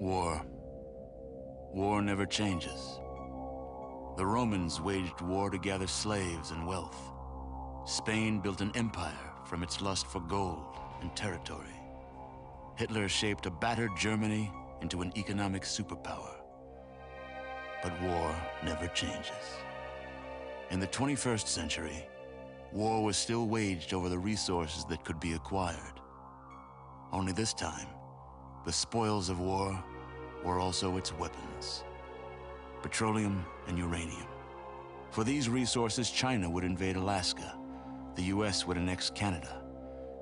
War. War never changes. The Romans waged war to gather slaves and wealth. Spain built an empire from its lust for gold and territory. Hitler shaped a battered Germany into an economic superpower. But war never changes. In the 21st century, war was still waged over the resources that could be acquired. Only this time, the spoils of war were also its weapons petroleum and uranium. For these resources, China would invade Alaska, the US would annex Canada,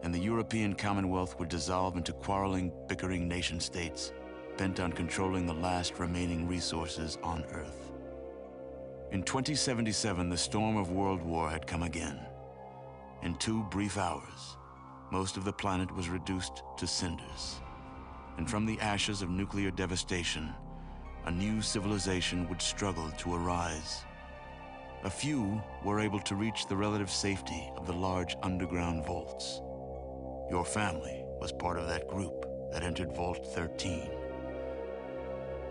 and the European Commonwealth would dissolve into quarreling, bickering nation states bent on controlling the last remaining resources on Earth. In 2077, the storm of World War had come again. In two brief hours, most of the planet was reduced to cinders. And from the ashes of nuclear devastation, a new civilization would struggle to arise. A few were able to reach the relative safety of the large underground vaults. Your family was part of that group that entered Vault 13.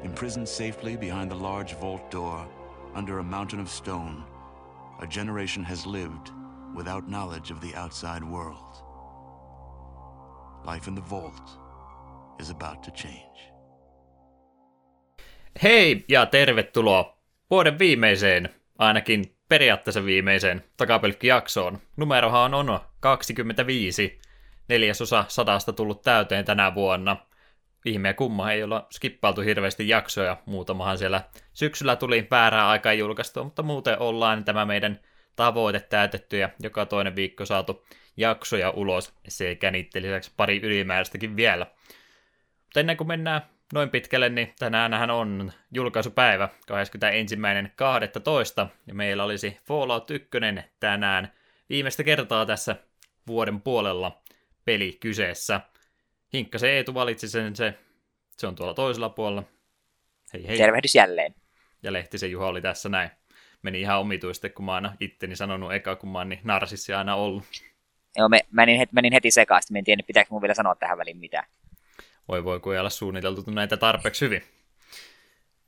Imprisoned safely behind the large vault door, under a mountain of stone, a generation has lived without knowledge of the outside world. Life in the vault is about to change. Hei ja tervetuloa vuoden viimeiseen, ainakin periaatteessa viimeiseen takapelkkijaksoon. Numerohan on 25, neljäsosa sadasta tullut täyteen tänä vuonna. Ihme ja kumma ei olla skippailtu hirveästi jaksoja, muutamahan siellä syksyllä tuli väärää aikaa julkaistua, mutta muuten ollaan tämä meidän tavoite täytetty ja joka toinen viikko saatu jaksoja ulos sekä niiden lisäksi pari ylimääräistäkin vielä. Mutta ennen kuin mennään noin pitkälle, niin tänään on julkaisupäivä 21.12. ja meillä olisi Fallout 1 tänään viimeistä kertaa tässä vuoden puolella peli kyseessä. Hinkka se Eetu valitsi sen, se, se on tuolla toisella puolella. Hei hei. Tervehdys jälleen. Ja Lehtisen Juha oli tässä näin. Meni ihan omituisesti, kun mä aina itteni sanonut eka, kun mä oon niin narsissi aina ollut. Joo, me, menin, heti, menin heti sekaisin, mä en tiedä, pitääkö mun vielä sanoa tähän väliin mitään. Voi voi, kun ei olla suunniteltu näitä tarpeeksi hyvin.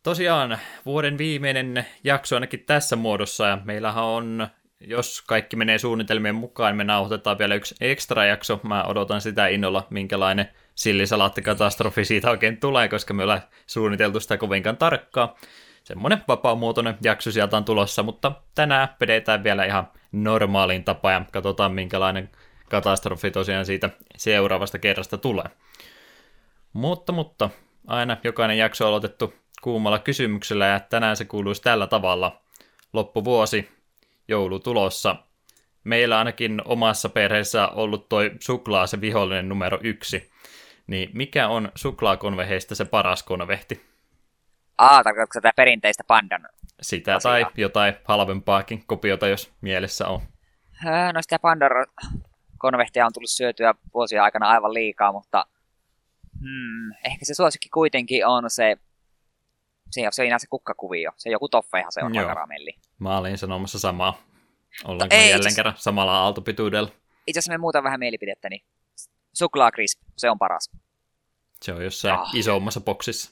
Tosiaan, vuoden viimeinen jakso ainakin tässä muodossa, ja meillähän on, jos kaikki menee suunnitelmien mukaan, me nauhoitetaan vielä yksi ekstra jakso. Mä odotan sitä innolla, minkälainen sillisalaattikatastrofi siitä oikein tulee, koska me ollaan suunniteltu sitä kovinkaan tarkkaa. Semmoinen vapaamuotoinen jakso sieltä on tulossa, mutta tänään vedetään vielä ihan normaaliin tapaan ja katsotaan minkälainen katastrofi tosiaan siitä seuraavasta kerrasta tulee. Mutta, mutta aina jokainen jakso on aloitettu kuumalla kysymyksellä ja tänään se kuuluisi tällä tavalla. Loppuvuosi, joulu tulossa. Meillä ainakin omassa perheessä ollut toi suklaa se vihollinen numero yksi. Niin mikä on suklaakonveheistä se paras konvehti? Aa, tarkoitatko tätä perinteistä pandan Sitä asiaa? tai jotain halvempaakin kopiota, jos mielessä on. No sitä pandan konvehtia on tullut syötyä vuosia aikana aivan liikaa, mutta Hmm, ehkä se suosikki kuitenkin on se, se, se ei se kukkakuvio. Se joku toffeihan se on Joo. karamelli. Mä olin sanomassa samaa. Ollaanko ei, jälleen kerran samalla aaltopituudella? Itse asiassa me muuta vähän mielipidettä, niin suklaakrisp, se on paras. Se on jossain oh. isommassa boksissa.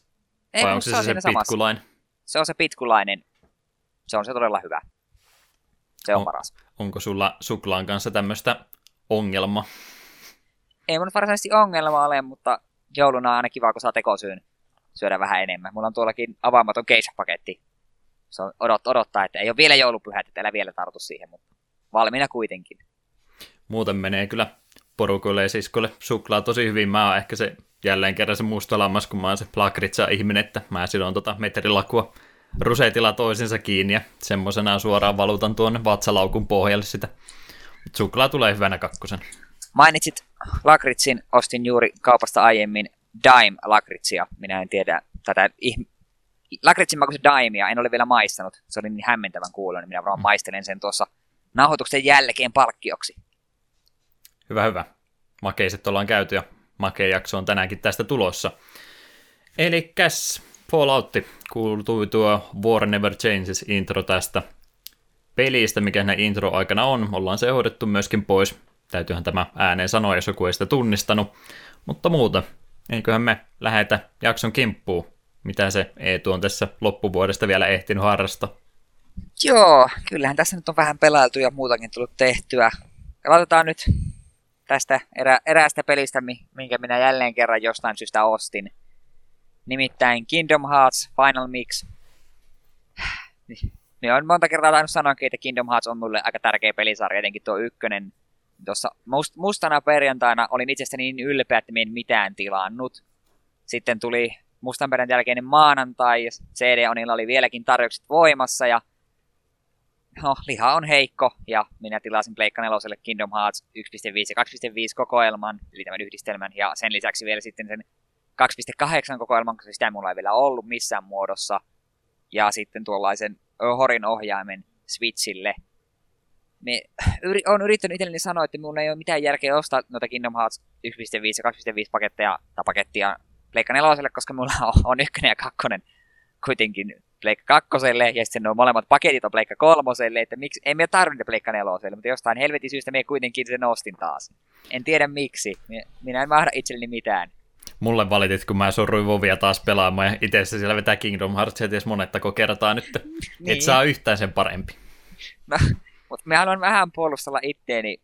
Ei, Vai onko se se, se pitkulainen? Se on se pitkulainen. Se on se todella hyvä. Se on, on paras. Onko sulla suklaan kanssa tämmöistä ongelma? Ei mun varsinaisesti ongelma ole, mutta jouluna on aina kiva, kun saa tekosyyn syödä vähän enemmän. Mulla on tuollakin avaamaton keishapaketti. Se on odot, odottaa, että ei ole vielä joulupyhät, että älä vielä tartu siihen, mutta valmiina kuitenkin. Muuten menee kyllä porukoille ja siskolle suklaa tosi hyvin. Mä oon ehkä se jälleen kerran se musta lammas, kun mä oon se plakritsa ihminen, että mä sidon tota metrilakua rusetilla toisensa kiinni ja semmoisena suoraan valutan tuonne vatsalaukun pohjalle sitä. Mut suklaa tulee hyvänä kakkosen. Mainitsit lakritsin, ostin juuri kaupasta aiemmin Dime lakritsia. Minä en tiedä tätä ihm- lakritsin makuisen Daimia, en ole vielä maistanut. Se oli niin hämmentävän kuuloinen, minä varmaan mm. maistelen sen tuossa nauhoituksen jälkeen palkkioksi. Hyvä, hyvä. Makeiset ollaan käyty ja makea jakso on tänäänkin tästä tulossa. Eli käs Falloutti kuultui tuo War Never Changes intro tästä pelistä, mikä näin intro aikana on. Ollaan se hoidettu myöskin pois Täytyyhän tämä ääneen sanoa, jos joku ei sitä tunnistanut. Mutta muuta, eiköhän me lähetä jakson kimppuun, mitä se Eetu on tässä loppuvuodesta vielä ehtinyt harrastaa. Joo, kyllähän tässä nyt on vähän pelailtu ja muutakin tullut tehtyä. Aloitetaan nyt tästä erä, eräästä pelistä, minkä minä jälleen kerran jostain syystä ostin. Nimittäin Kingdom Hearts Final Mix. Niin on monta kertaa tainnut sanoa, että Kingdom Hearts on mulle aika tärkeä pelisarja, etenkin tuo ykkönen. Tuossa must, mustana perjantaina olin itsestäni niin ylpeä, että en mitään tilannut. Sitten tuli mustan perjantain jälkeinen maanantai, CD-onilla oli vieläkin tarjoukset voimassa, ja no, liha on heikko, ja minä tilasin Pleikka 4 Kingdom Hearts 1.5 ja 2.5 kokoelman, eli tämän yhdistelmän, ja sen lisäksi vielä sitten sen 2.8 kokoelman, koska sitä mulla ei vielä ollut missään muodossa, ja sitten tuollaisen Horin ohjaimen Switchille. Me yri, on yrittänyt itselleni sanoa, että minulla ei ole mitään järkeä ostaa noita Kingdom Hearts 1.5 ja 2.5 paketteja tai pakettia Pleikka 4, koska mulla on, on ykkönen ja kakkonen kuitenkin Pleikka kakkoselle, ja sitten nuo molemmat paketit on Pleikka kolmoselle, että miksi, ei me tarvitse Pleikka neloselle, mutta jostain helvetin syystä me kuitenkin sen ostin taas. En tiedä miksi, minä en mahda itselleni mitään. Mulle valitit, kun mä surruin Vovia taas pelaamaan, ja itse siellä vetää Kingdom Heartsia ties monettako kertaa nyt. niin. Et saa yhtään sen parempi. No, mutta me haluan vähän puolustella itteeni.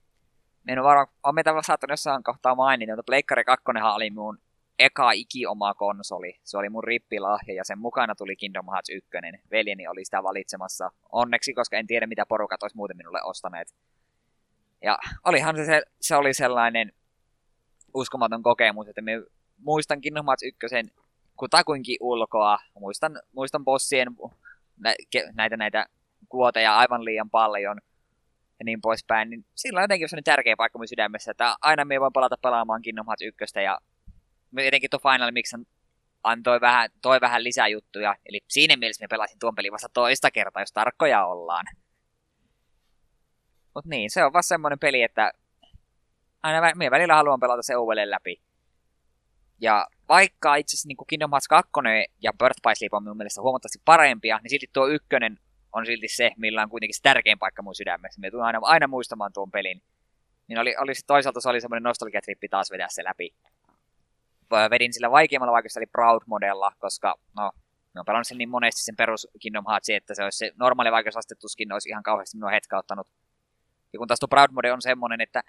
Me on varmaan, on meitä saattanut jossain kohtaa mainita, mutta Pleikkari 2 oli mun eka ikioma konsoli. Se oli mun rippilahja ja sen mukana tuli Kingdom Hearts 1. Veljeni oli sitä valitsemassa. Onneksi, koska en tiedä mitä porukat olisi muuten minulle ostaneet. Ja olihan se, se, se oli sellainen uskomaton kokemus, että me muistan Kingdom Hearts 1 kutakuinkin ulkoa. Muistan, muistan bossien nä, näitä, näitä kuoteja aivan liian paljon ja niin poispäin, niin sillä on jotenkin sellainen tärkeä paikka mun sydämessä, että aina me voi palata pelaamaan Kingdom Hearts 1 ja jotenkin tuo Final Mix antoi vähän, toi vähän lisäjuttuja. Eli siinä mielessä me pelasin tuon pelin vasta toista kertaa, jos tarkkoja ollaan. Mutta niin, se on vaan semmoinen peli, että aina me välillä haluan pelata se uudelleen läpi. Ja vaikka itse asiassa niin Kingdom Hearts 2 ja Birth by Sleep on minun mielestä huomattavasti parempia, niin silti tuo ykkönen on silti se, millä on kuitenkin se tärkein paikka mun sydämessä. Me tulen aina, aina muistamaan tuon pelin. Niin oli, oli toisaalta se oli semmoinen nostalgiatrippi taas vetää se läpi vedin sillä vaikeimmalla vaikeudessa eli Proud-modella, koska no, mä oon pelannut sen niin monesti sen perus Kingdom Heartsin, että se olisi se normaali vaikeusaste tuskin olisi ihan kauheasti minua hetkauttanut. Ja kun taas tuo Proud Mode on semmonen, että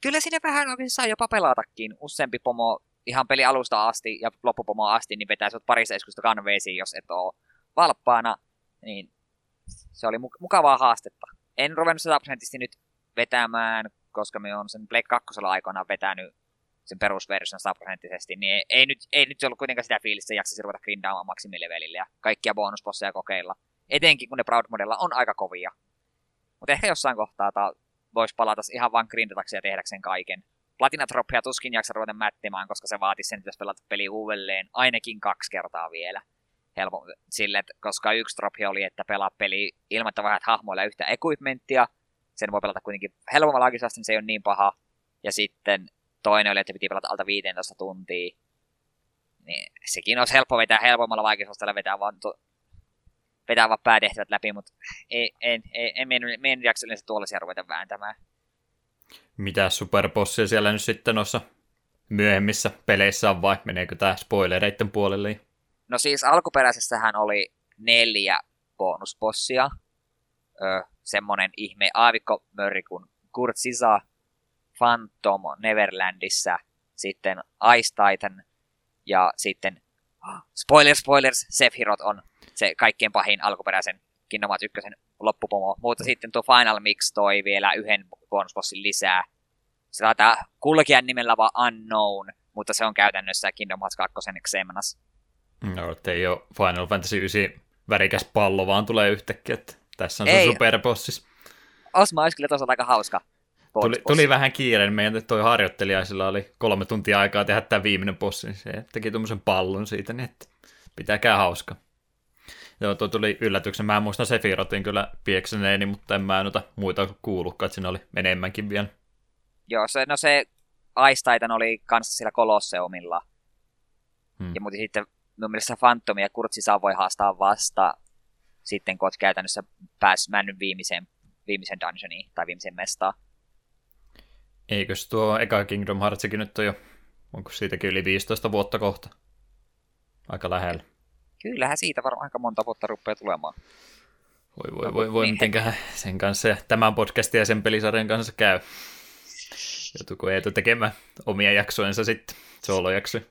kyllä sinne vähän oikein saa jopa pelatakin. Useampi pomo ihan peli alusta asti ja loppupomo asti, niin vetää sut parissa iskusta kanveisiin, jos et oo valppaana. Niin se oli mukavaa haastetta. En ruvennut sataprosenttisesti nyt vetämään, koska me on sen Play 2 aikoinaan vetänyt sen perusversion sataprosenttisesti, niin ei, nyt, ei nyt ollut kuitenkaan sitä fiilistä, että jaksaisi ruveta grindaamaan maksimilevelille ja kaikkia bonusbosseja kokeilla. Etenkin kun ne Proud on aika kovia. Mutta ehkä jossain kohtaa ta, voisi palata ihan vain grindataksi ja tehdä sen kaiken. Platinatroppia tuskin jaksa ruveta mättimään, koska se vaatisi sen, että jos pelata peli uudelleen ainakin kaksi kertaa vielä. Helpo, sille, että koska yksi troppi oli, että pelaa peli ilman, että vaihdat hahmoilla yhtä equipmenttia. Sen voi pelata kuitenkin helpommalla niin se ei ole niin paha. Ja sitten toinen oli, että piti pelata alta 15 tuntia. Niin sekin olisi helppo vetää helpommalla vaikeusasteella vetää vaan, to, vetää vaan päätehtävät läpi, mutta ei, en, en, en, en, en jaksa yleensä tuollaisia ruveta vääntämään. Mitä superbossia siellä nyt sitten noissa myöhemmissä peleissä on vai meneekö tämä spoilereiden puolelle? No siis alkuperäisessähän oli neljä bonusbossia. Öö, semmonen ihme aavikkomörri kuin Kurt Sisa, Phantom Neverlandissa, sitten Ice Titan ja sitten spoilers, spoilers, Sephiroth on se kaikkein pahin alkuperäisen Kingdom 1 loppupomo, mutta sitten tuo Final Mix toi vielä yhden bonusbossin lisää. Se taitaa kulkea nimellä vaan Unknown, mutta se on käytännössä Kingdom Hearts 2 Xemnas. No, ei ole Final Fantasy 9 värikäs pallo, vaan tulee yhtäkkiä, että tässä on se superbossis. Osma olisi kyllä tosiaan aika hauska Tuli, tuli vähän kiireen. Meidän toi harjoittelijaisilla oli kolme tuntia aikaa tehdä tämä viimeinen bossi. Niin se teki tuommoisen pallon siitä, niin että pitääkää hauska. Joo, tuo tuli yllätyksen. Mä muistan Sefirotin kyllä pieksäneeni, mutta en mä noita muita kuullutkaan, että siinä oli enemmänkin vielä. Joo, se, no se Ice Titan oli kanssa sillä Kolosseumilla. Hmm. Ja mutta sitten mun mielestä Phantom ja Kurtsi saa voi haastaa vasta sitten, kun oot käytännössä päässyt männyt viimeiseen, viimeisen dungeoniin tai viimeiseen mestaan. Eikös tuo eka Kingdom Heartsikin nyt ole jo Onko siitäkin yli 15 vuotta kohta? Aika lähellä. Kyllähän siitä varmaan aika monta vuotta rupeaa tulemaan. Voi voi voi, voi Niin. mitenköhän sen kanssa ja tämän podcastin ja sen pelisarjan kanssa käy. Joutuuko Eetu tekemään omia jaksojensa sitten, soolojaksoja.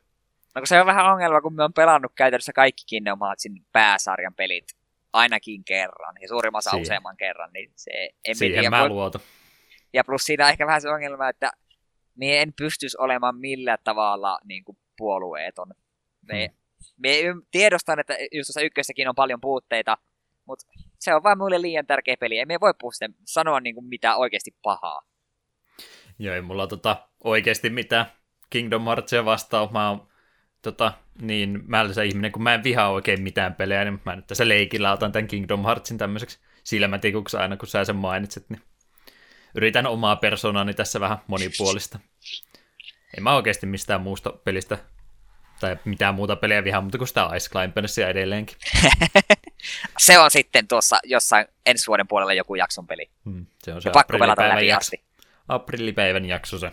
No kun se on vähän ongelma, kun me on pelannut käytännössä kaikki Kingdom Heartsin pääsarjan pelit ainakin kerran, ja suurimman osa Siihen. useamman kerran, niin se en Siihen tiedä, mä voi- luotan. Ja plus siinä on ehkä vähän se ongelma, että me en pystyisi olemaan millään tavalla niin kuin puolueeton. Me, Hmm. me tiedostan, että just tuossa ykkössäkin on paljon puutteita, mutta se on vaan mulle liian tärkeä peli. Ei me voi puhua sitten sanoa niin kuin mitään oikeasti pahaa. Joo, ei mulla tota, oikeasti mitään Kingdom Heartsia vastaan. Mä oon tota, niin mälsä ihminen, kun mä en vihaa oikein mitään pelejä, niin mä nyt tässä leikillä otan tämän Kingdom Heartsin tämmöiseksi silmätikuksi aina, kun sä sen mainitset, niin yritän omaa persoonani tässä vähän monipuolista. En mä oikeasti mistään muusta pelistä tai mitään muuta peliä vihaa, mutta kuin sitä Ice Climbersia edelleenkin. Se on sitten tuossa jossain ensi vuoden puolella joku jakson peli. Hmm, se on se Ja pakko pelata aprillipäivän läpi jakso. asti. Aprillipäivän jakso se.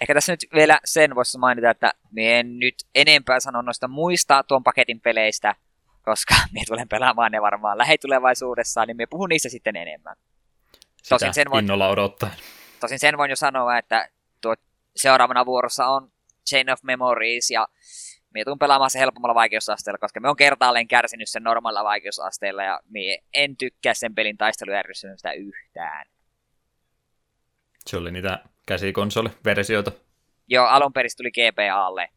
Ehkä tässä nyt vielä sen voisi mainita, että en nyt enempää sano noista muista tuon paketin peleistä, koska me tulen pelaamaan ne varmaan lähitulevaisuudessa, niin me puhun niistä sitten enemmän. Sitä Tosin sen voin- innolla odottaa. Tosin sen voin jo sanoa, että tuo seuraavana vuorossa on Chain of Memories, ja me tulen pelaamaan se helpommalla vaikeusasteella, koska me on kertaalleen kärsinyt sen normaalilla vaikeusasteella, ja me en tykkää sen pelin taistelujärjestelmästä yhtään. Se oli niitä käsikonsoliversioita. Joo, alun perin tuli GPAlle,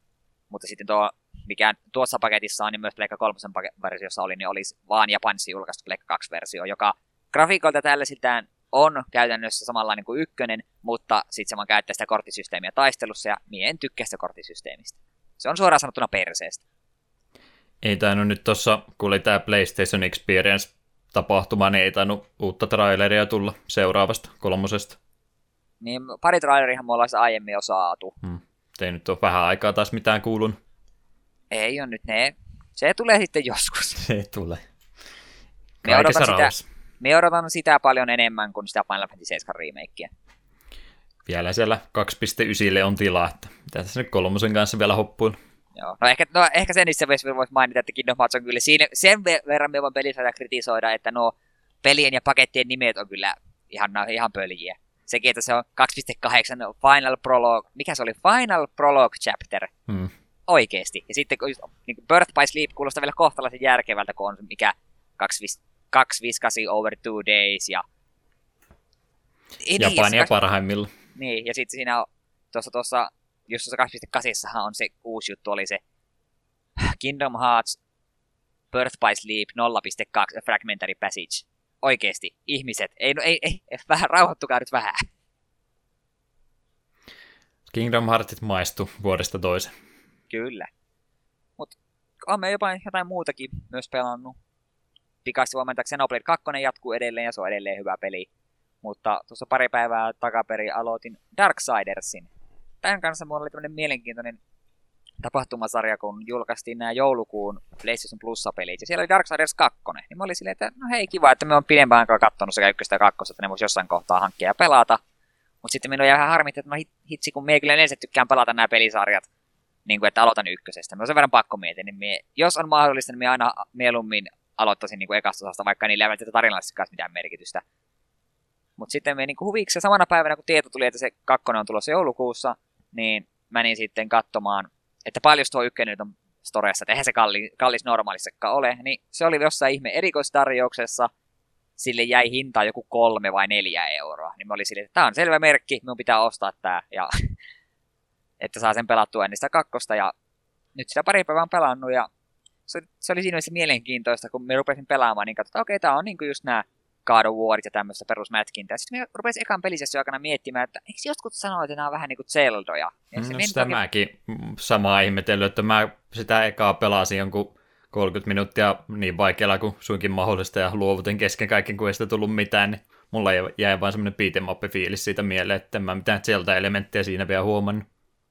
mutta sitten tuo, mikä tuossa paketissa on, niin myös Pleikka 3 pake- versiossa oli, niin oli vaan Japanissa julkaistu Pleikka 2 versio, joka grafiikolta tällaisiltään on käytännössä samanlainen kuin ykkönen, mutta sitten se vaan käyttää sitä korttisysteemiä taistelussa, ja mie en tykkää sitä korttisysteemistä. Se on suoraan sanottuna perseestä. Ei tainnut nyt tuossa, kun oli tämä PlayStation Experience-tapahtuma, niin ei tainnut uutta traileria tulla seuraavasta kolmosesta. Niin pari trailerihan me ollaan aiemmin jo saatu. Hmm. Ei nyt ole vähän aikaa taas mitään kuulun. Ei on nyt ne. Se tulee sitten joskus. Se ei tule. Me odotan sitä-. Me odotan sitä paljon enemmän kuin sitä Final Fantasy 7 remakea. Vielä siellä 2.9 on tilaa, että mitä tässä nyt kolmosen kanssa vielä hoppuun. Joo. No ehkä, no ehkä sen itse voisi voisi mainita, että Kingdom Hearts on kyllä siinä, sen ve- verran me voin pelisarjaa kritisoida, että nuo pelien ja pakettien nimet on kyllä ihan, ihan pöljiä. Sekin, että se on 2.8 Final Prologue, mikä se oli? Final Prologue Chapter. Hmm. Oikeesti. Ja sitten kun just, niin kuin Birth by Sleep kuulostaa vielä kohtalaisen järkevältä, kun on mikä 258 over two days ja... Niin, Japania parhaimmilla. niin, ja sitten siinä on tuossa, tuossa just tuossa 2.8 on se uusi juttu, oli se Kingdom Hearts Birth by Sleep 0.2 Fragmentary Passage. Oikeesti, ihmiset, ei, no, ei, ei, vähän rauhoittukaa nyt vähän. Kingdom Heartit maistu vuodesta toiseen. Kyllä. Mutta on me jopa jotain muutakin myös pelannut. Pikaisesti että Xenoblade 2 jatkuu edelleen ja se on edelleen hyvä peli. Mutta tuossa pari päivää takaperin aloitin Darksidersin. Tämän kanssa mulla oli tämmöinen mielenkiintoinen tapahtumasarja, kun julkaistiin nämä joulukuun PlayStation Plus-pelit. Ja siellä oli Darksiders 2. Niin mä olin silleen, että no hei kiva, että me on pidempään aikaa katsonut sekä ykköstä ja kakkosta, että ne voisi jossain kohtaa hankkia ja pelata. Mutta sitten minun jäi vähän harmitti, että no hit- hitsi, kun mie kyllä yleensä tykkään pelata nämä pelisarjat, niin kuin, että aloitan ykkösestä. Mä sen verran pakko mietin, niin mie, jos on mahdollista, niin mie aina mieluummin aloittaisin niin kuin ekasta osasta, vaikka niillä ei välttämättä tarinallisesti mitään merkitystä. Mutta sitten me niin huviksi samana päivänä, kun tieto tuli, että se kakkonen on tulossa joulukuussa, niin menin sitten katsomaan, että paljon tuo ykkönen nyt on storessa, että eihän se kalli, kallis normaalissakaan ole, niin se oli jossain ihme erikoistarjouksessa, sille jäi hinta joku kolme vai neljä euroa. Niin mä olin silleen, että tämä on selvä merkki, minun pitää ostaa tämä, ja että saa sen pelattua ennen sitä kakkosta, ja nyt sitä pari päivää on pelannut, ja se, se oli siinä mielessä mielenkiintoista, kun me rupesin pelaamaan, niin katsotaan, okei, okay, tämä on niin kuin just nämä God of Warit ja tämmöistä perusmätkintää. Sitten me rupesin ekan pelisessä aikana miettimään, että eikö jotkut sanoa, että nämä on vähän niin kuin Zeldoja? Ja se No, sitä oikein- mäkin mm, samaa ihmetellyt, että mä sitä ekaa pelasin jonkun 30 minuuttia niin vaikealla kuin suinkin mahdollista ja luovutin kesken kaiken, kun ei sitä tullut mitään, niin mulla jäi- vain semmoinen beat'em fiilis siitä mieleen, että en mä mitään Zelda-elementtejä siinä vielä huomannut.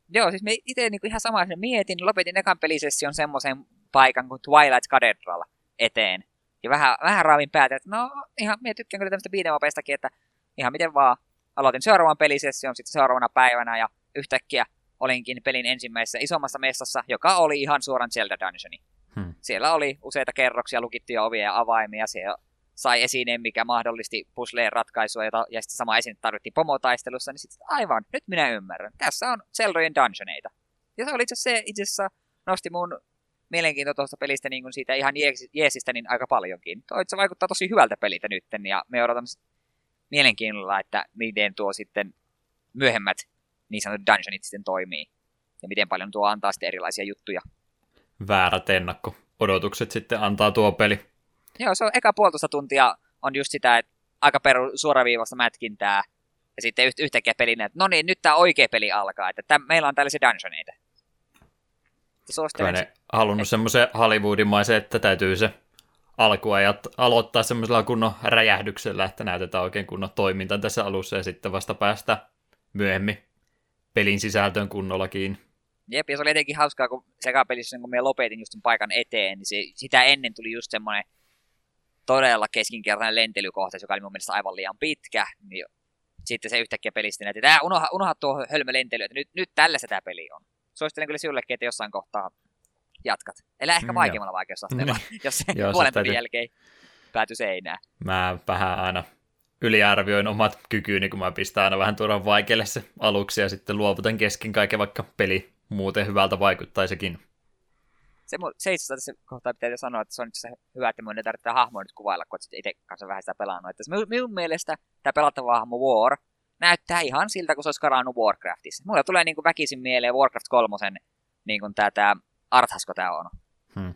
Joo, siis me itse niinku ihan samaa sen mietin. Lopetin ekan pelisession semmoisen paikan kuin Twilight Cathedral eteen. Ja vähän, vähän raavin päätä, että no ihan, minä tykkään kyllä tämmöistä beat'em että ihan miten vaan. Aloitin seuraavan pelisession sitten seuraavana päivänä ja yhtäkkiä olinkin pelin ensimmäisessä isommassa messassa, joka oli ihan suoran Zelda Dungeoni. Hmm. Siellä oli useita kerroksia, lukittuja ovia ja avaimia, siellä sai esineen, mikä mahdollisti pusleen ratkaisua, jota, ja sitten sama esine tarvittiin pomotaistelussa, niin sitten aivan, nyt minä ymmärrän. Tässä on Zeldojen dungeoneita. Ja se oli itse se itse asiassa nosti mun mielenkiinto tuosta pelistä niin kuin siitä ihan jeesistä niin aika paljonkin. Toi, se vaikuttaa tosi hyvältä peliltä nytten, ja me odotan mielenkiinnolla, että miten tuo sitten myöhemmät niin sanotut dungeonit sitten toimii. Ja miten paljon tuo antaa sitten erilaisia juttuja. Väärät ennakko. Odotukset sitten antaa tuo peli. Joo, se on eka puolitoista tuntia on just sitä, että aika peru suoraviivasta mätkintää. Ja sitten yht, yhtäkkiä pelinä, että no niin, nyt tämä oikea peli alkaa, että täm, meillä on tällaisia dungeoneita. Suosittelen. ne halunnut semmoisen Hollywoodimaisen, että täytyy se alkuajat aloittaa semmoisella kunnon räjähdyksellä, että näytetään oikein kunnon toiminta tässä alussa ja sitten vasta päästä myöhemmin pelin sisältöön kunnolla kiinni. Jep, ja se oli etenkin hauskaa, kun sekapelissä, kun me lopetin just sen paikan eteen, niin se, sitä ennen tuli just semmoinen todella keskinkertainen lentelykohta, joka oli mun mielestä aivan liian pitkä, niin sitten se yhtäkkiä pelistä näytti, että unoha, unoha tuo hölmö lentely, että nyt, nyt tällä se tämä peli on. Suosittelen kyllä sinullekin, että jossain kohtaa jatkat. Elä ehkä mm, vaikeammalla vaikeusasteella, jos se puolen tunnin jälkeen pääty seinään. Mä vähän aina yliarvioin omat kykyni, kun mä pistän aina vähän turhan vaikealle se aluksi ja sitten luovutan kesken kaiken, vaikka peli muuten hyvältä vaikuttaisikin. Se, se itse asiassa kohtaa pitää sanoa, että se on itse hyvä, että mun ei tarvitse hahmoa nyt kuvailla, kun itse kanssa vähän sitä pelannut. Että minun, minun mielestä tämä pelattava hahmo War näyttää ihan siltä, kun se olisi karannut Warcraftissa. Mulla tulee niin kuin väkisin mieleen Warcraft 3 niin kuin tämä, tämä Arthasko tämä on. Hmm.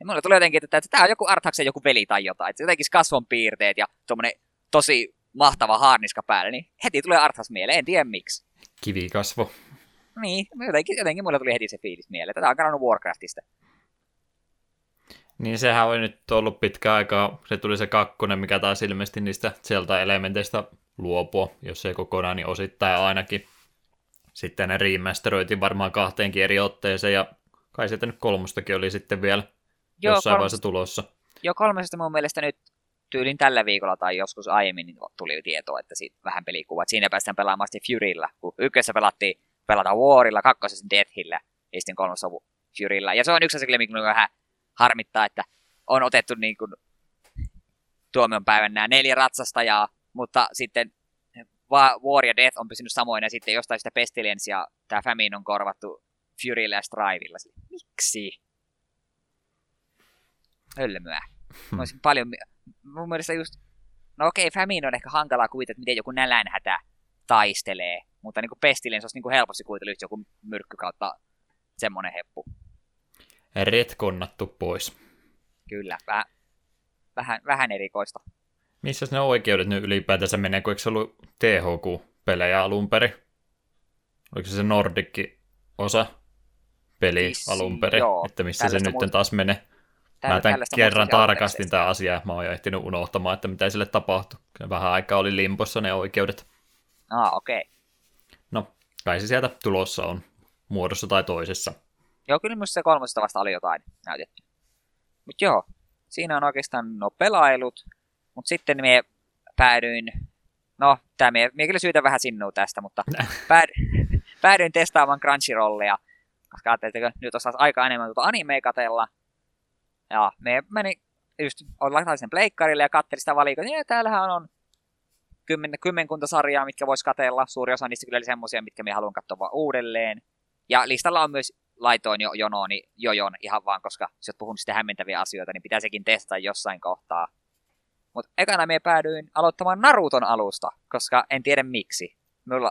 Ja mulle tulee jotenkin, että, että tämä on joku Arthaksen joku veli tai jotain. Että jotenkin kasvon piirteet ja tuommoinen tosi mahtava haarniska päälle, niin heti tulee Arthas mieleen, en tiedä miksi. Kivikasvo. Niin, jotenkin, jotenkin mulle tuli heti se fiilis mieleen. Tätä on kannannut Warcraftista. Niin sehän on nyt ollut pitkä aikaa, se tuli se kakkonen, mikä taas ilmeisesti niistä Zelda-elementeistä luopua, jos ei kokonaan, niin osittain ainakin. Sitten ne remasteroitiin varmaan kahteenkin eri otteeseen, ja kai sieltä nyt kolmostakin oli sitten vielä Joo, jossain kolmosta, vaiheessa tulossa. Joo, kolmesta mun mielestä nyt tyylin tällä viikolla tai joskus aiemmin niin tuli tietoa, että siitä vähän pelikuvat. Siinä päästään pelaamaan sitten Furylla, kun ykkössä pelattiin pelata Warilla, kakkosessa Deathillä ja sitten kolmessa Furylla. Ja se on yksi asia, mikä vähän harmittaa, että on otettu niin kuin tuomion päivän nämä neljä ratsastajaa, mutta sitten War ja Death on pysynyt samoina ja sitten jostain sitä Pestilence ja tämä Famine on korvattu Furylla ja Strivella. Miksi? Hölmöä. Hmm. Olisin paljon... Mun mielestä just... No okei, okay, Famine on ehkä hankalaa kuvitella, että miten joku nälänhätä taistelee, mutta niin kuin Pestilence olisi niin kuin helposti kuvitella joku myrkky kautta semmoinen heppu. Retkonnattu pois. Kyllä, vähän, vähän, vähän erikoista. Missä ne oikeudet nyt ylipäätänsä menee, kun eikö se ollut THQ-pelejä alun perin? Oliko se se Nordikki osa peli Vissi, alun perin, joo, että missä se nyt taas menee? Tällä, mä tämän kerran tarkastin tämä asia, mä oon jo ehtinyt unohtamaan, että mitä sille tapahtui. Vähän aikaa oli limpossa ne oikeudet. Ah, okei. Okay. No, kai se sieltä tulossa on, muodossa tai toisessa. Joo, kyllä myös se kolmosesta vasta oli jotain näytetty. Mutta joo, siinä on oikeastaan no pelailut, mutta sitten me päädyin, no tämä me, me kyllä syytä vähän sinnua tästä, mutta pääd, päädyin testaamaan Crunchyrollia, koska ajattelin, että nyt osaisi aika enemmän tuota animea katella. Ja me meni just, laitan sen pleikkarille ja katselin sitä valikkoa, niin täällähän on kymmen, kymmenkunta sarjaa, mitkä vois katella. Suuri osa niistä kyllä oli semmoisia, mitkä me haluan katsoa uudelleen. Ja listalla on myös laitoin jo jonooni jojon ihan vaan, koska jos olet puhunut sitä hämmentäviä asioita, niin pitää sekin testata jossain kohtaa. Mutta ekana me päädyin aloittamaan Naruton alusta, koska en tiedä miksi. Mulla,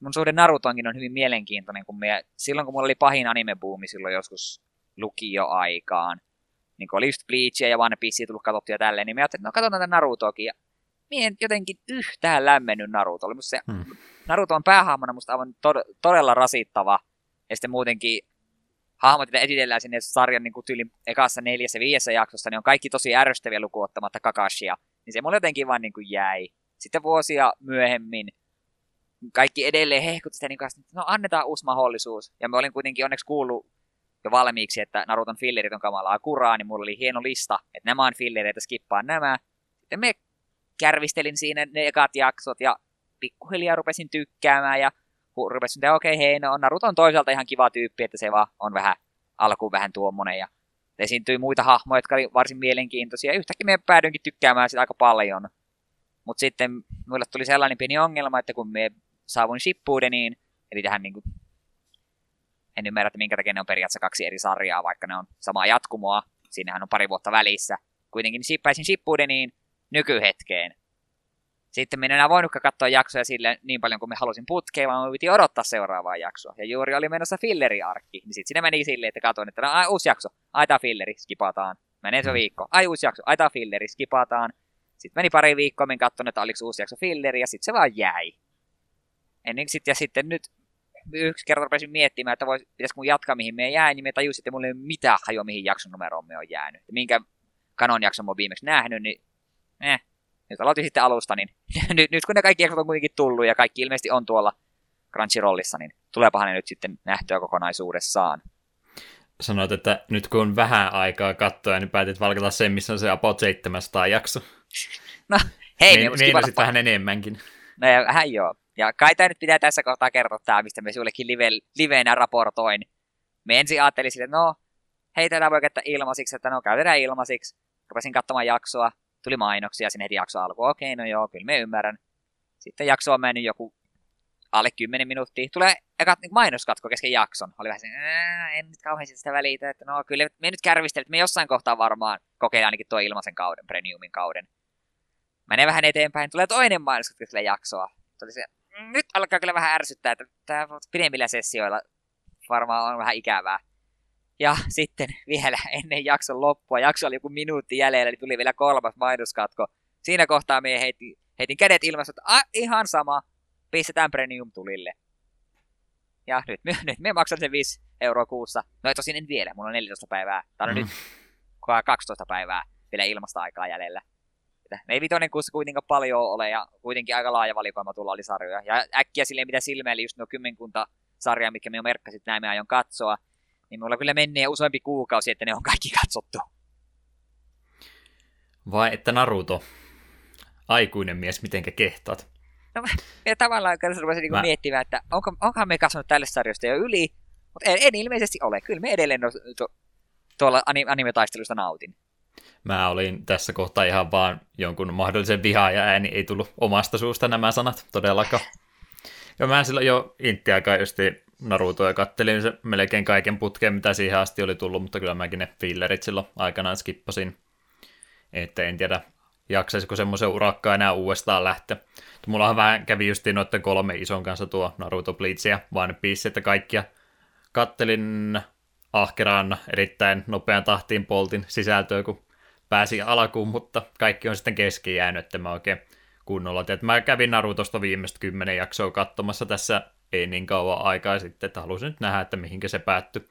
mun suhde Narutonkin on hyvin mielenkiintoinen, kun me, silloin kun mulla oli pahin animebuumi silloin joskus lukioaikaan, niin kun oli just Bleachia ja One Piece tullut katsottua ja tälleen, niin me ajattelin, että no katsotaan tätä Narutoakin. Ja mie en jotenkin yhtään lämmennyt Narutolle. Musta se, hmm. Naruto on päähahmona musta aivan tod- todella rasittava. Ja sitten muutenkin hahmot, joita esitellään sinne sarjan niin tyylin ekassa neljässä viidessä jaksossa, niin on kaikki tosi ärsyttäviä lukuottamatta Kakashia. Niin se mulle jotenkin vaan niin kuin jäi. Sitten vuosia myöhemmin kaikki edelleen hehkut sitä, niin kuin, että no annetaan uusi mahdollisuus. Ja mä olin kuitenkin onneksi kuullut jo valmiiksi, että Naruton fillerit on kamalaa kuraa, niin mulla oli hieno lista, että nämä on fillereitä, skippaan nämä. Sitten me kärvistelin siinä ne ekat jaksot ja pikkuhiljaa rupesin tykkäämään ja rupesin, että okei, okay, hei, no Naruto on toisaalta ihan kiva tyyppi, että se vaan on vähän alkuun vähän tuommoinen ja esiintyi muita hahmoja, jotka oli varsin mielenkiintoisia. Yhtäkkiä me päädyinkin tykkäämään sitä aika paljon. Mutta sitten mulle tuli sellainen pieni ongelma, että kun me saavuin Shippudeniin, eli tähän niin kuin, en ymmärrä, että minkä takia ne on periaatteessa kaksi eri sarjaa, vaikka ne on samaa jatkumoa. Siinähän on pari vuotta välissä. Kuitenkin shippäisin Shippudeniin nykyhetkeen. Sitten minä en enää voinutkaan katsoa jaksoja sille niin paljon kuin me halusin putkeen, vaan me piti odottaa seuraavaa jaksoa. Ja juuri oli menossa filleriarkki, niin sitten siinä meni silleen, että katsoin, että no, ai, uusi jakso, ai tää filleri, skipataan. Menee se mm. viikko, ai uusi jakso, ai tää filleri, skipataan. Sitten meni pari viikkoa, minä katsoin, että oliko uusi jakso filleri, ja sitten se vaan jäi. Ennen sit, ja sitten nyt yksi kerta rupesin miettimään, että vois, pitäisikö mun jatkaa mihin me jäi, niin me tajusin, että mulla ei ole mitään hajoa, mihin jakson numeroon me on jäänyt. Ja minkä kanon jakson mä oon viimeksi nähnyt, niin eh, nyt aloitin sitten alusta, niin nyt, nyt kun ne kaikki jaksot on kuitenkin tullut ja kaikki ilmeisesti on tuolla Crunchyrollissa, niin tuleepahan ne nyt sitten nähtyä kokonaisuudessaan. Sanoit, että nyt kun on vähän aikaa katsoa, niin päätit valkata sen, missä on se about 700 jakso. No, hei, Me, me vähän enemmänkin. No ja vähän joo. Ja kai tämä nyt pitää tässä kohtaa kertoa tämä, mistä me sullekin live, liveenä raportoin. Me ensin ajattelin sille, että no, hei, tätä voi käyttää ilmaisiksi, että no, käytetään ilmaisiksi. Rupesin katsomaan jaksoa, tuli mainoksia sinne heti jakso alkuun. Okei, no joo, kyllä me ymmärrän. Sitten jakso on mennyt joku alle 10 minuuttia. Tulee eka niin mainoskatko kesken jakson. Oli vähän se, en nyt kauheasti sitä välitä, että no kyllä me nyt kärvistelemme, että me jossain kohtaa varmaan kokeillaan ainakin tuo ilmaisen kauden, premiumin kauden. Menee vähän eteenpäin, tulee toinen mainoskatko sille jaksoa. Tuli se, nyt alkaa kyllä vähän ärsyttää, että tämä pidemmillä sessioilla varmaan on vähän ikävää. Ja sitten vielä ennen jakson loppua, jakso oli joku minuutti jäljellä, niin tuli vielä kolmas mainoskatko. Siinä kohtaa me heitin, heitin kädet ilmassa, että ah, ihan sama, pistetään premium tulille. Ja nyt, nyt me maksan sen 5 euroa kuussa. No ei tosin en vielä, mulla on 14 päivää. Tai on mm. nyt 12 päivää vielä ilmasta aikaa jäljellä. ei vitoinen kuussa kuitenkaan paljon ole ja kuitenkin aika laaja valikoima tulla oli sarjoja. Ja äkkiä silleen mitä silmeili just nuo kymmenkunta sarjaa, mikä me jo merkkasit, näin me aion katsoa niin mulla kyllä menee useampi kuukausi, että ne on kaikki katsottu. Vai että Naruto, aikuinen mies, mitenkä kehtaat? No, ja tavallaan kyllä rupesin niinku Mä... miettimään, että onko, onkohan me kasvanut tälle sarjasta jo yli, mutta en, en ilmeisesti ole. Kyllä me edelleen no, to, tuolla anime-taistelusta nautin. Mä olin tässä kohtaa ihan vaan jonkun mahdollisen vihaa ja ääni ei tullut omasta suusta nämä sanat todellakaan. Ja mä silloin jo intti aikaa Naruto ja kattelin se melkein kaiken putkeen, mitä siihen asti oli tullut, mutta kyllä mäkin ne fillerit silloin aikanaan skippasin. Että en tiedä, jaksaisiko semmoisen urakkaa enää uudestaan lähteä. Mullahan vähän kävi justiin noiden kolme ison kanssa tuo Naruto Bleach ja One Piece, että kaikkia kattelin ahkeraan erittäin nopean tahtiin poltin sisältöä, kun pääsi alkuun, mutta kaikki on sitten keskiin jäänyt, että mä oikein kunnolla. Et mä kävin Narutosta viimeistä kymmenen jaksoa katsomassa tässä ei niin kauan aikaa sitten, että halusin nyt nähdä, että mihinkä se päättyi.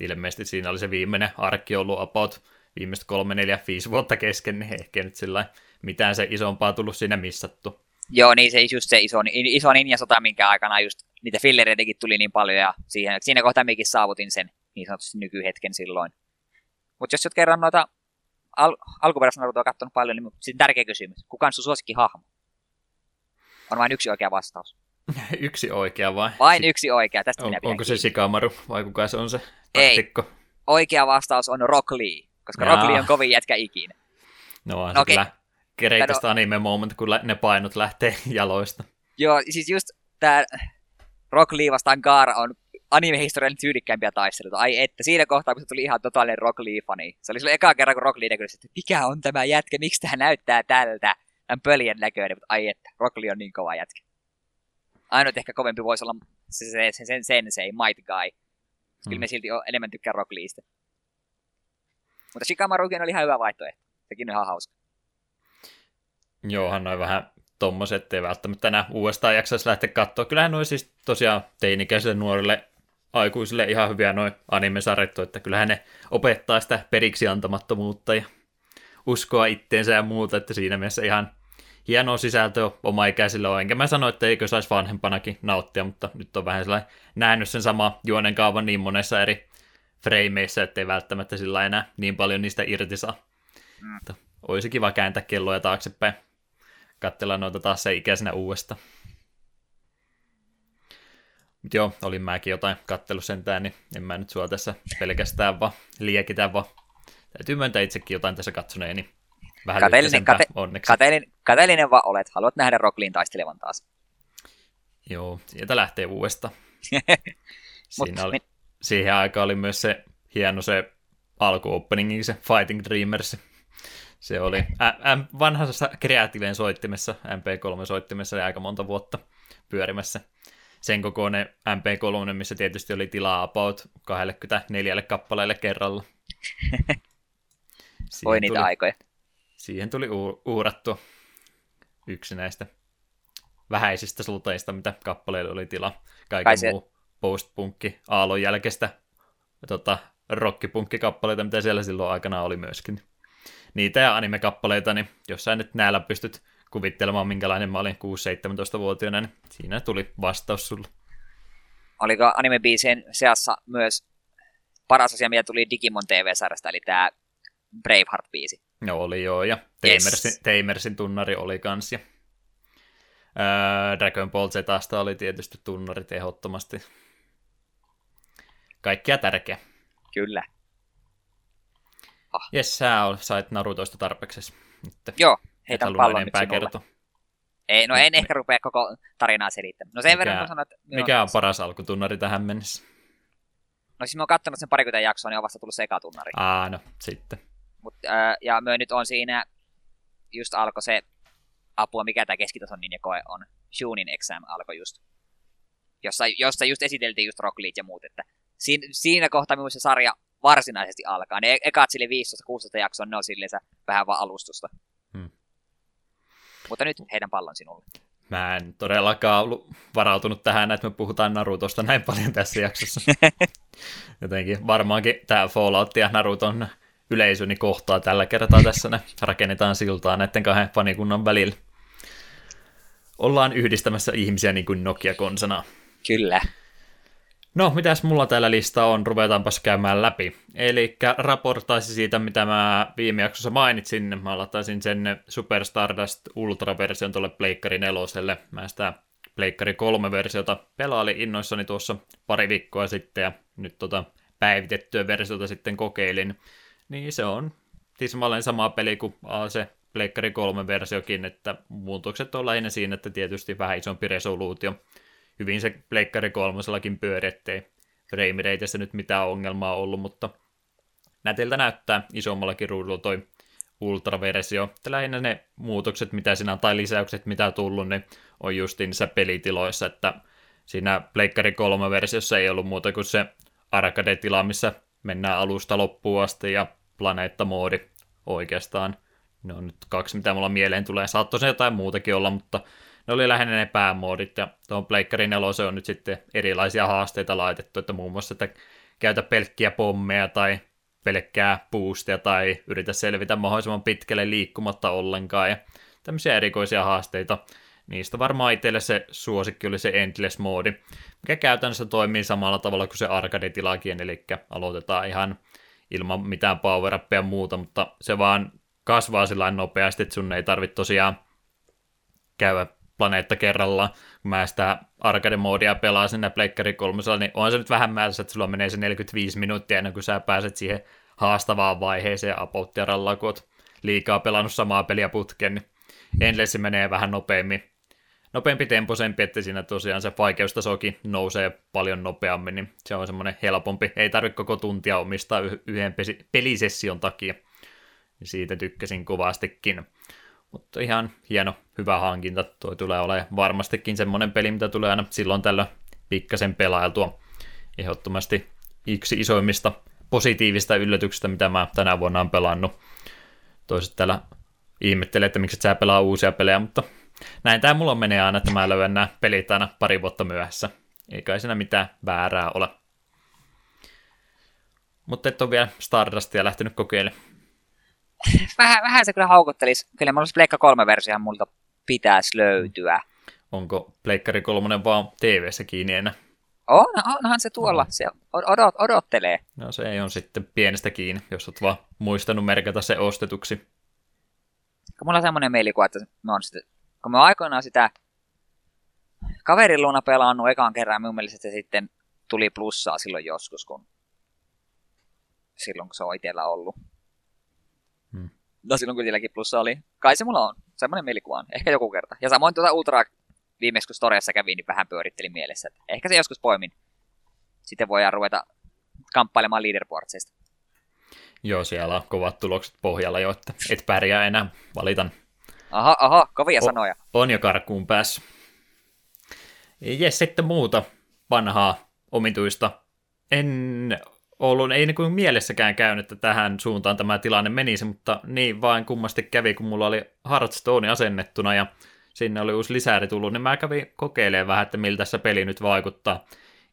Ilmeisesti siinä oli se viimeinen arkki ollut about viimeiset kolme, neljä, viisi vuotta kesken, niin ehkä nyt sillä mitään se isompaa tullut siinä missattu. Joo, niin se just se iso, iso ninja-sota, minkä aikana just niitä fillereitäkin tuli niin paljon, ja siihen, siinä kohtaa minäkin saavutin sen niin sanotusti nykyhetken silloin. Mutta jos olet kerran noita al- alkuperäistä Narutoa katsonut paljon, niin sitten tärkeä kysymys. Kuka on sun suosikkihahmo? On vain yksi oikea vastaus. yksi oikea vai? Vain yksi oikea, tästä on, minä Onko se Shikamaru vai kuka se on se taktikko? Ei, oikea vastaus on Rock Lee, koska Jaa. Rock Lee on kovin jätkä ikinä. No on no, okay. kyllä no, anime moment, kun ne painot lähtee jaloista. Joo, siis just tää Rock Lee vastaan Gaara on anime-historian tyylikkäimpiä taisteluita. Ai että, siinä kohtaa, kun se tuli ihan totaalinen Rock Lee-fani. Se oli silloin eka kerran, kun Rock Lee näkyi, että mikä on tämä jätkä, miksi tämä näyttää tältä. Tämän pöljen näköinen, mutta ai että, Rock Lee on niin kova jätkä. Ainut ehkä kovempi voisi olla se, se, se, sen sensei, Might Guy. Kyllä mm. me silti enemmän tykkää Rock Leeistä. Mutta Shikamarukin oli ihan hyvä vaihtoehto. Sekin on ihan hauska. Joo, noin vähän tommoset, ettei välttämättä enää uudestaan jaksaisi lähteä katsoa. Kyllähän noin siis tosiaan teinikäisille nuorille aikuisille ihan hyviä noin animesarjat, että kyllähän ne opettaa sitä periksi antamattomuutta ja uskoa itteensä ja muuta, että siinä mielessä ihan hienoa sisältöä oma ikäisille on, enkä mä sano, että eikö saisi vanhempanakin nauttia, mutta nyt on vähän sellainen nähnyt sen sama juonen kaavan niin monessa eri freimeissä, ettei välttämättä sillä enää niin paljon niistä irti saa. Mm. Mutta olisi kiva kääntää kelloja taaksepäin, katsella noita taas se ikäisenä uudesta. Mut joo, olin mäkin jotain kattellut sentään, niin en mä nyt sua tässä pelkästään vaan liekitä, vaan täytyy myöntää itsekin jotain tässä katsoneeni. Vähän Kateellinen, kate, onneksi. kateellinen, kateellinen vaan olet. Haluat nähdä Rocklin taistelevan taas. Joo, sieltä lähtee uudesta. Siinä oli, siihen aikaan oli myös se hieno se alkuopeningi, se Fighting Dreamers. Se oli ä- ä- vanhassa kreatiivien soittimessa, MP3-soittimessa oli aika monta vuotta pyörimässä. Sen kokoinen MP3, missä tietysti oli tilaa about 24 kappaleelle kerralla. Voi niitä tuli, aikoja. Siihen tuli u- uhrattua yksi näistä vähäisistä sluteista, mitä kappaleille oli tila. Kaiken Kai se- muu post-punkki aallon jälkeistä tota, rockkipunkkikappaleita, mitä siellä silloin aikana oli myöskin. Niitä ja anime-kappaleita, niin jos sä nyt näillä pystyt kuvittelemaan, minkälainen mä olin 6-17-vuotiaana, niin siinä tuli vastaus sulle. Oliko anime-biisien seassa myös paras asia, mitä tuli Digimon TV-sarjasta, eli tämä Braveheart-biisi. No oli joo, ja Yes. Tamersin, Tamersin tunnari oli kans, ja ää, Dragon Ball Zasta oli tietysti tunnari ehdottomasti. Kaikkia tärkeä. Kyllä. Jes, sä sait Narutoista tarpeeksi. Nyt. Joo, halunnut pallon nyt kertoa. Ei, no en ehkä rupea koko tarinaa selittämään. No sen Mikä- verran sanoit, että... Mikä on paras alkutunnari tähän mennessä? No siis mä oon kattonut sen parikymmentä jaksoa, niin on vasta tullut se eka tunnari. Aa, no sitten. Mut, ää, ja myö nyt on siinä, just alkoi se apua, mikä tämä keskitason ninjakoe on. Shunin exam alkoi just. Jossa, jossa just esiteltiin just Rock League ja muut, että siinä, siinä kohtaa minun se sarja varsinaisesti alkaa. Ne ekat sille 15-16 jaksoa, ne on silleensä vähän vaan alustusta. Hmm. Mutta nyt heidän pallon sinulle. Mä en todellakaan ollut varautunut tähän, että me puhutaan Narutosta näin paljon tässä jaksossa. Jotenkin varmaankin tämä Fallout ja Naruton yleisöni kohtaa tällä kertaa tässä. Ne rakennetaan siltaa näiden kahden fanikunnan välillä. Ollaan yhdistämässä ihmisiä niin kuin Nokia-konsana. Kyllä. No, mitäs mulla täällä lista on? Ruvetaanpas käymään läpi. Eli raportaisi siitä, mitä mä viime jaksossa mainitsin. Mä lataisin sen Super Stardust Ultra-version tuolle Pleikkari 4. Mä sitä Pleikkari 3-versiota pelailin innoissani tuossa pari viikkoa sitten ja nyt tota päivitettyä versiota sitten kokeilin. Niin se on tismalleen sama peli kuin se Pleikkari 3-versiokin, että muutokset on lähinnä siinä, että tietysti vähän isompi resoluutio hyvin se Pleikkari kolmosellakin pyöri, ettei frame rateissa nyt mitään ongelmaa ollut, mutta nätiltä näyttää isommallakin ruudulla toi ultraversio. Että lähinnä ne muutokset, mitä siinä on, tai lisäykset, mitä on tullut, niin on just niissä pelitiloissa, että siinä Pleikkari 3 versiossa ei ollut muuta kuin se arcade-tila, missä mennään alusta loppuun asti, ja planeettamoodi oikeastaan. Ne on nyt kaksi, mitä mulla mieleen tulee. Saattoi se jotain muutakin olla, mutta ne oli lähinnä ne päämoodit, ja tuohon Pleikkari 4 on nyt sitten erilaisia haasteita laitettu, että muun muassa, että käytä pelkkiä pommeja tai pelkkää boostia tai yritä selvitä mahdollisimman pitkälle liikkumatta ollenkaan ja tämmöisiä erikoisia haasteita. Niistä varmaan itselle se suosikki oli se Endless-moodi, mikä käytännössä toimii samalla tavalla kuin se arcade-tilakin, eli aloitetaan ihan ilman mitään power ja muuta, mutta se vaan kasvaa sillä nopeasti, että sun ei tarvitse tosiaan käydä planeetta kerrallaan. Kun mä sitä arcade-moodia pelaa sinne Pleikkari 3, niin on se nyt vähän määrässä, että sulla menee se 45 minuuttia ennen kuin sä pääset siihen haastavaan vaiheeseen apouttiaralla, kun oot liikaa pelannut samaa peliä putkeen, niin Endless menee vähän nopeammin, nopeampi temposempi, että siinä tosiaan se vaikeustasokin nousee paljon nopeammin, niin se on semmoinen helpompi. Ei tarvitse koko tuntia omistaa yh- yhden pelisession takia. Siitä tykkäsin kovastikin. Mutta ihan hieno, hyvä hankinta. Tuo tulee olemaan varmastikin semmoinen peli, mitä tulee aina silloin tällä pikkasen pelailtua. Ehdottomasti yksi isoimmista positiivista yllätyksistä, mitä mä tänä vuonna olen pelannut. Toiset täällä ihmettelee, että miksi et sä pelaa uusia pelejä, mutta näin tämä mulla menee aina, että mä löydän nämä pelit aina pari vuotta myöhässä. Ei kai siinä mitään väärää ole. Mutta et ole vielä Stardustia lähtenyt kokeilemaan. Vähän, vähän se kyllä haukottelisi. Kyllä mulla se Pleikka 3 versiohan multa pitäisi löytyä. Onko Pleikkari 3 vaan TV-ssä kiinni enää? On, onhan se tuolla. Se odot, odottelee. No se ei on sitten pienestä kiinni, jos olet vaan muistanut merkata se ostetuksi. Mulla on semmoinen mielikuva, että mä oon sitten, kun mä aikoinaan sitä kaverin luona pelannut ekan kerran, minun mielestä se sitten tuli plussaa silloin joskus, kun silloin kun se on itsellä ollut. Hmm. No silloin kun itselläkin plussa oli. Kai se mulla on. Semmoinen mielikuva on. Ehkä joku kerta. Ja samoin tuota Ultra viimeksi kun Storiassa kävin, niin vähän pyörittelin mielessä. Että ehkä se joskus poimin. Sitten voidaan ruveta kamppailemaan leaderboardsista. Joo, siellä on kovat tulokset pohjalla jo, että et pärjää enää, valitan. Aha, aha, kovia o- sanoja. On jo karkuun päässyt. Jes, sitten muuta vanhaa omituista. En ollut, ei niin kuin mielessäkään käynyt, että tähän suuntaan tämä tilanne menisi, mutta niin vain kummasti kävi, kun mulla oli Hearthstone asennettuna ja sinne oli uusi lisääri tullut, niin mä kävin kokeilemaan vähän, että miltä se peli nyt vaikuttaa.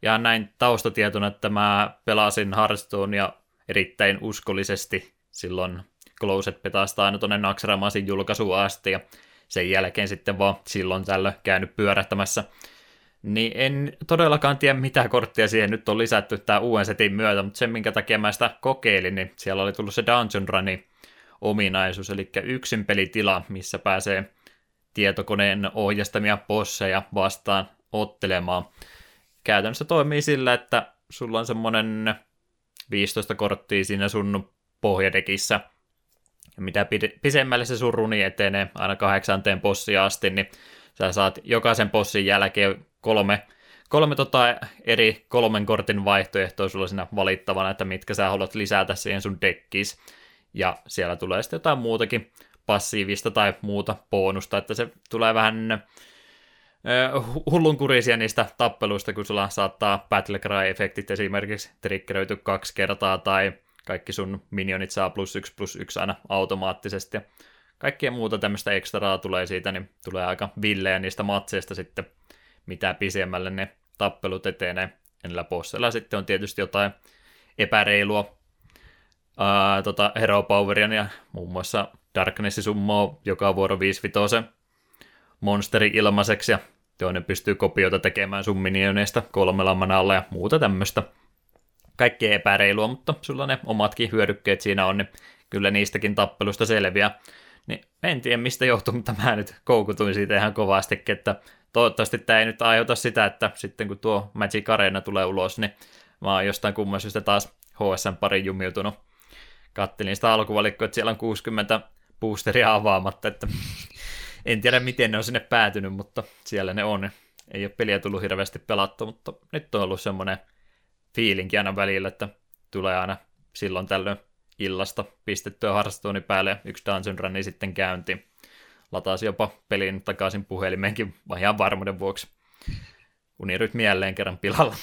Ja näin taustatietona, että mä pelasin Hearthstonea erittäin uskollisesti silloin Closet Petasta aina tuonne Naxxramasin julkaisuun asti, ja sen jälkeen sitten vaan silloin tällöin käynyt pyörähtämässä niin en todellakaan tiedä, mitä korttia siihen nyt on lisätty tämän uuden setin myötä, mutta sen, minkä takia mä sitä kokeilin, niin siellä oli tullut se Dungeon Runin ominaisuus, eli yksin pelitila, missä pääsee tietokoneen ohjastamia bosseja vastaan ottelemaan. Käytännössä toimii sillä, että sulla on semmoinen 15 korttia siinä sun pohjadekissä, ja mitä pisemmälle se sun runi etenee, aina kahdeksanteen bossia asti, niin sä saat jokaisen bossin jälkeen kolme, kolme tota eri kolmen kortin vaihtoehtoa sulla siinä valittavana, että mitkä sä haluat lisätä siihen sun deckis. Ja siellä tulee sitten jotain muutakin passiivista tai muuta bonusta, että se tulee vähän hullunkurisia niistä tappeluista, kun sulla saattaa Battle Cry-efektit esimerkiksi triggeröity kaksi kertaa, tai kaikki sun minionit saa plus yksi plus yksi aina automaattisesti, ja kaikkea muuta tämmöistä ekstraa tulee siitä, niin tulee aika villeä niistä matseista sitten mitä pisemmälle ne tappelut etenee. Ja niillä bossilla sitten on tietysti jotain epäreilua ää, tota Hero Poweria ja muun muassa Darkness summoo joka vuoro 5 monsteri ilmaiseksi ja toinen pystyy kopioita tekemään sun minioneista kolmella manalla ja muuta tämmöistä. Kaikki epäreilua, mutta sulla ne omatkin hyödykkeet siinä on, niin kyllä niistäkin tappelusta selviää. Niin en tiedä mistä johtuu, mutta mä nyt koukutuin siitä ihan kovasti, että toivottavasti tämä ei nyt aiheuta sitä, että sitten kun tuo Magic Arena tulee ulos, niin mä oon jostain kumman syystä taas HSN pari jumiutunut. Kattelin sitä alkuvalikkoa, että siellä on 60 boosteria avaamatta, että en tiedä miten ne on sinne päätynyt, mutta siellä ne on. Ei ole peliä tullut hirveästi pelattu, mutta nyt on ollut semmoinen fiilinki aina välillä, että tulee aina silloin tällöin illasta pistettyä harrastuuni päälle ja yksi Dungeon Run sitten käyntiin latasi jopa pelin takaisin puhelimeenkin ihan varmuuden vuoksi. Unirytmi jälleen kerran pilalla.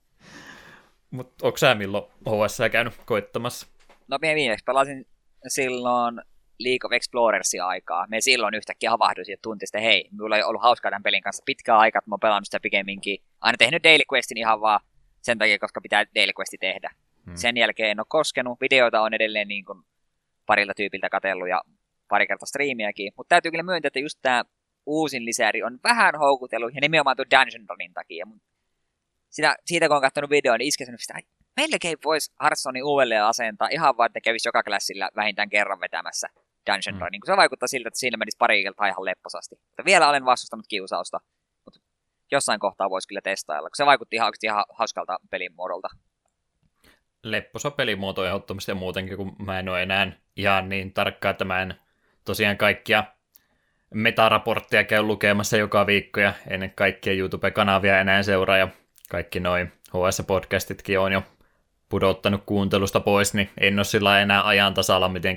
Mutta onko sä milloin HS käynyt koittamassa? No minä viimeksi pelasin silloin League of Explorersia aikaa. Me silloin yhtäkkiä havahduisin ja tunti että hei, minulla ei ollut hauskaa tämän pelin kanssa pitkään aikaa, että mä oon pelannut sitä pikemminkin. Aina tehnyt Daily Questin ihan vaan sen takia, koska pitää Daily Questi tehdä. Hmm. Sen jälkeen en ole koskenut. Videoita on edelleen niin kuin parilta tyypiltä katellut ja pari kertaa striimiäkin, mutta täytyy kyllä myöntää, että just tämä uusin lisääri on vähän houkutellut, ja nimenomaan tuon Dungeon Runin takia. Sitä, siitä kun on katsonut videon, niin iskenyt sitä, melkein voisi Hearthstonein uudelleen asentaa ihan vaan, että kävisi joka klassilla vähintään kerran vetämässä Dungeon mm. Runin, kun se vaikuttaa siltä, että siinä menisi pari iltaa ihan lepposasti. Mutta vielä olen vastustanut kiusausta, jossain kohtaa voisi kyllä testailla, kun se vaikutti ihan, ihan hauskalta pelin muodolta. Lepposa pelimuoto ehdottomasti ja muutenkin, kun mä en ole enää ihan niin tarkkaa, että mä en tosiaan kaikkia metaraportteja käy lukemassa joka viikko ja ennen kaikkea YouTube-kanavia enää seuraa ja kaikki noin HS-podcastitkin on jo pudottanut kuuntelusta pois, niin en ole sillä enää ajan tasalla, miten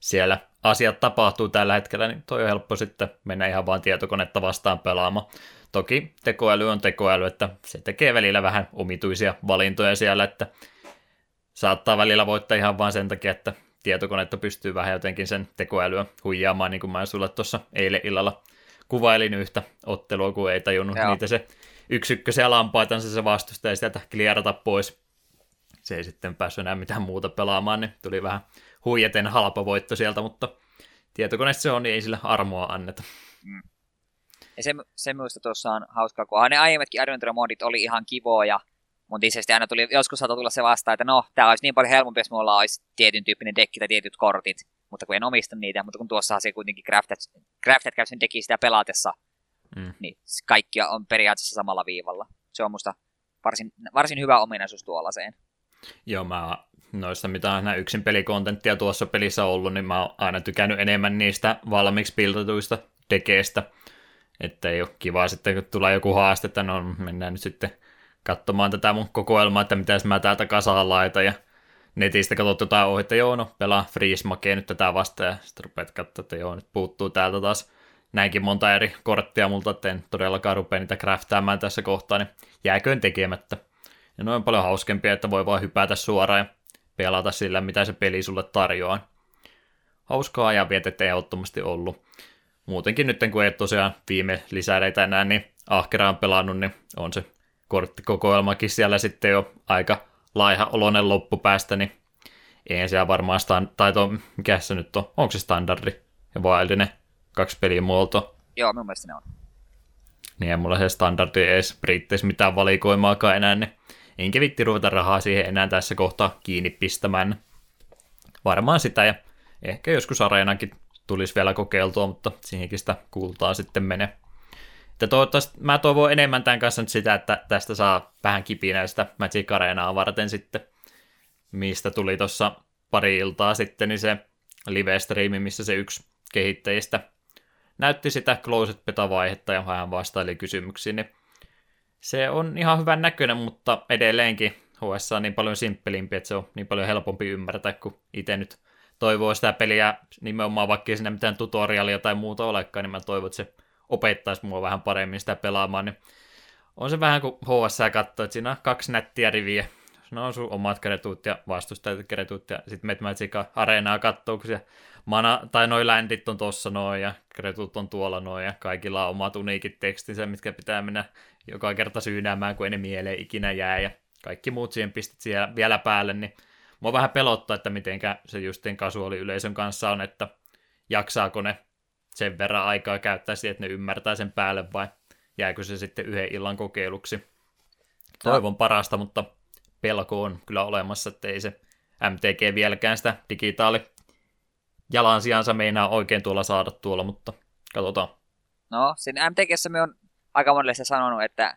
siellä asiat tapahtuu tällä hetkellä, niin toi on helppo sitten mennä ihan vaan tietokonetta vastaan pelaamaan. Toki tekoäly on tekoäly, että se tekee välillä vähän omituisia valintoja siellä, että saattaa välillä voittaa ihan vaan sen takia, että tietokonetta pystyy vähän jotenkin sen tekoälyä huijaamaan, niin kuin mä sulle tuossa eilen illalla kuvailin yhtä ottelua, kun ei tajunnut Joo. niitä se yksikköisiä lampaitansa se vastusta ja sieltä klierata pois. Se ei sitten päässyt enää mitään muuta pelaamaan, niin tuli vähän huijaten halpa voitto sieltä, mutta tietokoneessa se on, niin ei sillä armoa anneta. Mm. Ja se, se minusta tuossa on hauskaa, kun ne aiemmatkin adventure-modit oli ihan kivoja, mutta itse aina tuli, joskus saattoi tulla se vastaan, että no, tämä olisi niin paljon helpompi, jos mulla olisi tietyn tyyppinen dekki tai tietyt kortit, mutta kun en omista niitä, mutta kun tuossa se kuitenkin craftat, craftat käy sen dekin sitä pelatessa, mm. niin kaikki on periaatteessa samalla viivalla. Se on musta varsin, varsin hyvä ominaisuus tuollaiseen. Joo, mä noista, mitä on nämä yksin pelikontenttia tuossa pelissä ollut, niin mä oon aina tykännyt enemmän niistä valmiiksi piltatuista dekeistä. Että ei ole kiva sitten, kun tulee joku haaste, että no mennään nyt sitten katsomaan tätä mun kokoelmaa, että mitäs mä täältä kasaan laita ja netistä katsot jotain ohi, että joo, no pelaa Freeze nyt tätä vastaan ja sitten rupeat katsoa, että joo, nyt puuttuu täältä taas näinkin monta eri korttia multa, että en todellakaan rupea niitä craftaamaan tässä kohtaa, niin jääköön tekemättä. Ja noin paljon hauskempia, että voi vaan hypätä suoraan ja pelata sillä, mitä se peli sulle tarjoaa. Hauskaa ajanvietettä ehdottomasti ollut. Muutenkin nyt, kun ei tosiaan viime lisäreitä enää, niin ahkeraan pelannut, niin on se korttikokoelmakin siellä sitten jo aika laiha oloinen loppupäästä, niin ei siellä varmaan, stand, tai to, mikä se nyt on, onko se standardi ja wildinen kaksi pelimuoto? Joo, minun mielestä ne on. Niin ei mulla se standardi edes britteissä mitään valikoimaakaan enää, niin enkä vitti ruveta rahaa siihen enää tässä kohtaa kiinni pistämään. Varmaan sitä ja ehkä joskus areenakin tulisi vielä kokeiltua, mutta siihenkin sitä kultaa sitten menee. Että toivottavasti mä toivon enemmän tämän kanssa nyt sitä, että tästä saa vähän kipinä sitä Magic Arenaa varten sitten, mistä tuli tuossa pari iltaa sitten, niin se live-striimi, missä se yksi kehittäjistä näytti sitä closet beta-vaihetta ja vähän vastaili kysymyksiin, niin se on ihan hyvän näköinen, mutta edelleenkin HS on niin paljon simppelimpi, että se on niin paljon helpompi ymmärtää, kun itse nyt toivoo sitä peliä nimenomaan, vaikka ei siinä mitään tutorialia tai muuta olekaan, niin mä toivon, että se opettaisi mua vähän paremmin sitä pelaamaan, niin on se vähän kuin HS katsoo, että siinä on kaksi nättiä riviä. No on sun omat keretut ja vastustajat keretut ja sitten meet Magica Areenaa kattoo, kun se mana, tai noi ländit on tossa noin ja keretut on tuolla noin ja kaikilla on omat uniikit tekstinsä, mitkä pitää mennä joka kerta syynäämään, kun ei ne mieleen ikinä jää ja kaikki muut siihen pistet siellä vielä päälle, niin mua vähän pelottaa, että mitenkä se justin kasuaali yleisön kanssa on, että jaksaako ne sen verran aikaa käyttää siihen, että ne ymmärtää sen päälle vai jääkö se sitten yhden illan kokeiluksi. Toivon parasta, mutta pelko on kyllä olemassa, että ei se MTG vieläkään sitä digitaali jalansijansa meinaa oikein tuolla saada tuolla, mutta katsotaan. No, siinä MTGssä me on aika monelle se sanonut, että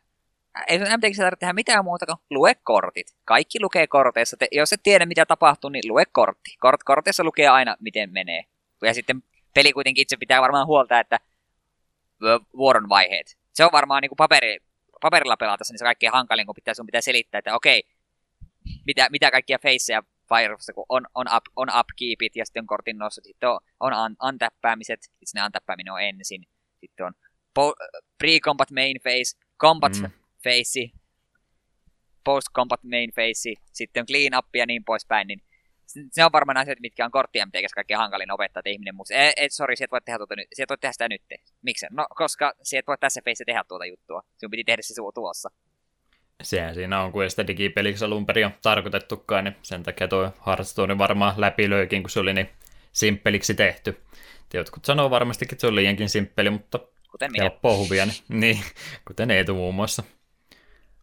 ei sun MTGssä tarvitse tehdä mitään muuta kuin lue kortit. Kaikki lukee korteissa. Te, jos et tiedä, mitä tapahtuu, niin lue kortti. Kort, korteissa lukee aina, miten menee. Ja sitten peli kuitenkin itse pitää varmaan huolta, että vuoron vaiheet. Se on varmaan niin kuin paperi, paperilla pelata, niin se kaikkein hankalin, kun pitää, sun pitää selittää, että okei, mitä, mitä kaikkia faceja Firefoxissa, kun on, on, up, on upkeepit ja sitten on kortin nostot, sitten on, on un, untappäämiset, itse ne untappääminen on ensin, sitten on pre-combat main phase, combat mm. Phase, post-combat main phase, sitten on clean up ja niin poispäin, niin se on varmaan asiat, mitkä on korttia MTGssä kaikkein hankalin opettaa, että ihminen muista. Ei, ei sori, sieltä voi tehdä, tuota nyt, sieltä voi tehdä sitä nyt. Miksi? No, koska sieltä voi tässä feissä tehdä tuota juttua. Sinun piti tehdä se tuossa. Sehän siinä on, kun ei sitä digipeliksi alun perin on tarkoitettukaan, niin sen takia tuo Hearthstone varmaan läpilöikin, kun se oli niin simppeliksi tehty. Jotkut sanoo varmastikin, että se on liiankin simppeli, mutta kuten minä. helppoa huvia, niin, niin, kuten Eetu muun muassa.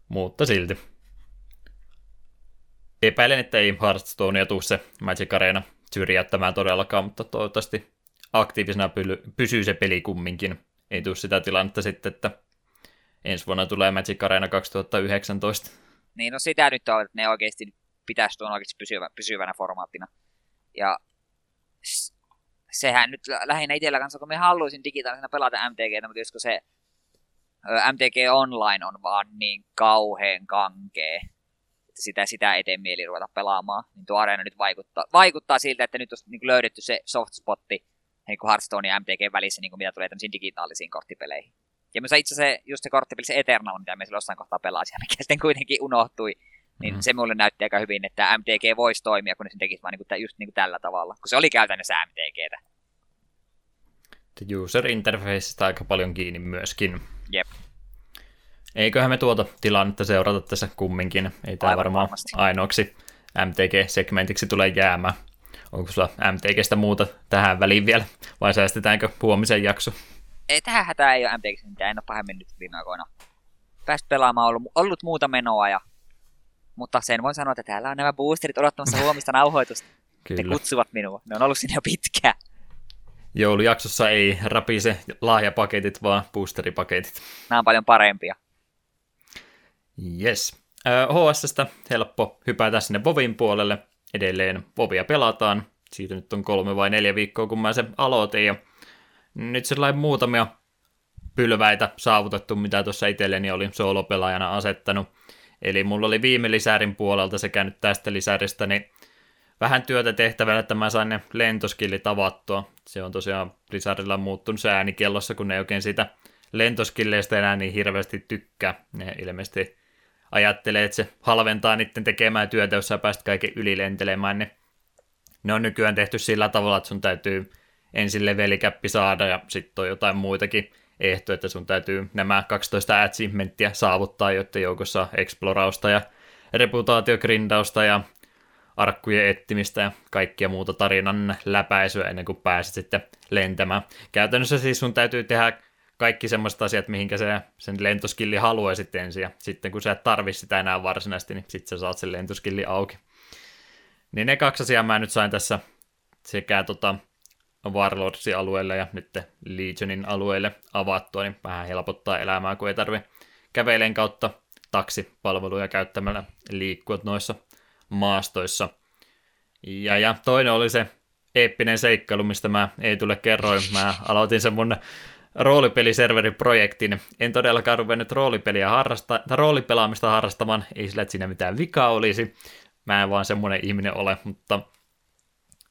Mutta silti epäilen, että ei Hearthstonea tule se Magic Arena syrjäyttämään todellakaan, mutta toivottavasti aktiivisena pysyy se peli kumminkin. Ei tule sitä tilannetta sitten, että ensi vuonna tulee Magic Arena 2019. Niin, no sitä nyt on, että ne oikeasti pitäisi tuon oikeasti pysyvä, pysyvänä formaattina. Ja sehän nyt lähinnä itsellä kanssa, kun me haluaisin digitaalisena pelata MTGtä, mutta josko se MTG Online on vaan niin kauheen kankee, sitä, sitä eteen mieli ruveta pelaamaan, niin tuo areena nyt vaikuttaa, vaikuttaa siltä, että nyt on niin löydetty se soft spotti niin kuin Hearthstone ja MTG välissä, niin kuin mitä tulee tämmöisiin digitaalisiin korttipeleihin. Ja myös itse se, just se korttipeli, se Eternal, mitä me silloin jossain kohtaa pelasin, mikä sitten kuitenkin unohtui, niin mm-hmm. se mulle näytti aika hyvin, että MTG voisi toimia, kun ne sen tekisi vaan niin kuin, just niin kuin tällä tavalla, kun se oli käytännössä MTGtä. User interfaceista aika paljon kiinni myöskin. Jep. Eiköhän me tuota tilannetta seurata tässä kumminkin. Ei tämä varmaan varmasti. ainoaksi MTG-segmentiksi tulee jäämään. Onko sulla MTGstä muuta tähän väliin vielä, vai säästetäänkö huomisen jakso? Ei, tähän hätää ei ole MTGstä mitään, en ole pahemmin nyt viime aikoina päässyt pelaamaan, ollut, ollut muuta menoa, ja... mutta sen voin sanoa, että täällä on nämä boosterit odottamassa huomista nauhoitusta. Kyllä. Ne kutsuvat minua, ne on ollut sinne jo pitkään. Joulujaksossa ei rapise lahjapaketit, vaan boosteripaketit. Nämä on paljon parempia. Yes. HSstä helppo hypätä sinne Vovin puolelle. Edelleen Vovia pelataan. Siitä nyt on kolme vai neljä viikkoa, kun mä sen aloitin. Ja nyt sellainen muutamia pylväitä saavutettu, mitä tuossa itselleni olin soolopelaajana asettanut. Eli mulla oli viime lisärin puolelta sekä nyt tästä lisäristä, niin vähän työtä tehtävänä, että mä sain ne lentoskillit avattua. Se on tosiaan lisärillä muuttunut se äänikellossa, kun ne ei oikein siitä lentoskilleistä enää niin hirveästi tykkää. Ne ilmeisesti ajattelee, että se halventaa niiden tekemään työtä, jos sä pääst kaiken yli lentelemään, niin ne on nykyään tehty sillä tavalla, että sun täytyy ensin levelikäppi saada ja sitten on jotain muitakin ehto, että sun täytyy nämä 12 achievementtia saavuttaa, joiden joukossa explorausta ja reputaatiogrindausta ja arkkujen ettimistä ja kaikkia muuta tarinan läpäisyä ennen kuin pääset sitten lentämään. Käytännössä siis sun täytyy tehdä kaikki semmoiset asiat, mihinkä se sen lentoskilli haluaa sitten ensin, ja sitten kun sä et tarvi sitä enää varsinaisesti, niin sitten sä saat sen lentoskilli auki. Niin ne kaksi asiaa mä nyt sain tässä sekä tota Warlordsin alueelle ja nyt Legionin alueelle avattua, niin vähän helpottaa elämää, kun ei tarvi käveleen kautta taksipalveluja käyttämällä liikkua noissa maastoissa. Ja, ja toinen oli se eeppinen seikkailu, mistä mä ei tule kerroin. Mä aloitin sen mun roolipeliserveriprojektin. En todellakaan ruvennut roolipeliä harrasta, roolipelaamista harrastamaan, ei sillä, että siinä mitään vikaa olisi. Mä en vaan semmoinen ihminen ole, mutta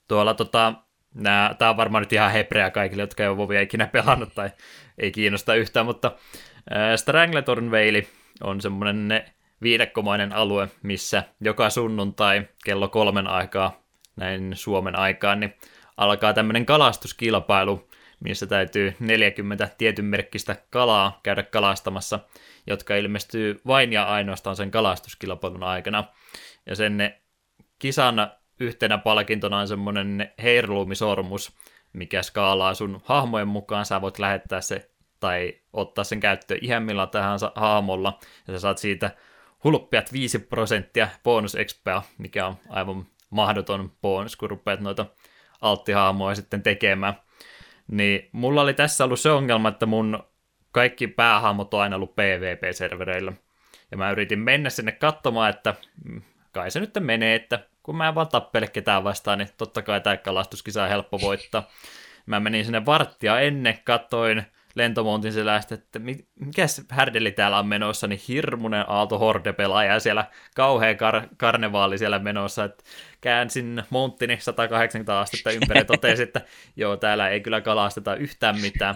tuolla tota, tämä on varmaan nyt ihan hebreä kaikille, jotka ei ole Vovia ikinä pelannut tai ei kiinnosta yhtään, mutta äh, Strangletorn Valley on semmoinen viidekkomainen alue, missä joka sunnuntai kello kolmen aikaa, näin Suomen aikaan, niin alkaa tämmöinen kalastuskilpailu, missä täytyy 40 tietyn merkkistä kalaa käydä kalastamassa, jotka ilmestyy vain ja ainoastaan sen kalastuskilpailun aikana. Ja sen kisan yhtenä palkintona on semmoinen heirluumisormus, mikä skaalaa sun hahmojen mukaan. Sä voit lähettää se tai ottaa sen käyttöön ihan millä tahansa hahmolla, ja sä saat siitä hulppiat 5 prosenttia bonus mikä on aivan mahdoton bonus, kun rupeat noita alttihahmoja sitten tekemään. Niin mulla oli tässä ollut se ongelma, että mun kaikki päähahmot on aina ollut PvP-servereillä. Ja mä yritin mennä sinne katsomaan, että mm, kai se nyt menee, että kun mä en vaan tappele ketään vastaan, niin totta kai tämä kalastuskisa on helppo voittaa. Mä menin sinne varttia ennen, kattoin lentomontin selästä, että mikä härdeli täällä on menossa, niin hirmunen aalto horde pelaaja siellä kauhea kar- karnevaali siellä menossa, että käänsin monttini 180 astetta ympäri ja totesin, että joo, täällä ei kyllä kalasteta yhtään mitään.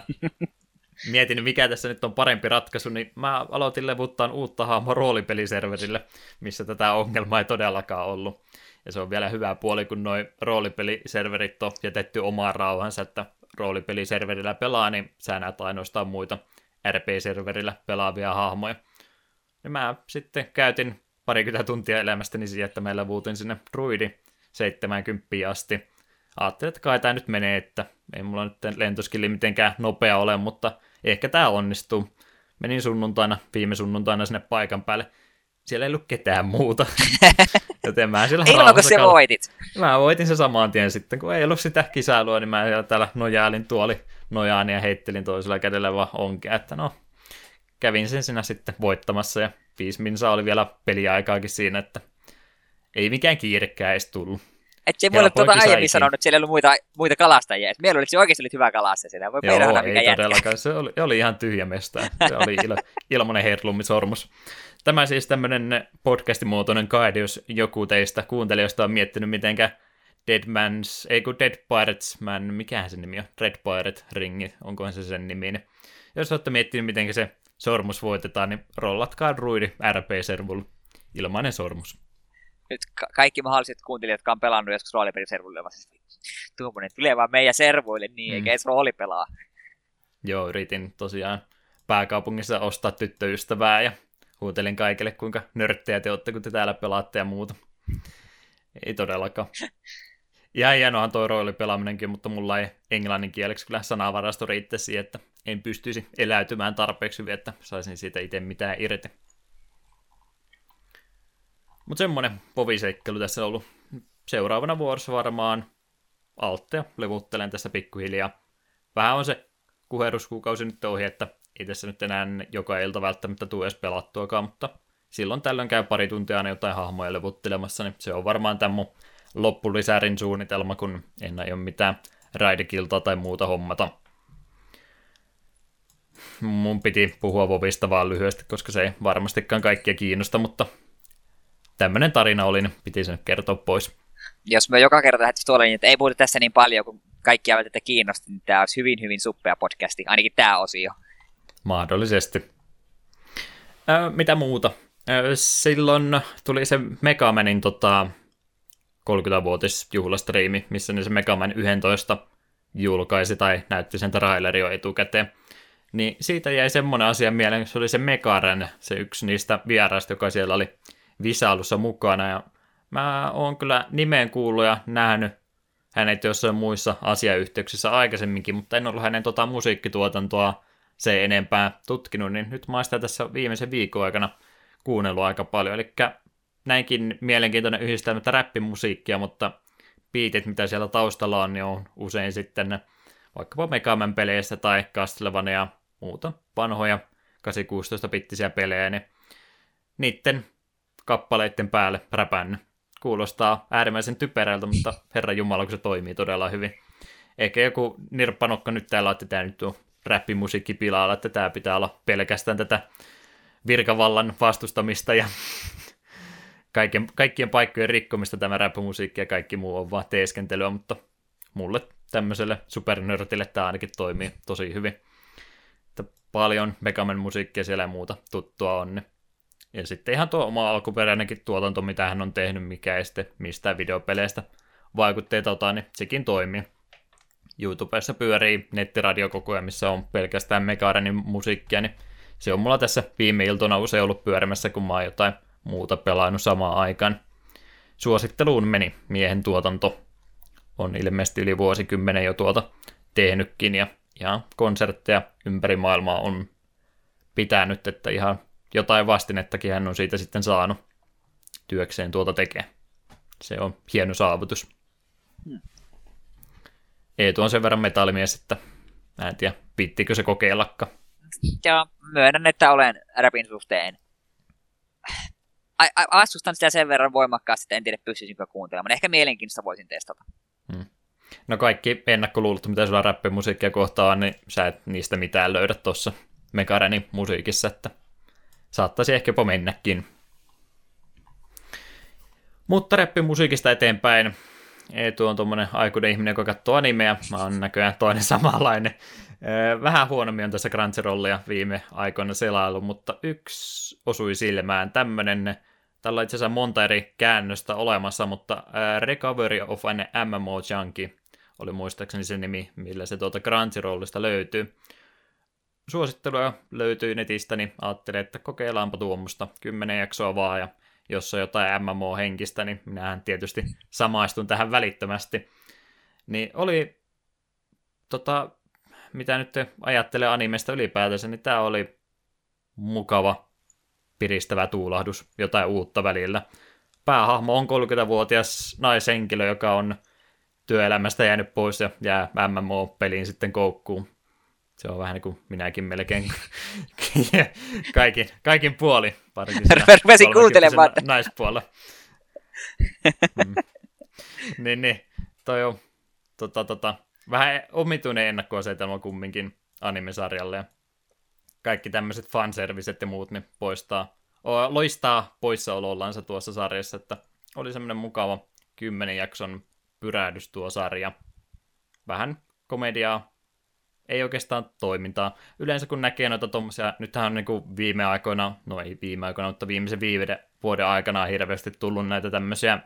Mietin, mikä tässä nyt on parempi ratkaisu, niin mä aloitin levuttaa uutta hahmoa roolipeliserverille, missä tätä ongelmaa ei todellakaan ollut. Ja se on vielä hyvä puoli, kun noin roolipeliserverit on jätetty omaan rauhansa, että roolipeliserverillä pelaa, niin sä näet ainoastaan muita RP-serverillä pelaavia hahmoja. Ja mä sitten käytin parikymmentä tuntia elämästäni siihen, että meillä vuutin sinne druidi 70 asti. Ajattelin, että kai tämä nyt menee, että ei mulla nyt lentoskilli mitenkään nopea ole, mutta ehkä tämä onnistuu. Menin sunnuntaina, viime sunnuntaina sinne paikan päälle siellä ei ollut ketään muuta. Joten mä siellä Ilman, kun sä voitit. Mä voitin se saman tien sitten, kun ei ollut sitä kisailua, niin mä siellä täällä nojailin tuoli nojaani ja heittelin toisella kädellä vaan onkea, että no, kävin sen sinä sitten voittamassa ja viisi minsa oli vielä peliaikaakin siinä, että ei mikään kiirekään edes tullut. Et se mulle tuota aiemmin sanonut, että siellä ei ollut muita, muita kalastajia. Et meillä oli se oikeasti oli hyvä kalastaja siellä. Voi Joo, ei mikä todellakaan. Se oli, oli, ihan tyhjä mesta. Se oli il, ilmanen herlummisormus. Tämä siis tämmöinen podcastimuotoinen guide, jos joku teistä kuuntelijoista on miettinyt, mitenkä Dead Man's, ei kun Dead Pirates Man, mikähän se nimi on, Red Pirate Ringi, onkohan se sen nimi, niin jos olette miettinyt, miten se sormus voitetaan, niin rollatkaa druidi RP-servulla, ilmainen sormus. Nyt ka- kaikki mahdolliset kuuntelijat, jotka on pelannut joskus roolipeliservulle, siis tuommoinen tulee vaan meidän servuille, niin mm. eikä edes rooli pelaa. Joo, yritin tosiaan pääkaupungissa ostaa tyttöystävää ja huutelin kaikille, kuinka nörttejä te olette, kun te täällä pelaatte ja muuta. Ei todellakaan. Ja hienohan toi roolipelaaminenkin, mutta mulla ei englannin kieleksi kyllä sanavarasto riittäisi että en pystyisi eläytymään tarpeeksi hyvin, että saisin siitä itse mitään irti. Mutta semmonen poviseikkelu tässä on ollut. Seuraavana vuorossa varmaan altteja levuttelen tässä pikkuhiljaa vähän on se kuheruskuukausi nyt ohi, että ei tässä nyt enää joka ilta välttämättä tule edes pelattuakaan, mutta silloin tällöin käy pari tuntia aina jotain hahmoja levuttelemassa, niin se on varmaan tämän mun loppulisärin suunnitelma, kun en aio mitään raidikiltaa tai muuta hommata. Mun piti puhua Vovista vaan lyhyesti, koska se ei varmastikaan kaikkia kiinnosta, mutta tämmöinen tarina oli, niin piti sen kertoa pois. Jos me joka kerta lähdettäisiin tuolla niin, että ei puhuta tässä niin paljon, kun kaikkia välttämättä kiinnosti, niin tämä olisi hyvin, hyvin suppea podcasti, ainakin tämä osio. Mahdollisesti. Ö, mitä muuta? Ö, silloin tuli se Megamanin tota, 30-vuotisjuhlastriimi, missä ne se Megaman 11 julkaisi tai näytti sen traileri jo etukäteen. Niin siitä jäi semmoinen asia mieleen, se oli se Megaren, se yksi niistä vieraista, joka siellä oli visailussa mukana. Ja mä oon kyllä nimeen kuullut ja nähnyt hänet jossain muissa asiayhteyksissä aikaisemminkin, mutta en ollut hänen tota musiikkituotantoa se enempää tutkinut, niin nyt mä sitä tässä viimeisen viikon aikana kuunnellut aika paljon. Eli näinkin mielenkiintoinen yhdistelmä räppimusiikkia, mutta biitit, mitä siellä taustalla on, niin on usein sitten vaikkapa Megaman peleissä tai Castlevania ja muuta vanhoja 816-bittisiä pelejä, niin niiden kappaleiden päälle räpännyt. Kuulostaa äärimmäisen typerältä, mutta herra Jumala, kun se toimii todella hyvin. Eikä joku nirppanokka nyt täällä, että tämä nyt on räppimusiikki pilalla, että tämä pitää olla pelkästään tätä virkavallan vastustamista ja kaiken, kaikkien paikkojen rikkomista tämä räppimusiikki ja kaikki muu on vaan teeskentelyä, mutta mulle tämmöiselle supernörtille tämä ainakin toimii tosi hyvin. Että paljon Megaman musiikkia siellä ja muuta tuttua on. Ja sitten ihan tuo oma alkuperäinenkin tuotanto, mitä hän on tehnyt, mikä ei sitten mistään videopeleistä vaikutteita ota, niin sekin toimii. YouTubessa pyörii nettiradio koko ajan, missä on pelkästään Megarenin musiikkia, niin se on mulla tässä viime iltona usein ollut pyörimässä, kun mä oon jotain muuta pelannut samaan aikaan. Suositteluun meni miehen tuotanto. On ilmeisesti yli vuosikymmenen jo tuota tehnytkin ja ihan konsertteja ympäri maailmaa on pitänyt, että ihan jotain vastinettakin hän on siitä sitten saanut työkseen tuota tekee. Se on hieno saavutus. Hmm. Eetu on sen verran metallimies, että mä en tiedä, pittikö se kokeillakka. Ja myönnän, että olen rapin suhteen vastustan sitä sen verran voimakkaasti, että en tiedä pystyisinkö kuuntelemaan. Ehkä mielenkiintoista voisin testata. Hmm. No kaikki ennakkoluulot, mitä sulla räppimusiikkia kohtaa on, niin sä et niistä mitään löydä tuossa Megarenin musiikissa, että saattaisi ehkä jopa mennäkin. Mutta räppimusiikista eteenpäin. Eetu on tuommoinen aikuinen ihminen, joka katsoo animeja. Mä oon näköjään toinen samanlainen. Vähän huonommin on tässä Crunchyrollia viime aikoina selailu, mutta yksi osui silmään. Tämmönen, tällä on itse asiassa monta eri käännöstä olemassa, mutta Recovery of an MMO Junkie oli muistaakseni se nimi, millä se tuolta Crunchyrollista löytyy. Suositteluja löytyy netistä, niin ajattelin, että kokeillaanpa tuommoista. Kymmenen jaksoa vaan, ja jos on jotain MMO-henkistä, niin minähän tietysti samaistun tähän välittömästi. Niin oli tota, mitä nyt ajattelee animesta ylipäätänsä, niin tämä oli mukava, piristävä tuulahdus, jotain uutta välillä. Päähahmo on 30-vuotias naishenkilö, joka on työelämästä jäänyt pois ja jää MMO-peliin sitten koukkuun. Se on vähän niin kuin minäkin melkein kaikin, kaikin puoli. Rupesin kuuntelemaan. Naispuolella. Mm. niin, niin. Toi on tota, tota, vähän omituinen ennakkoasetelma kumminkin animesarjalle. Ja kaikki tämmöiset fanserviset ja muut ne poistaa, loistaa poissaolollansa tuossa sarjassa, että oli semmoinen mukava kymmenen jakson pyrähdys tuo sarja. Vähän komediaa, ei oikeastaan toimintaa. Yleensä kun näkee noita tommosia, nythän on niinku viime aikoina, no ei viime aikoina, mutta viimeisen viiden vuoden aikana on hirveästi tullut näitä tämmöisiä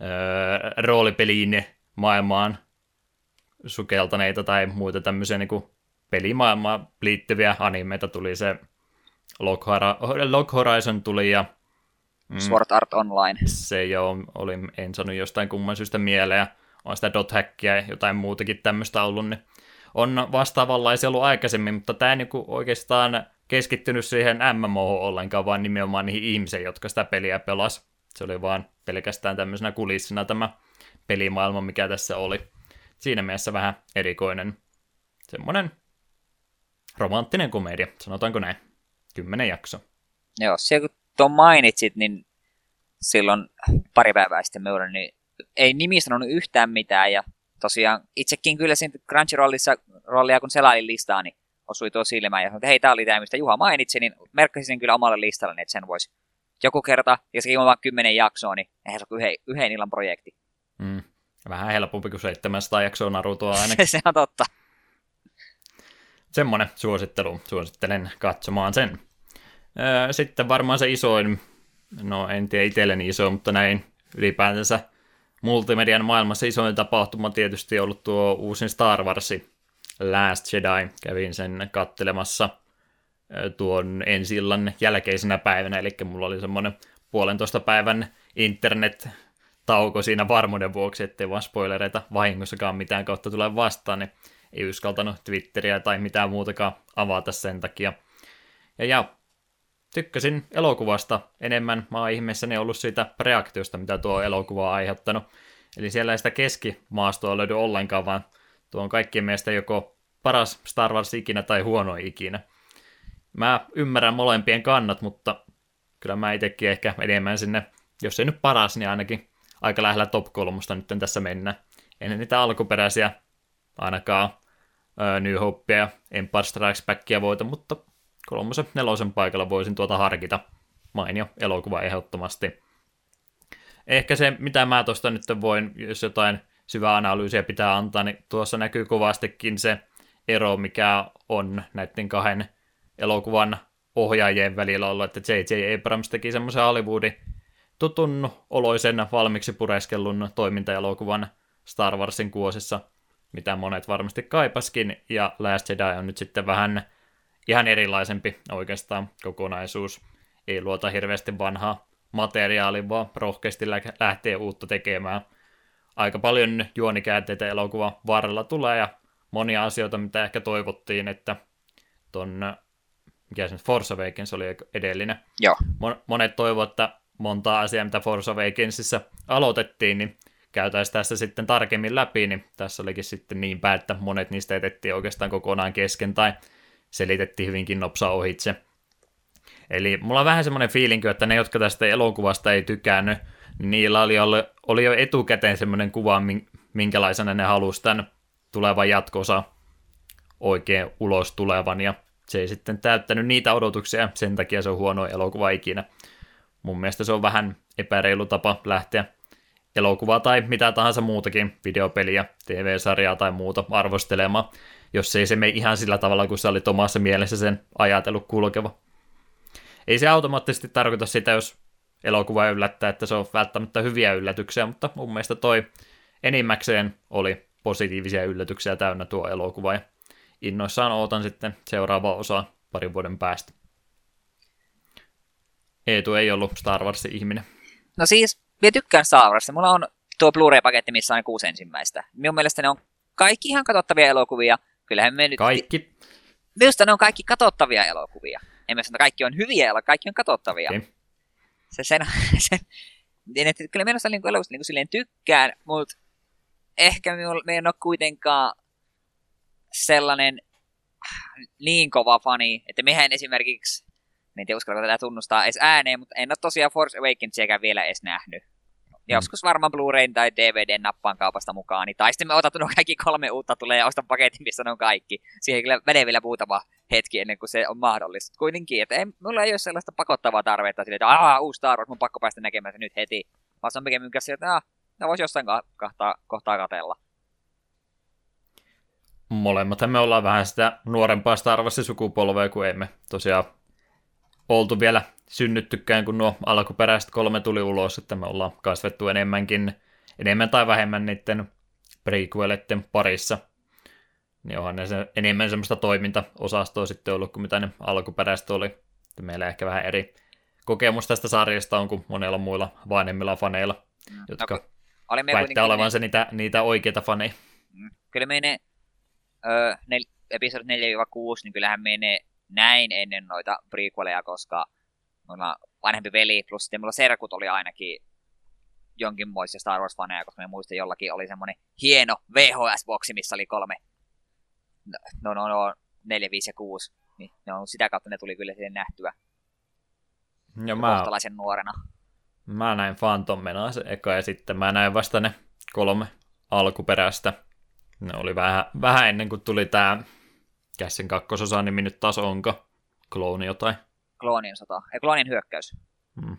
öö, roolipeliin maailmaan sukeltaneita tai muita tämmöisiä niin pelimaailmaan liittyviä animeita tuli se Log, Horizon tuli ja mm, Sword Art Online. Se jo oli, en sano jostain kumman syystä mieleen. On sitä dot hackia ja jotain muutakin tämmöistä ollut, niin on vastaavanlaisia ollut aikaisemmin, mutta tämä ei niinku oikeastaan keskittynyt siihen MMO ollenkaan, vaan nimenomaan niihin ihmisiin, jotka sitä peliä pelas. Se oli vaan pelkästään tämmöisenä kulissina tämä pelimaailma, mikä tässä oli siinä mielessä vähän erikoinen. semmoinen romanttinen komedia, sanotaanko näin. Kymmenen jakso. Joo, se kun tuon mainitsit, niin silloin pari päivää sitten me niin ei nimi sanonut yhtään mitään, ja tosiaan itsekin kyllä siinä Crunchyrollissa rollia kun selailin listaa, niin osui tuo silmään ja sanoin, että hei, tämä oli tämä, mistä Juha mainitsi, niin merkkasin sen kyllä omalle listalle, että sen voisi joku kerta, ja se on vain kymmenen jaksoa, niin eihän se ole yhden, yhden illan projekti. Mm. Vähän helpompi kuin 700 jaksoa Narutoa ainakin. se on totta. Semmoinen suosittelu. Suosittelen katsomaan sen. Sitten varmaan se isoin, no en tiedä itselleni iso, mutta näin ylipäätänsä multimedian maailmassa isoin tapahtuma tietysti ollut tuo uusin Star Wars Last Jedi. Kävin sen kattelemassa tuon ensi illan jälkeisenä päivänä, eli mulla oli semmoinen puolentoista päivän internet tauko siinä varmuuden vuoksi, ettei vaan spoilereita vahingossakaan mitään kautta tule vastaan, niin ei uskaltanut Twitteriä tai mitään muutakaan avata sen takia. Ja, ja tykkäsin elokuvasta enemmän. Mä oon ihmeessäni ollut siitä reaktiosta, mitä tuo elokuva on aiheuttanut. Eli siellä ei sitä keskimaastoa löydy ollenkaan, vaan tuo on kaikkien mielestä joko paras Star Wars ikinä tai huono ikinä. Mä ymmärrän molempien kannat, mutta kyllä mä itsekin ehkä enemmän sinne, jos ei nyt paras, niin ainakin aika lähellä top kolmosta nyt tässä mennä. En niitä alkuperäisiä ainakaan New Hopea ja Empire Strikes Backia voita, mutta kolmosen, nelosen paikalla voisin tuota harkita. Mainio elokuva ehdottomasti. Ehkä se, mitä mä tuosta nyt voin, jos jotain syvää analyysiä pitää antaa, niin tuossa näkyy kovastikin se ero, mikä on näiden kahden elokuvan ohjaajien välillä ollut, että J.J. Abrams teki semmoisen Hollywoodin tutun oloisen valmiiksi pureskellun toimintaelokuvan Star Warsin kuosissa, mitä monet varmasti kaipaskin, ja Last Jedi on nyt sitten vähän ihan erilaisempi oikeastaan kokonaisuus. Ei luota hirveästi vanhaa materiaalia, vaan rohkeasti lähtee uutta tekemään. Aika paljon juonikäänteitä elokuvan varrella tulee, ja monia asioita, mitä ehkä toivottiin, että ton, mikä se Force Awakens oli edellinen. Joo. Monet toivovat, että monta asiaa, mitä Force Awakensissa aloitettiin, niin käytäisiin tässä sitten tarkemmin läpi, niin tässä olikin sitten niin päin, että monet niistä etettiin oikeastaan kokonaan kesken tai selitettiin hyvinkin nopsaa ohitse. Eli mulla on vähän semmoinen fiilinki, että ne, jotka tästä elokuvasta ei tykännyt, niin niillä oli, oli jo etukäteen semmoinen kuva, minkälaisena ne halusi tämän tulevan jatkosa oikein ulos tulevan, ja se ei sitten täyttänyt niitä odotuksia, sen takia se on huono elokuva ikinä. Mun mielestä se on vähän epäreilu tapa lähteä elokuvaa tai mitä tahansa muutakin, videopeliä, TV-sarjaa tai muuta arvostelemaan, jos ei se mene ihan sillä tavalla, kun sä olit omassa mielessä sen ajatellut kulkeva. Ei se automaattisesti tarkoita sitä, jos elokuva yllättää, että se on välttämättä hyviä yllätyksiä, mutta mun mielestä toi enimmäkseen oli positiivisia yllätyksiä täynnä tuo elokuva, ja innoissaan ootan sitten seuraavaa osaa parin vuoden päästä. Eetu ei ollut Star Warsin ihminen. No siis, minä tykkään Star Warsista. Mulla on tuo Blu-ray-paketti, missä on kuusi ensimmäistä. Minun mielestä ne on kaikki ihan katsottavia elokuvia. Kyllähän me nyt... Kaikki? Minusta ne on kaikki katsottavia elokuvia. En mä sano, että kaikki on hyviä, kaikki on katsottavia. Okay. Se, sen, sen, niin, että kyllä minusta niin elokuvista niin silleen tykkään, mutta ehkä me en ole kuitenkaan sellainen niin kova fani, että mehän esimerkiksi Mä en tiedä uskallanko tätä tunnustaa edes ääneen, mutta en ole tosiaan Force Awakensiäkään vielä edes nähnyt. Mm. Joskus varmaan Blu-rayn tai DVD nappaan kaupasta mukaan, niin tai sitten me otat nuo kaikki kolme uutta tulee ja ostan paketin, missä ne on kaikki. Siihen kyllä menee vielä muutama hetki ennen kuin se on mahdollista. Kuitenkin, että ei, mulla ei ole sellaista pakottavaa tarvetta sille, että aah, uusi Star Wars, mun pakko päästä näkemään se nyt heti. Vaan se on pikemmin että ah, ne voisi jossain kohtaa, kohtaa katella. Molemmat me ollaan vähän sitä nuorempaa Star Warsin sukupolvea, kuin emme tosiaan oltu vielä synnyttykään, kun nuo alkuperäiset kolme tuli ulos, että me ollaan kasvettu enemmänkin, enemmän tai vähemmän niiden prequelitten parissa. Niin onhan ne se, enemmän semmoista toimintaosastoa sitten ollut kuin mitä ne alkuperäiset oli. Meillä ehkä vähän eri kokemus tästä sarjasta on kuin monella muilla vanhemmilla faneilla, mm. jotka no, väittää olevansa ne... niitä, niitä oikeita faneja. Mm. Kyllä meidän öö, nel, episodit 4-6, niin kyllähän meidän näin ennen noita prequeleja, koska mulla vanhempi veli, plus sitten mulla serkut oli ainakin jonkinmoisia Star Wars-faneja, koska me muistan jollakin oli semmoinen hieno VHS-boksi, missä oli kolme no, no, no 4, 5 ja 6, niin ne on, sitä kautta ne tuli kyllä siihen nähtyä Ja mä, kohtalaisen nuorena. mä näin Phantom Menace eka ja sitten mä näin vasta ne kolme alkuperäistä. Ne oli vähän, vähän ennen kuin tuli tää Kässin kakkososa nimi nyt taas onko? Klooni jotain. Kloonin sota. Ei, Kloonin hyökkäys. Hmm.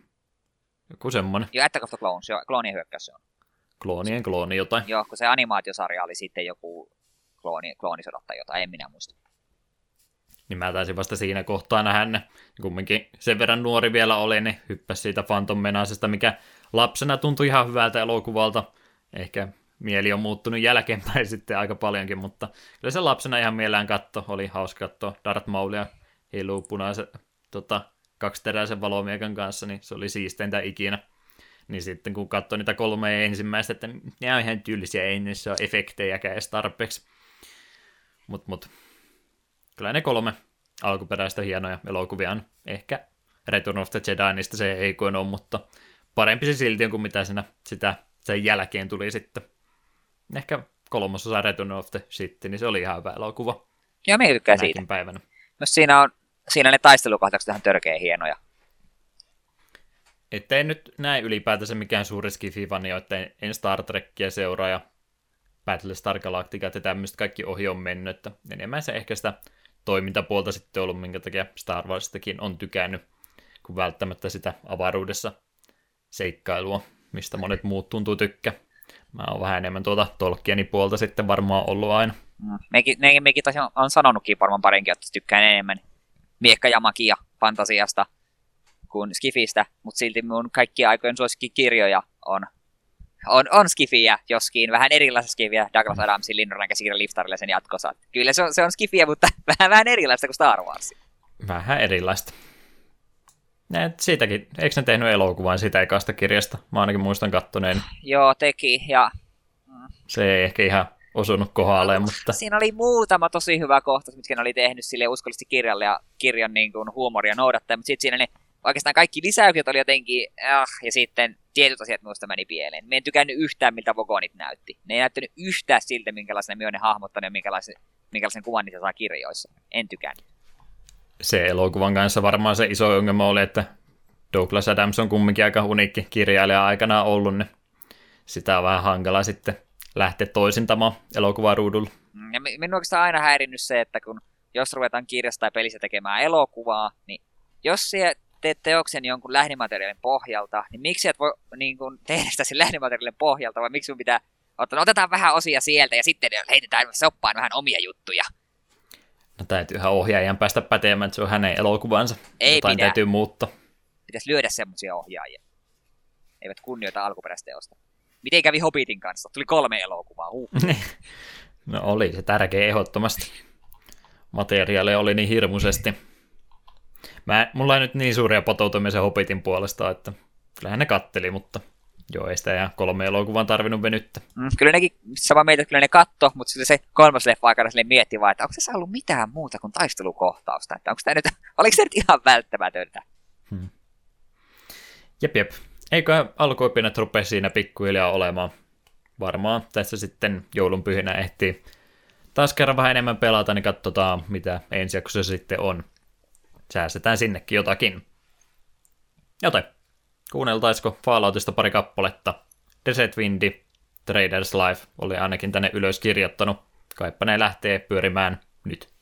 Joku semmonen. Joo, Attack of the Clones. Joo, Kloonin hyökkäys se on. Kloonien klooni jotain. Joo, kun se animaatiosarja oli sitten joku klooni, kloonisodat tai jotain, en minä muista. Niin mä taisin vasta siinä kohtaa nähdä ne. Kumminkin sen verran nuori vielä oli, niin hyppäsi siitä Phantom Menacesta, mikä lapsena tuntui ihan hyvältä elokuvalta. Ehkä mieli on muuttunut jälkeenpäin sitten aika paljonkin, mutta kyllä se lapsena ihan mielään katto. Oli hauska katsoa Darth Maulia heiluu punaisen tota, kaksiteräisen valomiekan kanssa, niin se oli siisteintä ikinä. Niin sitten kun katsoi niitä kolme ensimmäistä, että ne on ihan tyylisiä, ei niissä ole efektejäkään edes tarpeeksi. Mut, mut. Kyllä ne kolme alkuperäistä hienoja elokuvia on. Ehkä Return of the Jedi, niistä se ei ole, mutta parempi se silti on kuin mitä siinä sitä sen jälkeen tuli sitten. Ehkä kolmososa Return of the Shit, niin se oli ihan hyvä elokuva. Joo, me tykkää siitä. Päivänä. Myös siinä on siinä ne taistelukohtaukset ihan törkeä hienoja. Ettei nyt näe ylipäätänsä mikään suuri skifi-fani, että en Star Trekkiä seuraa ja Battlestar Galactica ja tämmöistä kaikki ohi on mennyt, että enemmän se ehkä sitä toimintapuolta sitten ollut, minkä takia Star Warsistakin on tykännyt, kuin välttämättä sitä avaruudessa seikkailua, mistä monet muut tuntuu tykkä. Mä oon vähän enemmän tuota Tolkienin puolta sitten varmaan ollut aina. Mm. Mekin, ne, mekin tosiaan on sanonutkin varmaan parinkin, että tykkään enemmän miekkajamakia fantasiasta kuin Skifistä, mutta silti mun kaikki aikojen suosikkikirjoja on, on, on Skifiä, joskin vähän erilaista Skifiä, Douglas Adamsin Linnoran käsikirja Liftarille sen jatkossa. Kyllä se on, se on Skifiä, mutta vähän, vähän erilaista kuin Star Wars. Vähän erilaista. Ja siitäkin, eikö ne tehnyt elokuvan siitä ekasta kirjasta? Mä ainakin muistan kattoneen. Joo, teki, ja Se ei ehkä ihan osunut kohdalle, mutta siinä oli muutama tosi hyvä kohta, mitkä ne oli tehnyt sille uskollisesti kirjalle ja kirjan niin kuin, huumoria noudattaen, mutta sitten siinä ne oikeastaan kaikki lisäykset oli jotenkin, äh, ja sitten tietyt asiat minusta meni pieleen. Me en tykännyt yhtään, miltä Vogonit näytti. Ne ei näyttänyt yhtään siltä, minkälaisen ne on ne hahmottanut ja minkälaisen, minkälaisen kuvan niitä saa kirjoissa. En tykännyt. Se elokuvan kanssa varmaan se iso ongelma oli, että Douglas Adams on kumminkin aika uniikki kirjailija aikanaan ollut, niin sitä on vähän hankala sitten lähteä toisintamaan elokuvaruudulla. Mm, Ja mi- minun oikeastaan aina häirinnyt se, että kun jos ruvetaan kirjasta tai pelissä tekemään elokuvaa, niin jos se teet teoksen jonkun lähdemateriaalin pohjalta, niin miksi et voi niin kuin, tehdä sitä sen lähdemateriaalin pohjalta, vai miksi sun pitää ottaa, no, otetaan vähän osia sieltä ja sitten heitetään soppaan vähän omia juttuja. No täytyyhän ohjaajan päästä pätemään, että se on hänen elokuvansa. Ei Jotain pidä. täytyy muuttaa. Pitäisi lyödä semmoisia ohjaajia. Eivät kunnioita alkuperäistä teosta. Miten kävi Hobbitin kanssa? Tuli kolme elokuvaa. Huh. No oli se tärkeä ehdottomasti. Materiaalia oli niin hirmuisesti. Mä, mulla ei nyt niin suuria patoutumia sen Hobbitin puolesta, että kyllähän ne katteli, mutta joo, ei sitä ihan kolme elokuvan tarvinnut venyttä. Mm, kyllä nekin, sama meitä, että kyllä ne katto, mutta sitten se kolmas leffa aikana silleen mietti vaan, että onko se ollut mitään muuta kuin taistelukohtausta, että onko tämä nyt, oliko se nyt ihan välttämätöntä? Jep, jep. Eikö alkuopinnat rupea siinä pikkuhiljaa olemaan? Varmaan tässä sitten joulunpyhinä ehtii taas kerran vähän enemmän pelata, niin katsotaan, mitä ensi jaksossa sitten on. Säästetään sinnekin jotakin. Joten, kuunneltaisiko Falloutista pari kappaletta? Desert Windi, Traders Life oli ainakin tänne ylös kirjoittanut. Kaipa ne lähtee pyörimään nyt.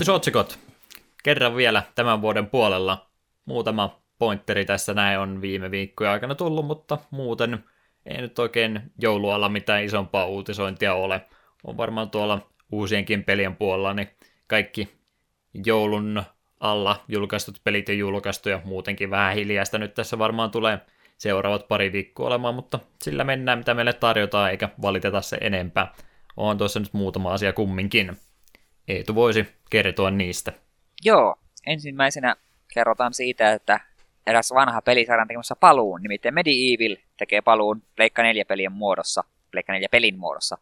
Uutisotsikot. Kerran vielä tämän vuoden puolella. Muutama pointeri tässä näin on viime viikkojen aikana tullut, mutta muuten ei nyt oikein joulualla mitään isompaa uutisointia ole. On varmaan tuolla uusienkin pelien puolella, niin kaikki joulun alla julkaistut pelit ja julkaistu ja muutenkin vähän hiljaista nyt tässä varmaan tulee seuraavat pari viikkoa olemaan, mutta sillä mennään mitä meille tarjotaan eikä valiteta se enempää. On tuossa nyt muutama asia kumminkin. Eetu voisi kertoa niistä. Joo, ensimmäisenä kerrotaan siitä, että eräs vanha pelisarjan tekemässä paluun, nimittäin Medieval tekee paluun Pleikka 4 pelien muodossa, Pleikka 4 pelin muodossa.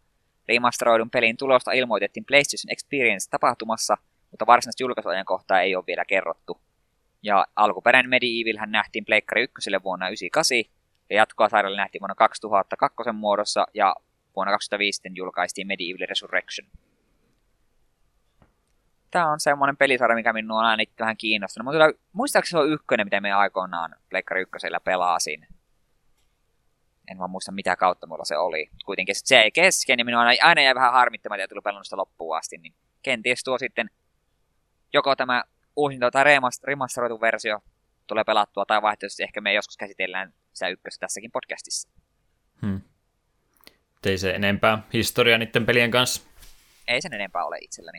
Remasteroidun pelin tulosta ilmoitettiin PlayStation Experience-tapahtumassa, mutta varsinaista julkaisuajankohtaa ei ole vielä kerrottu. Ja alkuperäinen Medieval hän nähtiin Pleikkari 1 vuonna 1998, ja jatkoa sarjalle nähtiin vuonna 2002 muodossa, ja vuonna 2005 julkaistiin Medieval Resurrection. Tämä on semmoinen pelisarja, mikä minua on aina vähän kiinnostunut. Mutta muistaakseni se on ykkönen, mitä me aikoinaan Pleikkari ykkösellä pelasin. En vaan muista, mitä kautta mulla se oli. Kuitenkin se ei kesken, ja minua aina, aina jäi vähän harmittamaan, että tuli pelannut sitä loppuun asti. Niin kenties tuo sitten joko tämä uusinta tai remasteroitu versio tulee pelattua, tai vaihtoehtoisesti ehkä me joskus käsitellään sitä ykköstä tässäkin podcastissa. Hmm. Ei se enempää historia niiden pelien kanssa. Ei sen enempää ole itselläni.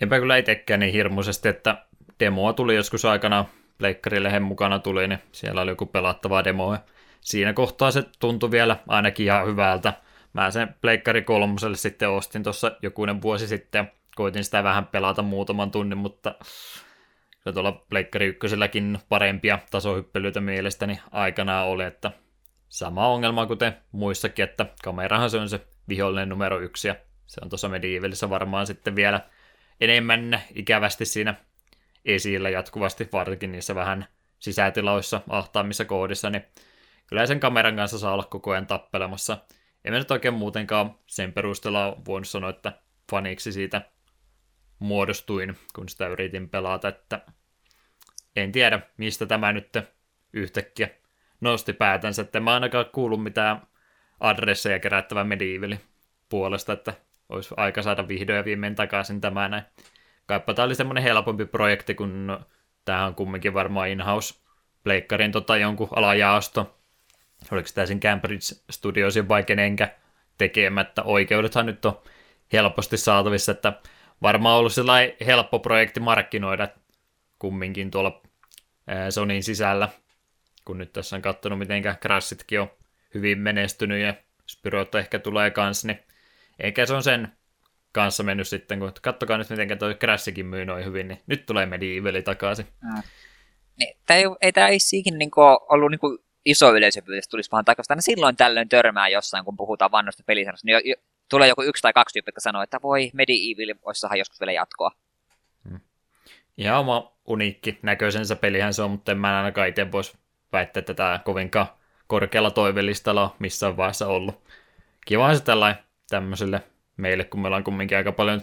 Enpä kyllä itsekään niin hirmuisesti, että demoa tuli joskus aikana, Pleikkarille mukana tuli, niin siellä oli joku pelattava demo. Ja siinä kohtaa se tuntui vielä ainakin ihan hyvältä. Mä sen Pleikkari kolmoselle sitten ostin tuossa jokunen vuosi sitten. Koitin sitä vähän pelata muutaman tunnin, mutta kyllä tuolla Pleikkari ykköselläkin parempia tasohyppelyitä mielestäni aikanaan oli, että sama ongelma kuten muissakin, että kamerahan se on se vihollinen numero yksi ja se on tuossa Medievalissa varmaan sitten vielä enemmän ikävästi siinä esillä jatkuvasti, varsinkin niissä vähän sisätiloissa, ahtaamissa koodissa, niin kyllä sen kameran kanssa saa olla koko ajan tappelemassa. En nyt oikein muutenkaan sen perusteella voinut sanoa, että faniksi siitä muodostuin, kun sitä yritin pelata, että en tiedä, mistä tämä nyt yhtäkkiä nosti päätänsä, että mä ainakaan kuullut mitään adresseja kerättävän Medievalin puolesta, että olisi aika saada vihdoin ja viimein takaisin tämä näin. Kaipa tämä oli semmoinen helpompi projekti, kun tämä on kumminkin varmaan in-house pleikkarin tota jonkun alajaosto. Oliko tämä sen Cambridge Studiosin vai kenenkä tekemättä. Oikeudethan nyt on helposti saatavissa, että varmaan ollut sellainen helppo projekti markkinoida kumminkin tuolla Sonin sisällä, kun nyt tässä on katsonut, miten Crashitkin on hyvin menestynyt ja Spyrot ehkä tulee kanssa, niin eikä se on sen kanssa mennyt sitten, kun kattokaa nyt miten toi Crashikin myy noin hyvin, niin nyt tulee Medievali takaisin. Mm. Niin, tämä ei, ei tämä ikinä niin ollut niin kuin iso yleisöpyytys tulisi vaan takaisin. Aina silloin tällöin törmää jossain, kun puhutaan vannoista pelisanoista, niin jo, jo, tulee joku yksi tai kaksi tyyppiä, jotka sanoo, että voi, Medieval voisi saada joskus vielä jatkoa. Hmm. Ihan oma uniikki näköisensä pelihän se on, mutta en mä ainakaan itse voisi väittää, että tämä kovinkaan korkealla toivelistalla on missään vaiheessa ollut. Kiva se tällainen tämmöiselle meille, kun me ollaan kumminkin aika paljon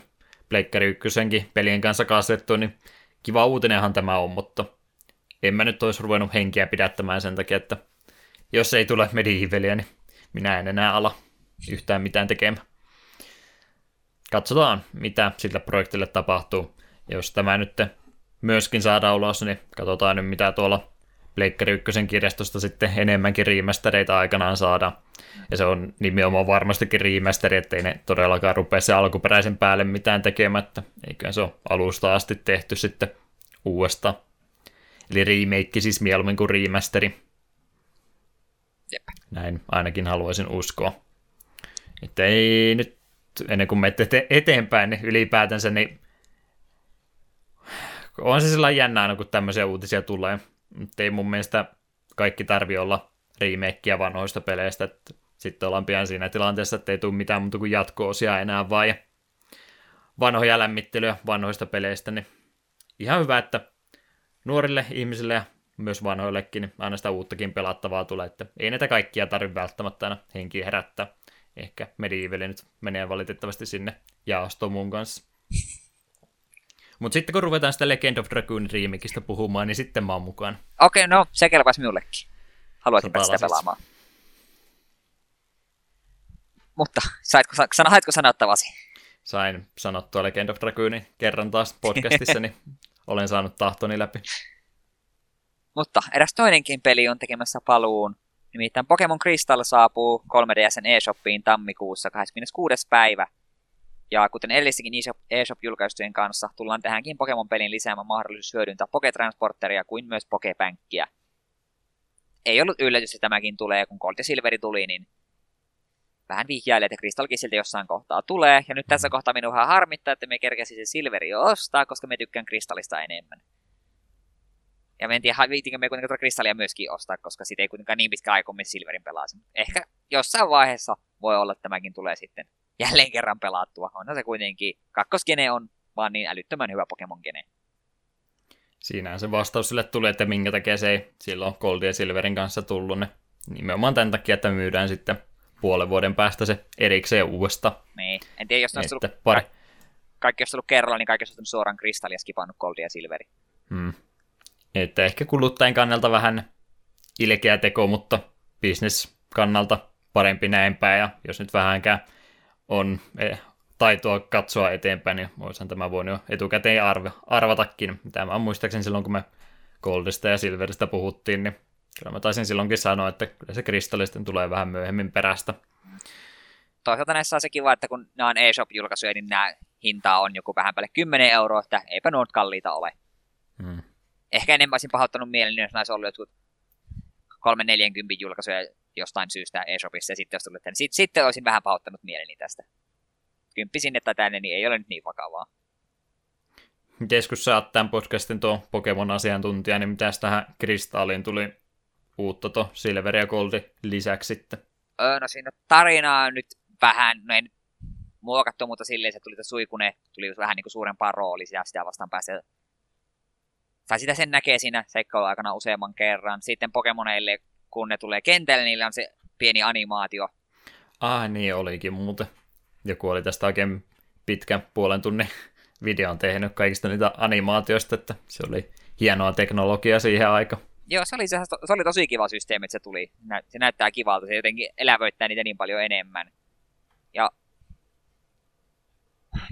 Pleikkari ykkösenkin pelien kanssa kasvettu, niin kiva uutinenhan tämä on, mutta en mä nyt olisi ruvennut henkeä pidättämään sen takia, että jos ei tule Medievalia, niin minä en enää ala yhtään mitään tekemään. Katsotaan, mitä sillä projektille tapahtuu. Jos tämä nyt myöskin saadaan ulos, niin katsotaan nyt, mitä tuolla Pleikkari ykkösen kirjastosta sitten enemmänkin remastereita aikanaan saada. Ja se on nimenomaan varmastikin remasteri, ettei ne todellakaan rupea se alkuperäisen päälle mitään tekemättä. Eikä se ole alusta asti tehty sitten uudestaan. Eli remake siis mieluummin kuin remasteri. Jep. Näin ainakin haluaisin uskoa. Että ei nyt, ennen kuin menette eteenpäin, niin ylipäätänsä, niin on se sellainen jännä aina, kun tämmöisiä uutisia tulee. Mutta ei mun mielestä kaikki tarvi olla remakeä vanhoista peleistä. Sitten ollaan pian siinä tilanteessa, että ei tule mitään muuta kuin jatko-osia enää vai vanhoja lämmittelyä vanhoista peleistä. Niin ihan hyvä, että nuorille ihmisille ja myös vanhoillekin niin aina sitä uuttakin pelattavaa tulee, että ei näitä kaikkia tarvitse välttämättä aina henkiä herättää. Ehkä Medieval nyt menee valitettavasti sinne jaostoon mun kanssa. Mutta sitten kun ruvetaan sitä Legend of Dragoon remakeista puhumaan, niin sitten mä oon mukaan. Okei, okay, no se kelpaisi minullekin. Haluaisin päästä sitä pelaamaan. Mutta saitko, sano, haitko sanottavasi? sain sanottua Legend of Dragoonin kerran taas podcastissa, niin olen saanut tahtoni läpi. Mutta eräs toinenkin peli on tekemässä paluun. Nimittäin Pokemon Crystal saapuu 3DSn eShopiin tammikuussa 26. päivä. Ja kuten edellistäkin eShop-julkaistujen kanssa, tullaan tähänkin Pokemon-pelin lisäämään mahdollisuus hyödyntää Poketransporteria kuin myös Pokepänkkiä. Ei ollut yllätys, että tämäkin tulee, kun Gold ja Silveri tuli, niin vähän vihjailee, että Crystalkin siltä jossain kohtaa tulee. Ja nyt tässä kohtaa minua vähän harmittaa, että me kerkäsi se Silveri ostaa, koska me tykkään Kristallista enemmän. Ja me en tiedä, viitinkö me kuitenkaan tuota kristallia myöskin ostaa, koska siitä ei kuitenkaan niin pitkä aikaa Silverin pelasin. Ehkä jossain vaiheessa voi olla, että tämäkin tulee sitten jälleen kerran pelattua. Onhan se kuitenkin, kakkoskene on vaan niin älyttömän hyvä Pokemon-gene. Siinähän se vastaus sille tuli, että minkä takia se ei silloin Gold ja Silverin kanssa tullut. Ne. Nimenomaan tämän takia, että myydään sitten puolen vuoden päästä se erikseen uudesta. Niin, en tiedä, jos ne olisi tullut, pari... kaikki olisi tullut kerralla, niin kaikki olisi tullut suoraan kristallia skipannut Gold ja Silveri. Hmm. Että ehkä kuluttajien kannalta vähän ilkeä teko, mutta business kannalta parempi näinpäin. Ja jos nyt vähänkään on eh, taitoa katsoa eteenpäin, niin voisihan tämä voinut jo etukäteen arva, arvatakin. Tämä muistaakseni silloin, kun me Goldista ja Silveristä puhuttiin, niin kyllä mä taisin silloinkin sanoa, että kyllä se kristallisten tulee vähän myöhemmin perästä. Toisaalta näissä on se kiva, että kun nämä on eShop-julkaisuja, niin nämä hinta on joku vähän päälle 10 euroa, että eipä nuo kalliita ole. Hmm ehkä enemmän olisin pahoittanut mielen, jos näissä ollut jotkut 340 julkaisuja jostain syystä eShopissa, ja sitten jos tullut tänne. Sitten, sitten olisin vähän pahoittanut mieleni tästä. Kymppi sinne tai tänne, niin ei ole nyt niin vakavaa. Miten kun sä oot tämän podcastin tuo Pokemon-asiantuntija, niin mitä tähän Kristalliin tuli uutta tuo Silver ja Gold lisäksi sitten? Öö, no siinä tarinaa nyt vähän, no ei nyt muokattu, mutta silleen se tuli suikune, tuli vähän niin kuin suurempaa roolia, sitä vastaan päästä tai sitä sen näkee siinä seikkailu aikana useamman kerran. Sitten Pokemoneille, kun ne tulee kentälle, niillä on se pieni animaatio. Ah, niin olikin muuten. Joku oli tästä oikein pitkän puolen tunnin videon tehnyt kaikista niitä animaatioista, että se oli hienoa teknologiaa siihen aikaan. Joo, se oli, se, se oli tosi kiva systeemi, että se tuli. Se näyttää kivalta, se jotenkin elävöittää niitä niin paljon enemmän. Ja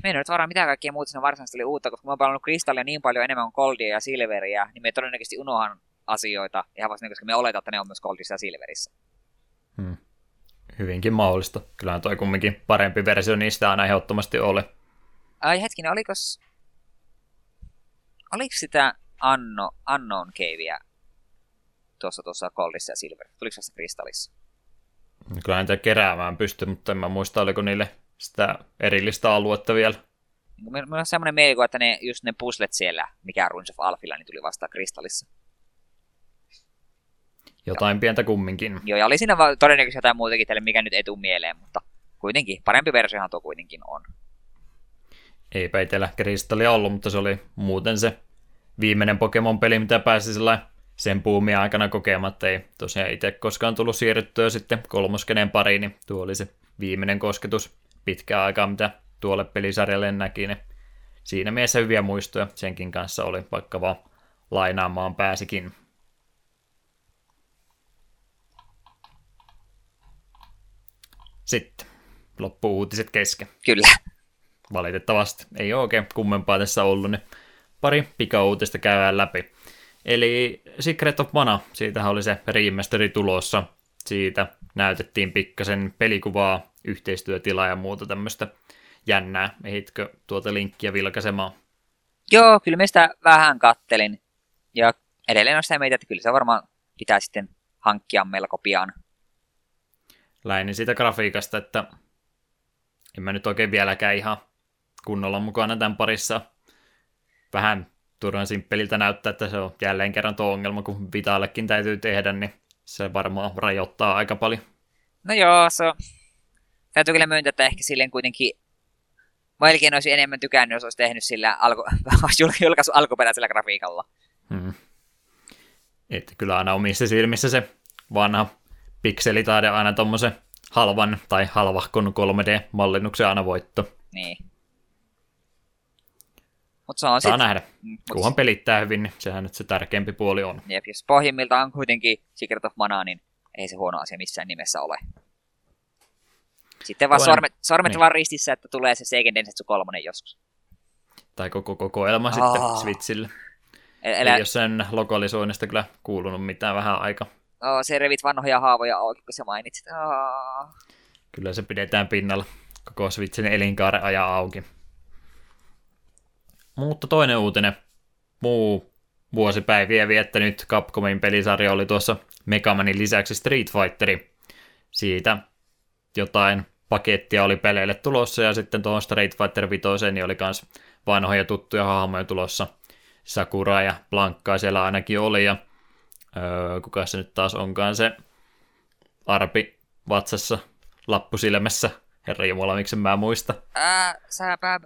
me ei nyt varmaan mitään kaikkea muuta siinä varsinaisesti oli uutta, koska mä oon palannut kristallia niin paljon enemmän kuin Goldia ja Silveria, niin me todennäköisesti unohan asioita, ihan vasta koska me oletaan, että ne on myös Goldissa ja Silverissä. Hmm. Hyvinkin mahdollista. Kyllähän toi kumminkin parempi versio niistä aina ehdottomasti oli. Ai hetkinen, oliko... Oliko sitä Anno, Unknown Caveä tuossa, tuossa Goldissa ja Silverissä? Tuliko se kristallissa? Kyllä niitä keräämään pysty, mutta en mä muista, oliko niille sitä erillistä aluetta vielä. Minulla on semmoinen mielikuva, että ne, just ne puzzlet siellä, mikä Runes of Alphilla, niin tuli vasta kristallissa. Jotain Joo. pientä kumminkin. Joo, ja oli siinä todennäköisesti jotain muutakin tälle, mikä nyt ei tule mieleen, mutta kuitenkin, parempi versiohan tuo kuitenkin on. Eipä itsellä kristallia ollut, mutta se oli muuten se viimeinen Pokemon-peli, mitä pääsi sen puumia aikana kokematta. Ei tosiaan itse koskaan tullut siirryttyä sitten kolmoskeneen pariin, niin tuo oli se viimeinen kosketus pitkään aikaa, mitä tuolle pelisarjalle näki, niin siinä mielessä hyviä muistoja senkin kanssa oli, vaikka vaan lainaamaan pääsikin. Sitten loppu uutiset kesken. Kyllä. Valitettavasti. Ei ole oikein kummempaa tässä ollut, niin pari pikauutista käydään läpi. Eli Secret of Mana, siitähän oli se remasteri tulossa. Siitä näytettiin pikkasen pelikuvaa yhteistyötilaa ja muuta tämmöistä jännää. Ehitkö tuota linkkiä vilkaisemaan? Joo, kyllä mä sitä vähän kattelin. Ja edelleen on sitä meitä, että kyllä se varmaan pitää sitten hankkia melko pian. Läinin siitä grafiikasta, että en mä nyt oikein vieläkään ihan kunnolla mukana tämän parissa. Vähän turhan simppeliltä näyttää, että se on jälleen kerran tuo ongelma, kun Vitallekin täytyy tehdä, niin se varmaan rajoittaa aika paljon. No joo, se on täytyy kyllä myöntää, että ehkä silleen kuitenkin melkein olisi enemmän tykännyt, jos olisi tehnyt sillä alku, julkaisu alkuperäisellä grafiikalla. Hmm. Että kyllä aina omissa silmissä se vanha pikselitaide aina tuommoisen halvan tai halvahkon 3D-mallinnuksen aina voitto. Niin. Mut se on Saa sit... nähdä. Mm, Kunhan pelittää hyvin, niin sehän nyt se tärkeämpi puoli on. Jep, jos pohjimmiltaan on kuitenkin Secret of Mana, niin ei se huono asia missään nimessä ole. Sitten vaan Toinen- sormet, sormet niin. vaan ristissä, että tulee se Seiken Densetsu kolmonen joskus. Tai koko kokoelma Aa. sitten Switchille. Ei Elä, ole sen lokalisoinnista kyllä kuulunut mitään vähän aika. Oh, se revit vanhoja haavoja auki, kun sä mainitsit. Oh. Kyllä se pidetään pinnalla. Koko Switchin elinkaaren ajaa auki. Mutta toinen uutinen. Muu vuosipäiviä viettänyt Capcomin pelisarja oli tuossa Megamanin lisäksi Street Fighteri. Siitä jotain pakettia oli peleille tulossa ja sitten tuohon Street Fighter 5 niin oli kans vanhoja tuttuja hahmoja tulossa. Sakura ja Blankkaa siellä ainakin oli ja öö, kuka se nyt taas onkaan se arpi vatsassa, lappu silmässä. Herra Jumala, miksi mä muista. Ää, säpä...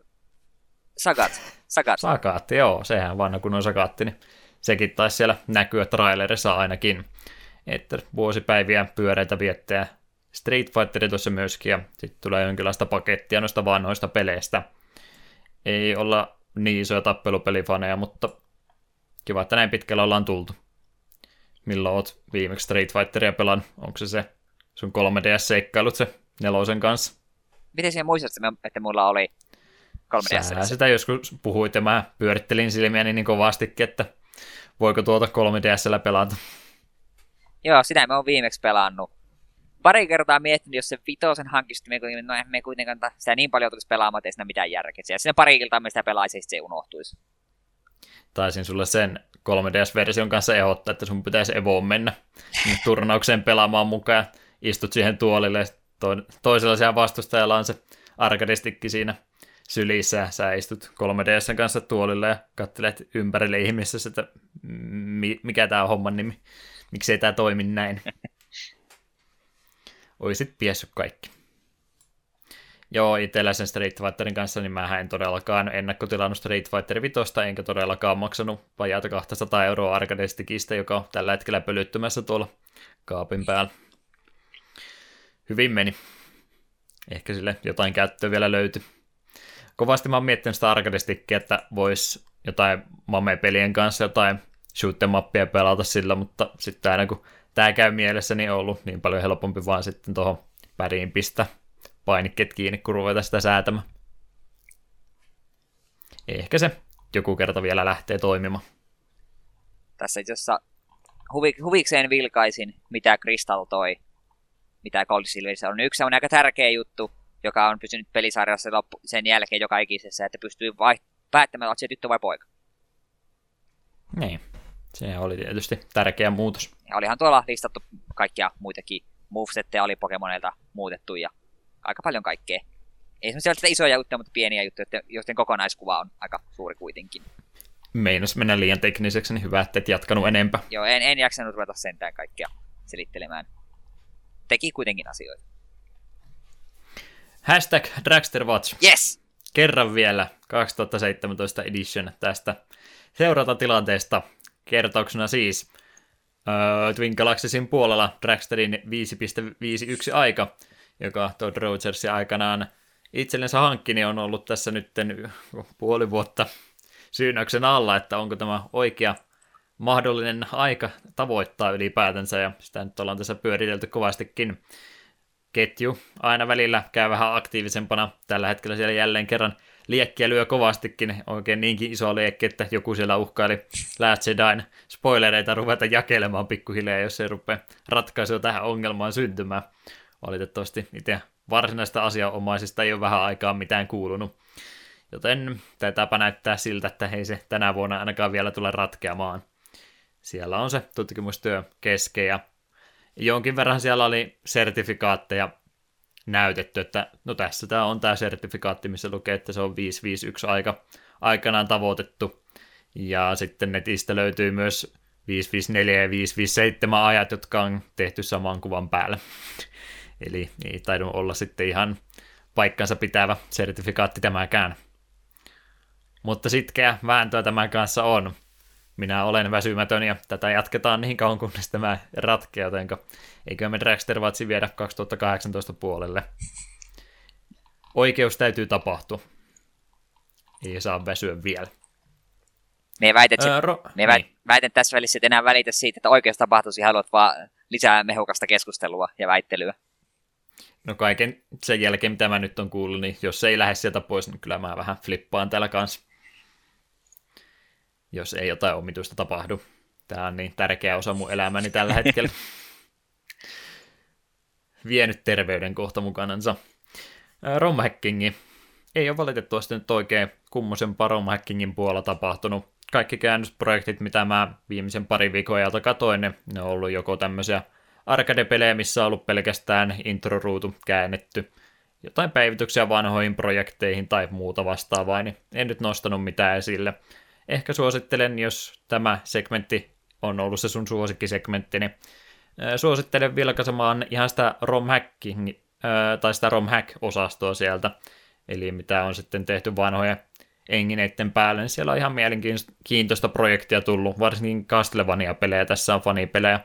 Sagat. Sagat. Sakaatti, joo, sehän vanha kun on sakaatti, niin sekin taisi siellä näkyä trailerissa ainakin. Että vuosipäiviä pyöreitä viettää Street Fighter tuossa myöskin, ja sitten tulee jonkinlaista pakettia noista vanhoista peleistä. Ei olla niin isoja tappelupelifaneja, mutta kiva, että näin pitkällä ollaan tultu. Milloin oot viimeksi Street Fighteria pelannut? Onko se se sun 3DS-seikkailut se nelosen kanssa? Miten sinä muistat, että mulla oli 3DS? Sähän sitä joskus puhuit ja mä pyörittelin silmiäni niin kovastikin, että voiko tuota 3DSllä pelata. Joo, sitä me on viimeksi pelannut. Pari kertaa miettinyt, jos se vitosen hankisi, eihän me kuitenkaan sitä niin paljon tulisi pelaamaan, että ei siinä mitään järkeä. Ja sinne pari iltaa me sitä pelaisi, ja se unohtuisi. Taisin sulle sen 3DS-version kanssa ehdottaa, että sun pitäisi Evoon mennä turnaukseen pelaamaan mukaan. Istut siihen tuolille to- toisella siellä vastustajalla on se arkadistikki siinä sylissä sä istut 3DSn kanssa tuolille ja katselet ympärille ihmisessä, että mi- mikä tämä on homman nimi, miksei tämä toimi näin. Oisit piessyt kaikki. Joo, itsellä sen Street Fighterin kanssa, niin mä en todellakaan ennakkotilannut Street Fighter 5, enkä todellakaan maksanut vajaata 200 euroa Arcade-stikistä, joka on tällä hetkellä pölyttymässä tuolla kaapin päällä. Hyvin meni. Ehkä sille jotain käyttöä vielä löytyi. Kovasti mä oon miettinyt sitä Arcade-stikkiä, että vois jotain mame-pelien kanssa jotain shoot mappia pelata sillä, mutta sitten aina kun tää käy mielessä, niin ollut niin paljon helpompi vaan sitten tuohon päriin pistää painikkeet kiinni, kun ruveta sitä säätämään. Ehkä se joku kerta vielä lähtee toimimaan. Tässä itse asiassa huvi, huvikseen vilkaisin, mitä Crystal toi, mitä Gold Silverissä on. Yksi on aika tärkeä juttu, joka on pysynyt pelisarjassa loppu, sen jälkeen joka ikisessä, että pystyy vai, päättämään, onko se tyttö vai poika. Niin, se oli tietysti tärkeä muutos. Ja olihan tuolla listattu kaikkia muitakin movesetteja oli Pokemonilta muutettu ja aika paljon kaikkea. Ei semmoisia isoja juttuja, mutta pieniä juttuja, joten- joiden kokonaiskuva on aika suuri kuitenkin. Meinas mennä liian tekniseksi, niin hyvä, että et jatkanut enempää. Joo, en, en jaksanut ruveta sentään kaikkia selittelemään. Teki kuitenkin asioita. Hashtag Dragster Watch. Yes! Kerran vielä 2017 edition tästä seurantatilanteesta. Kertauksena siis öö, Twin Galaxiesin puolella Dragsterin 5.51 aika, joka Todd Rogersin aikanaan itsellensä hankki, niin on ollut tässä nyt puoli vuotta syynäyksen alla, että onko tämä oikea mahdollinen aika tavoittaa ylipäätänsä, ja sitä nyt ollaan tässä pyöritelty kovastikin. Ketju aina välillä käy vähän aktiivisempana. Tällä hetkellä siellä jälleen kerran liekkiä lyö kovastikin, oikein niinkin iso liekki, että joku siellä uhkaili Last Jedin spoilereita ruveta jakelemaan pikkuhiljaa, jos ei rupea ratkaisua tähän ongelmaan syntymään. Valitettavasti itse varsinaista asianomaisista ei ole vähän aikaa mitään kuulunut. Joten taitaapa näyttää siltä, että ei se tänä vuonna ainakaan vielä tule ratkeamaan. Siellä on se tutkimustyö kesken ja jonkin verran siellä oli sertifikaatteja näytetty, että no tässä tämä on tämä sertifikaatti, missä lukee, että se on 551 aika aikanaan tavoitettu. Ja sitten netistä löytyy myös 554 ja 557 ajat, jotka on tehty saman kuvan päälle. Eli ei taidu olla sitten ihan paikkansa pitävä sertifikaatti tämäkään. Mutta sitkeä vääntöä tämän kanssa on. Minä olen väsymätön ja tätä jatketaan niin kauan kunnes tämä ratkeaa, jotenka eikö me Dragster Watchin viedä 2018 puolelle. Oikeus täytyy tapahtua. Ei saa väsyä vielä. Me väität, sit, Öö, ro- me väit, niin. väitän tässä välissä, että enää välitä siitä, että oikeus tapahtuisi, haluat vaan lisää mehukasta keskustelua ja väittelyä. No kaiken sen jälkeen, mitä mä nyt on kuullut, niin jos se ei lähde sieltä pois, niin kyllä mä vähän flippaan täällä kanssa. Jos ei jotain omituista tapahdu. Tämä on niin tärkeä osa mun elämäni tällä hetkellä. Vienyt terveyden kohta mukanansa. Romhackingi. Ei ole valitettavasti nyt oikein kummosempaa romhackingin puolella tapahtunut. Kaikki käännösprojektit, mitä mä viimeisen parin viikon ajalta katoin, ne, ne on ollut joko tämmöisiä arcade-pelejä, missä on ollut pelkästään intro-ruutu käännetty, jotain päivityksiä vanhoihin projekteihin tai muuta vastaavaa, niin en nyt nostanut mitään esille. Ehkä suosittelen, jos tämä segmentti on ollut se sun suosikkisegmentti, niin suosittelen vilkaisemaan ihan sitä romhacking, tai sitä romhack-osastoa sieltä, eli mitä on sitten tehty vanhoja engineiden päälle, niin siellä on ihan mielenkiintoista projektia tullut, varsinkin Castlevania-pelejä, tässä on fanipelejä,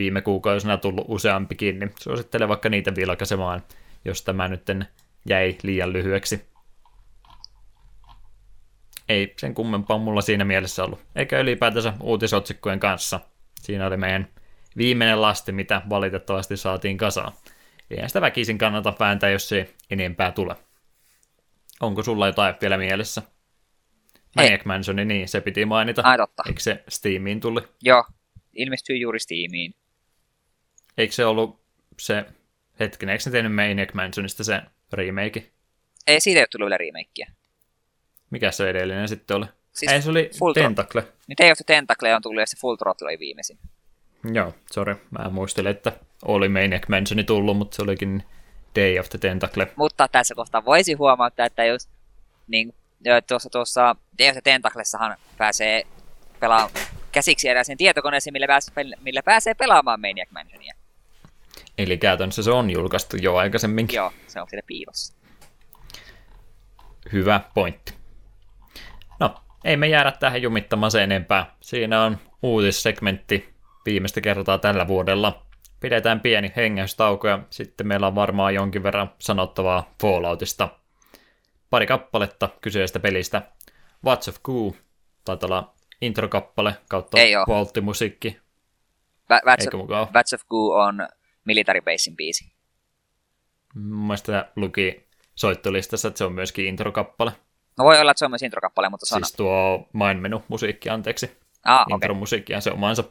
viime kuukausina tullut useampikin, niin suosittelen vaikka niitä vilkaisemaan, jos tämä nyt jäi liian lyhyeksi. Ei sen kummempaa mulla siinä mielessä ollut, eikä ylipäätänsä uutisotsikkojen kanssa. Siinä oli meidän viimeinen lasti, mitä valitettavasti saatiin kasaan. Eihän sitä väkisin kannata vääntää, jos se enempää tule. Onko sulla jotain vielä mielessä? Maniac Mansioni, niin se piti mainita. Ai totta. Eikö se Steamiin tuli? Joo, ilmestyi juuri Steamiin. Eikö se ollut se, hetkinen, eikö ne tehnyt Maniac Mansionista se remake? Ei, siitä ei ole tullut vielä remakeä. Mikä se edellinen sitten oli? Siis ei, se oli Full Tentacle. Niin Day of the Tentacle on tullut ja se Full Throttle oli viimeisin. Joo, sorry. Mä muistelin, että oli Maniac Mansioni tullut, mutta se olikin Day of the Tentacle. Mutta tässä kohtaa voisi huomauttaa, että jos niin, tuossa, tuossa Day of the Tentaclessahan pääsee pelaamaan käsiksi erääseen tietokoneeseen, millä pääsee, millä pääsee pelaamaan Maniac Mansionia. Eli käytännössä se on julkaistu jo aikaisemminkin. Joo, se on siellä piilossa. Hyvä pointti. No, ei me jäädä tähän jumittamaan sen enempää. Siinä on uutissegmentti viimeistä kertaa tällä vuodella. Pidetään pieni hengäystauko ja sitten meillä on varmaan jonkin verran sanottavaa Falloutista. Pari kappaletta kyseisestä pelistä. What's of Goo, taitaa olla introkappale kautta Ei oo. valttimusiikki. Vats Eikö of, ole? Of Goo on Military Basin biisi. Mun mielestä luki soittolistassa, että se on myöskin introkappale. No voi olla, että se on myös introkappale, mutta se on... Siis tuo Mindmenu musiikki, anteeksi. ah, okei. Intromusiikki ja se omansa.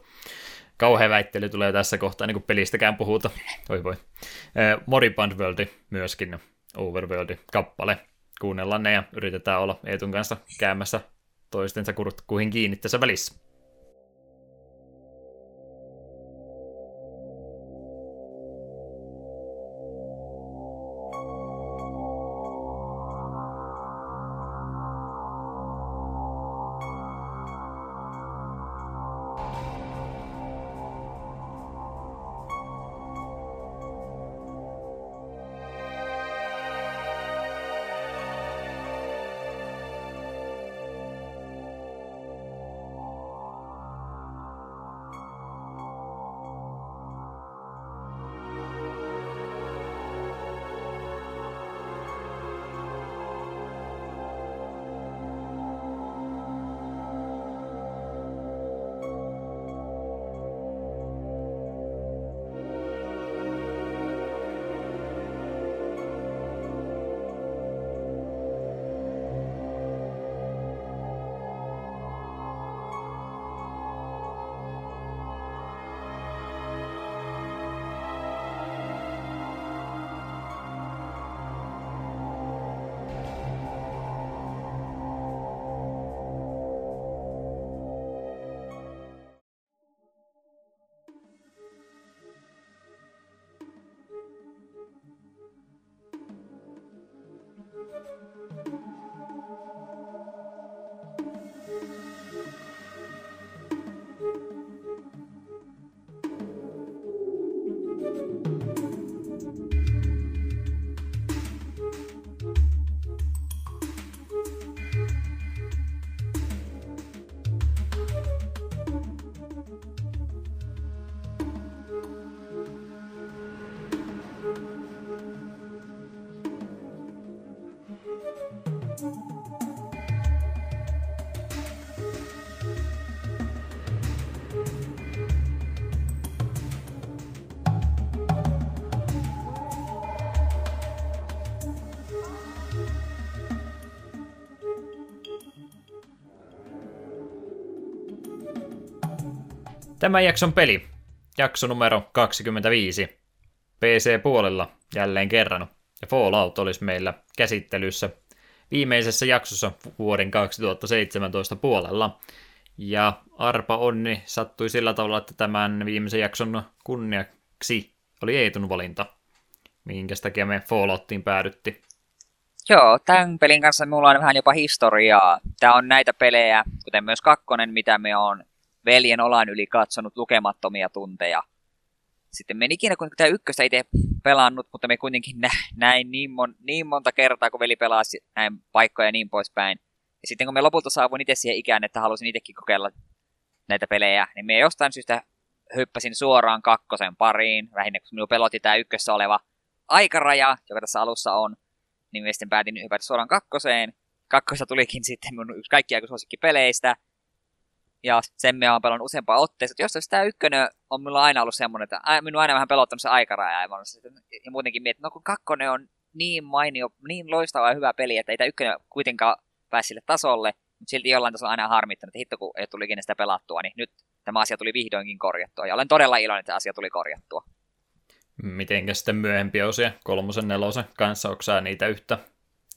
Kauhea väittely tulee tässä kohtaa, niin kuin pelistäkään puhuta. Oi voi. Eh, Moribund World myöskin Overworld kappale. Kuunnellaan ne ja yritetään olla Eetun kanssa käymässä toistensa kurkkuihin kiinni tässä välissä. Tämän jakson peli, jakso numero 25, PC-puolella jälleen kerran, ja Fallout olisi meillä käsittelyssä viimeisessä jaksossa vuoden 2017 puolella. Ja arpa onni sattui sillä tavalla, että tämän viimeisen jakson kunniaksi oli Eetun valinta, minkä takia me Fallouttiin päädytti. Joo, tämän pelin kanssa mulla on vähän jopa historiaa. Tämä on näitä pelejä, kuten myös kakkonen, mitä me on veljen olan yli katsonut lukemattomia tunteja. Sitten me ikinä, kun tämä ykköstä itse pelannut, mutta me kuitenkin nä- näin niin, mon- niin monta kertaa, kun veli pelaa näin paikkoja ja niin poispäin. Ja sitten kun me lopulta saavuin itse siihen ikään, että halusin itsekin kokeilla näitä pelejä, niin me jostain syystä hyppäsin suoraan kakkosen pariin, lähinnä kun minua pelotti tämä ykkössä oleva aikaraja, joka tässä alussa on, niin me sitten päätin hypätä suoraan kakkoseen. Kakkosta tulikin sitten mun yksi kaikki aika peleistä, ja sen me on pelannut useampaa otteessa. Jostain tämä ykkönen on minulla aina ollut semmoinen, että minun aina vähän pelottanut se aikaraja. Ja, ja muutenkin mietin, no kun kakkonen on niin mainio, niin loistava ja hyvä peli, että ei tämä ykkönen kuitenkaan pääsi sille tasolle, mutta silti jollain tasolla aina harmittanut, että hitto kun ei tuli ikinä sitä pelattua, niin nyt tämä asia tuli vihdoinkin korjattua. Ja olen todella iloinen, että asia tuli korjattua. Mitenkä sitten myöhempiä osia, kolmosen, nelosen kanssa, onko niitä yhtä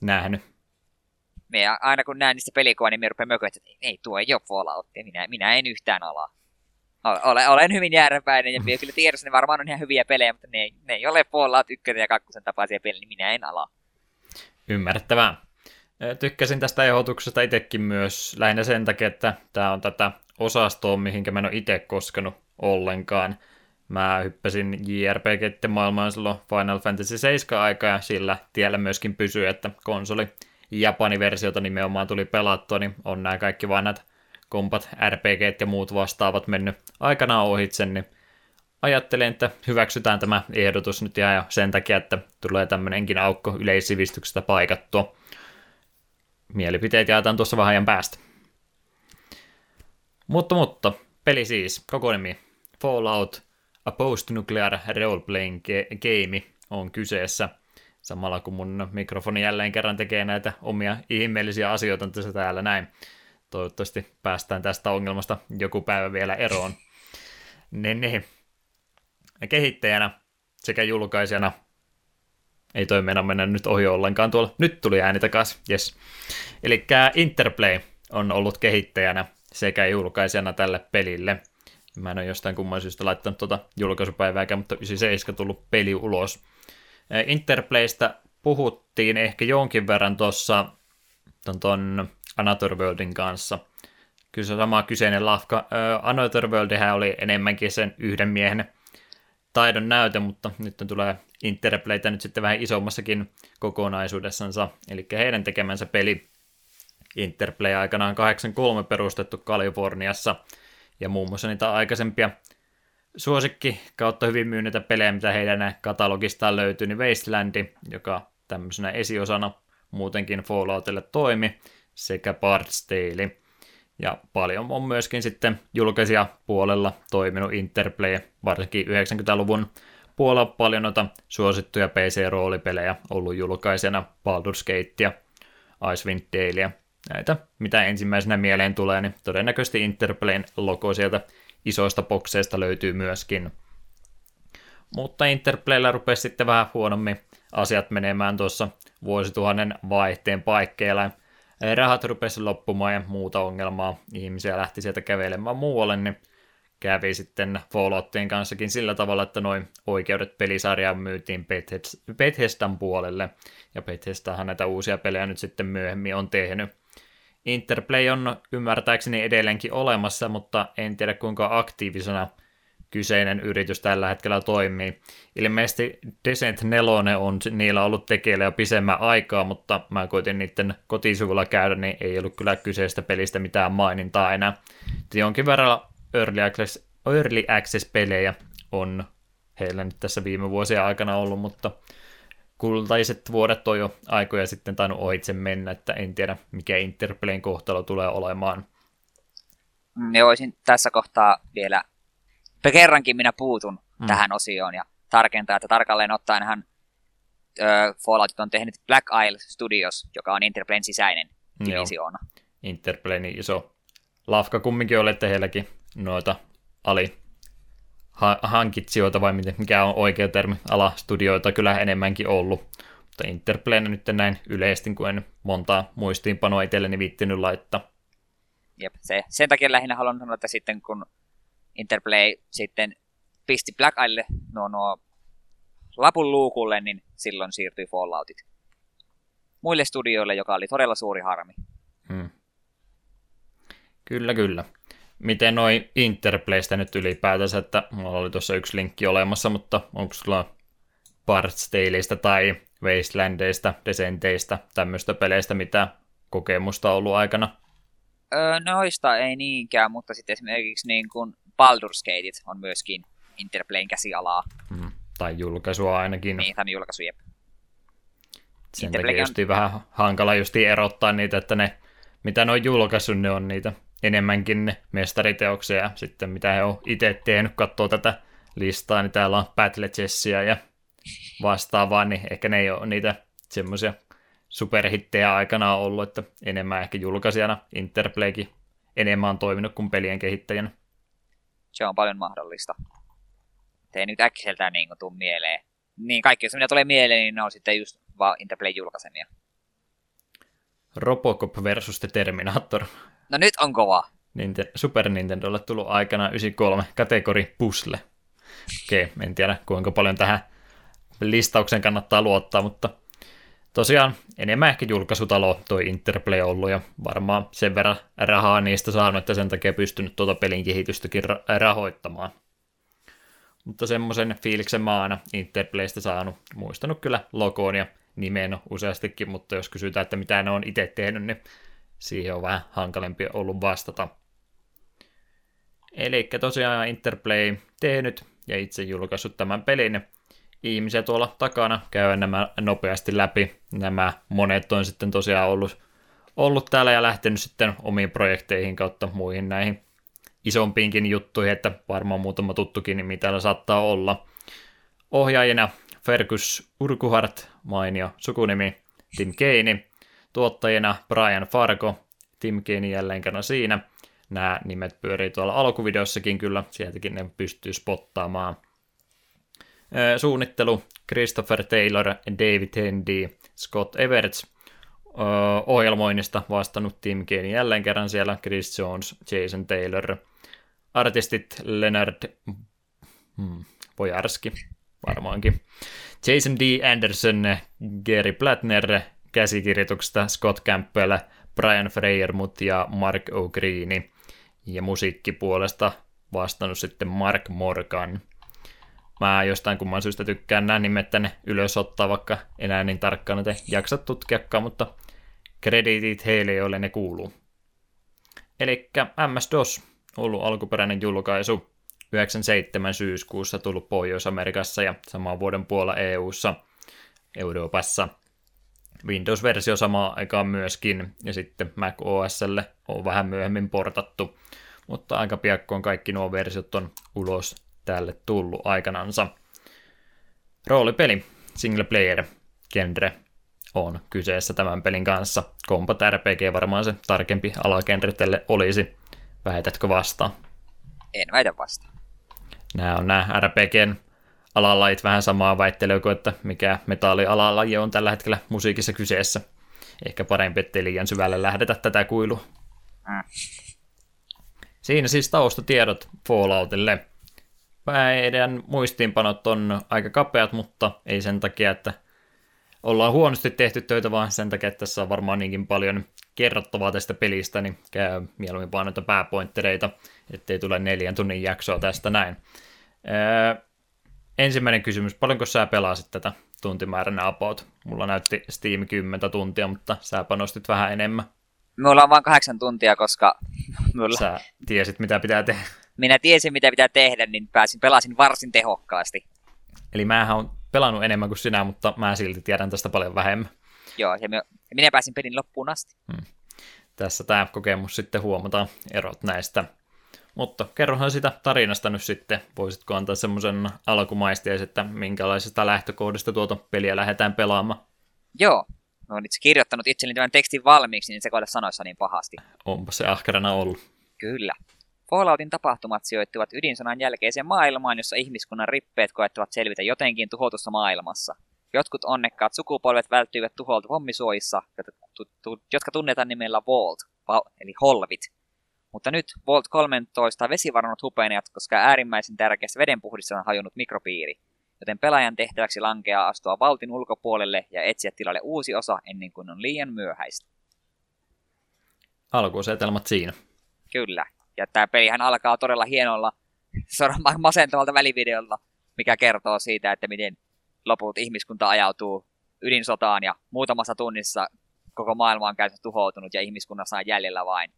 nähnyt? Me aina kun näen niistä pelikuvaa, niin me rupean mököä, että ei tuo ei ole Fallout, minä, minä en yhtään alaa. Olen, olen hyvin jääräpäinen ja minä kyllä tiedossa, ne varmaan on ihan hyviä pelejä, mutta ne ei, ne ei ole Fallout 1 ja 2 tapaisia pelejä, niin minä en alaa. Ymmärrettävää. Tykkäsin tästä ehdotuksesta itsekin myös lähinnä sen takia, että tämä on tätä osastoa, mihinkä mä en ole itse koskenut ollenkaan. Mä hyppäsin JRPG-maailmaan silloin Final Fantasy 7 aikaa ja sillä tiellä myöskin pysyy, että konsoli Japanin versiota nimenomaan tuli pelattua, niin on nämä kaikki vanhat kompat, RPG ja muut vastaavat mennyt aikanaan ohitse, niin ajattelen, että hyväksytään tämä ehdotus nyt ja sen takia, että tulee tämmöinenkin aukko yleissivistyksestä paikattua. Mielipiteet jaetaan tuossa vähän ajan päästä. Mutta, mutta, peli siis, koko nimi, Fallout, A Post-Nuclear Role-Playing Game on kyseessä – samalla kun mun mikrofoni jälleen kerran tekee näitä omia ihmeellisiä asioita tässä täällä näin. Toivottavasti päästään tästä ongelmasta joku päivä vielä eroon. Niin, niin. Kehittäjänä sekä julkaisijana ei toi mennä mennä nyt ohi ollenkaan tuolla. Nyt tuli ääni takaisin, yes. Eli Interplay on ollut kehittäjänä sekä julkaisijana tälle pelille. Mä en ole jostain kumman syystä laittanut tuota julkaisupäivääkään, mutta 97 tullut peli ulos. Interplaystä puhuttiin ehkä jonkin verran tuossa ton Another Worldin kanssa. Kyllä se sama kyseinen lafka. Uh, Another Worldhän oli enemmänkin sen yhden miehen taidon näyte, mutta nyt tulee Interplaytä nyt sitten vähän isommassakin kokonaisuudessansa. Eli heidän tekemänsä peli Interplay aikanaan 83 perustettu Kaliforniassa, ja muun muassa niitä aikaisempia suosikki kautta hyvin myyneitä pelejä, mitä heidän katalogistaan löytyy, niin Wastelandi, joka tämmöisenä esiosana muutenkin Falloutille toimi, sekä Bard's Tale. Ja paljon on myöskin sitten julkaisia puolella toiminut Interplay, varsinkin 90-luvun puolella paljon noita suosittuja PC-roolipelejä ollut julkaisena Baldur's Gate Icewind Dale näitä, mitä ensimmäisenä mieleen tulee, niin todennäköisesti Interplayn logo sieltä isoista bokseista löytyy myöskin. Mutta Interplayllä rupesi sitten vähän huonommin asiat menemään tuossa vuosituhannen vaihteen paikkeilla. Rahat rupesi loppumaan ja muuta ongelmaa. Ihmisiä lähti sieltä kävelemään muualle, niin kävi sitten Falloutien kanssakin sillä tavalla, että noin oikeudet pelisarjaan myytiin Bethesdan puolelle, ja Bethesdahan näitä uusia pelejä nyt sitten myöhemmin on tehnyt. Interplay on ymmärtääkseni edelleenkin olemassa, mutta en tiedä kuinka aktiivisena kyseinen yritys tällä hetkellä toimii. Ilmeisesti Descent 4 on niillä ollut tekeillä jo pisemmän aikaa, mutta mä koitin niiden kotisivulla käydä, niin ei ollut kyllä kyseistä pelistä mitään mainintaa enää. Jonkin verran Early Access, Early Access-pelejä on heillä nyt tässä viime vuosien aikana ollut, mutta kultaiset vuodet on jo aikoja sitten tainnut ohitse mennä, että en tiedä mikä Interplayn kohtalo tulee olemaan. Ja voisin tässä kohtaa vielä, kerrankin minä puutun mm. tähän osioon ja tarkentaa, että tarkalleen ottaenhan äh, Falloutit on tehnyt Black Isle Studios, joka on Interplayn sisäinen divisioona. Interplayn iso lafka kumminkin olette heilläkin noita ali ha- hankitsijoita, vai mikä on oikea termi, alastudioita kyllä enemmänkin ollut. Mutta Interplayna nyt näin yleisesti, kun en montaa muistiinpanoa itselleni viittinyt laittaa. Jep, se, sen takia lähinnä haluan sanoa, että sitten kun Interplay sitten pisti Black Isle nuo, nuo lapun luukulle, niin silloin siirtyi Falloutit muille studioille, joka oli todella suuri harmi. Hmm. Kyllä, kyllä. Miten noin Interplaystä nyt ylipäätänsä, että mulla oli tuossa yksi linkki olemassa, mutta onko sulla Parts Taleista tai Wastelandeista, Desenteistä, tämmöistä peleistä, mitä kokemusta on ollut aikana? Öö, noista ei niinkään, mutta sitten esimerkiksi niin kuin Baldur's Gate on myöskin Interplayn käsialaa. Hmm. Tai julkaisua ainakin. Niin, tai julkaisu, jep. Sen takia on... vähän hankala justi erottaa niitä, että ne, mitä ne on julkaissut, ne on niitä enemmänkin ne mestariteoksia, sitten mitä he on itse tehnyt, katsoo tätä listaa, niin täällä on Battle Chessia ja vastaavaa, niin ehkä ne ei ole niitä semmoisia superhittejä aikana ollut, että enemmän ehkä julkaisijana Interplaykin enemmän on toiminut kuin pelien kehittäjänä. Se on paljon mahdollista. Ei nyt äkkiseltään niin tuu mieleen. Niin kaikki, jos mitä tulee mieleen, niin ne on sitten just vaan Interplay julkaisemia. Robocop versus The Terminator. No nyt on kova. Super Nintendolle tullut aikana 93 kategori pusle. Okei, okay, en tiedä kuinka paljon tähän listaukseen kannattaa luottaa, mutta tosiaan enemmän ehkä julkaisutalo toi Interplay ollut ja varmaan sen verran rahaa niistä saanut, että sen takia pystynyt tuota pelin kehitystäkin ra- rahoittamaan. Mutta semmoisen fiiliksen maana Interplaystä saanut, muistanut kyllä logoon ja nimen useastikin, mutta jos kysytään, että mitä ne on itse tehnyt, niin siihen on vähän hankalempi ollut vastata. Eli tosiaan Interplay tehnyt ja itse julkaissut tämän pelin. Ihmisiä tuolla takana käy nämä nopeasti läpi. Nämä monet on sitten tosiaan ollut, ollut täällä ja lähtenyt sitten omiin projekteihin kautta muihin näihin isompiinkin juttuihin, että varmaan muutama tuttukin nimi täällä saattaa olla. Ohjaajina Fergus Urkuhart, mainio sukunimi, Tim Keini, tuottajina Brian Fargo, Tim Keini jälleen kerran siinä. Nämä nimet pyörii tuolla alkuvideossakin kyllä, sieltäkin ne pystyy spottaamaan. Suunnittelu Christopher Taylor, David Hendy, Scott Everts. Ohjelmoinnista vastannut Tim Keini jälleen kerran siellä, Chris Jones, Jason Taylor. Artistit Leonard hmm, varmaankin. Jason D. Anderson, Gary Plattner, käsikirjoituksesta Scott Campbell, Brian Freyermuth ja Mark O'Green. Ja musiikkipuolesta vastannut sitten Mark Morgan. Mä jostain kumman syystä tykkään nämä nimet tänne ylös ottaa, vaikka enää niin tarkkaan näitä jaksa tutkiakaan, mutta krediitit heille, joille ne kuuluu. Eli MS-DOS, ollut alkuperäinen julkaisu, 97 syyskuussa tullut Pohjois-Amerikassa ja saman vuoden puolella EU-ssa, Euroopassa. Windows-versio samaan aikaan myöskin, ja sitten Mac OSlle on vähän myöhemmin portattu, mutta aika piakkoon kaikki nuo versiot on ulos tälle tullut aikanansa. Roolipeli, single player, genre on kyseessä tämän pelin kanssa. Kompat RPG varmaan se tarkempi alagenre tälle olisi. Väitätkö vastaan? En väitä vastaan nämä on nämä RPGn alalajit vähän samaa väittelyä kuin, että mikä metallialalaji on tällä hetkellä musiikissa kyseessä. Ehkä parempi, ettei liian syvälle lähdetä tätä kuilua. Siinä siis taustatiedot Falloutille. Meidän muistiinpanot on aika kapeat, mutta ei sen takia, että ollaan huonosti tehty töitä, vaan sen takia, että tässä on varmaan niinkin paljon kerrottavaa tästä pelistä, niin käy mieluummin vaan noita pääpointtereita, ettei tule neljän tunnin jaksoa tästä näin. Öö, ensimmäinen kysymys, paljonko sä pelasit tätä tuntimääränä about? Mulla näytti Steam 10 tuntia, mutta sä panostit vähän enemmän. Mulla on vain kahdeksan tuntia, koska... Mulla... Sä tiesit, mitä pitää tehdä. Minä tiesin, mitä pitää tehdä, niin pääsin, pelasin varsin tehokkaasti. Eli mä oon pelannut enemmän kuin sinä, mutta mä silti tiedän tästä paljon vähemmän. Joo, ja minä pääsin pelin loppuun asti. Hmm. Tässä tämä kokemus sitten huomataan erot näistä. Mutta kerrohan sitä tarinasta nyt sitten. Voisitko antaa semmoisen alkumaistiais, että minkälaisesta lähtökohdasta tuota peliä lähdetään pelaamaan? Joo, mä oon itse kirjoittanut itselleni tämän tekstin valmiiksi, niin se kohdassa sanoissa niin pahasti. Onpa se ahkerana ollut. Kyllä. Falloutin tapahtumat sijoittuvat ydinsodan jälkeiseen maailmaan, jossa ihmiskunnan rippeet koettavat selvitä jotenkin tuhotussa maailmassa. Jotkut onnekkaat sukupolvet välttyivät tuholta pommisuojissa, jotka tunnetaan nimellä Vault, eli holvit. Mutta nyt Vault 13 vesivarannut hupenevat, koska äärimmäisen tärkeässä vedenpuhdissa on hajonnut mikropiiri. Joten pelaajan tehtäväksi lankeaa astua valtin ulkopuolelle ja etsiä tilalle uusi osa ennen kuin on liian myöhäistä. Alkuasetelmat siinä. Kyllä. Ja tämä pelihän alkaa todella hienolla, masentavalta välivideolla, mikä kertoo siitä, että miten loput ihmiskunta ajautuu ydinsotaan ja muutamassa tunnissa koko maailma on käytännössä tuhoutunut ja ihmiskunnassa on jäljellä vain,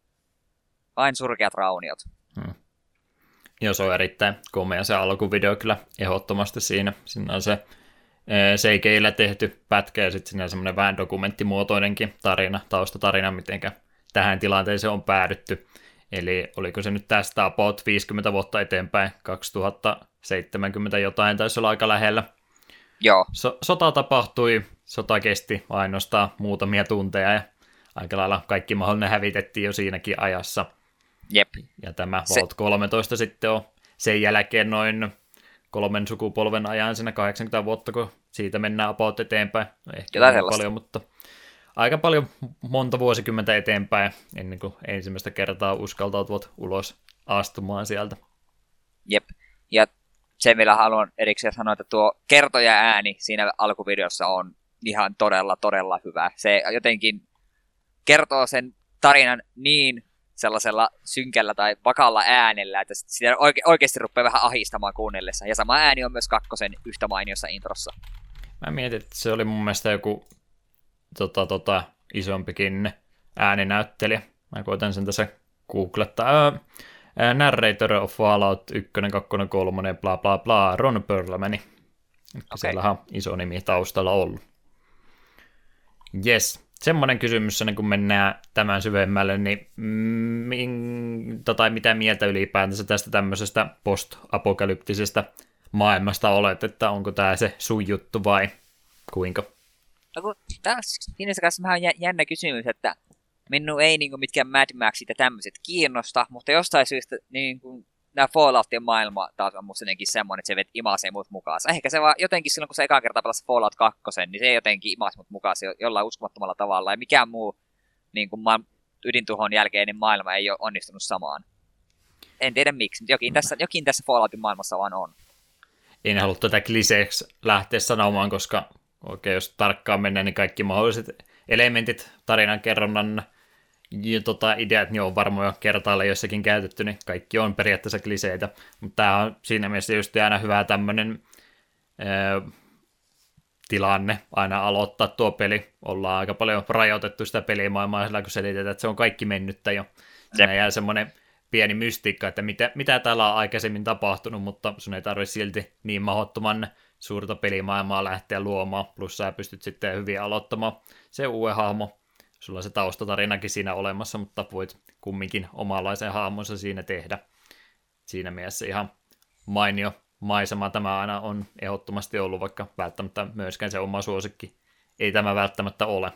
vain surkeat rauniot. Hmm. Joo, se on erittäin komea se alkuvideo kyllä ehdottomasti siinä. Siinä on se e, seikeillä tehty pätkä ja sitten siinä on semmoinen vähän dokumenttimuotoinenkin tarina, taustatarina, miten tähän tilanteeseen on päädytty. Eli oliko se nyt tästä about 50 vuotta eteenpäin, 2070 jotain taisi olla aika lähellä. Joo. So- sota tapahtui, sota kesti ainoastaan muutamia tunteja ja aika lailla kaikki mahdollinen hävitettiin jo siinäkin ajassa. Jep. Ja tämä se... Vault 13 sitten on sen jälkeen noin kolmen sukupolven ajan siinä 80 vuotta, kun siitä mennään about eteenpäin. Ehkä paljon, mutta aika paljon monta vuosikymmentä eteenpäin ennen kuin ensimmäistä kertaa uskaltautuvat ulos astumaan sieltä. Jep. Ja sen vielä haluan erikseen sanoa, että tuo kertoja ääni siinä alkuvideossa on ihan todella, todella hyvä. Se jotenkin kertoo sen tarinan niin sellaisella synkällä tai vakalla äänellä, että sitä oike- oikeasti rupeaa vähän ahistamaan kuunnellessa. Ja sama ääni on myös kakkosen yhtä mainiossa introssa. Mä mietin, että se oli mun mielestä joku tota, tota, isompikin ääninäyttelijä. Mä koitan sen tässä googlettaa. Ää, narrator of Fallout 1, 2, 3, bla bla bla, Ron Perlmani. Okay. Siellähän on iso nimi taustalla ollut. Yes, semmoinen kysymys, niin kun mennään tämän syvemmälle, niin min, tota, mitä mieltä ylipäätänsä tästä tämmöisestä post-apokalyptisesta maailmasta olet, että onko tämä se sun juttu vai kuinka? No kun taas siinä kanssa vähän jännä kysymys, että minun ei niin mitkään Mad Maxit ja tämmöiset kiinnosta, mutta jostain syystä niin kuin, nämä Falloutien maailma taas on musta jotenkin semmoinen, että se vet imasee mut mukaan. Ehkä se vaan jotenkin silloin, kun se eka kerta pelasi Fallout 2, niin se jotenkin imasi mut mukaan jollain uskomattomalla tavalla. Ja mikään muu niin kuin ma- ydintuhon jälkeinen maailma ei ole onnistunut samaan. En tiedä miksi, mutta jokin tässä, jokin tässä Falloutin maailmassa vaan on. En halua tätä kliseeksi lähteä sanomaan, koska oikein jos tarkkaan mennään, niin kaikki mahdolliset elementit tarinan kerronnan tota, ideat niin on varmaan jo kertaalle jossakin käytetty, niin kaikki on periaatteessa kliseitä, mutta tämä on siinä mielessä just aina hyvä tämmöinen tilanne aina aloittaa tuo peli. Ollaan aika paljon rajoitettu sitä pelimaailmaa sillä, kun selitetään, että se on kaikki mennyttä jo. Siinä jää semmoinen pieni mystiikka, että mitä, mitä täällä on aikaisemmin tapahtunut, mutta sun ei tarvitse silti niin mahdottoman suurta pelimaailmaa lähteä luomaan, plus sä pystyt sitten hyvin aloittamaan se uuden hahmo. Sulla se taustatarinakin siinä olemassa, mutta voit kumminkin omanlaisen hahmonsa siinä tehdä. Siinä mielessä ihan mainio maisema tämä aina on ehdottomasti ollut, vaikka välttämättä myöskään se oma suosikki ei tämä välttämättä ole.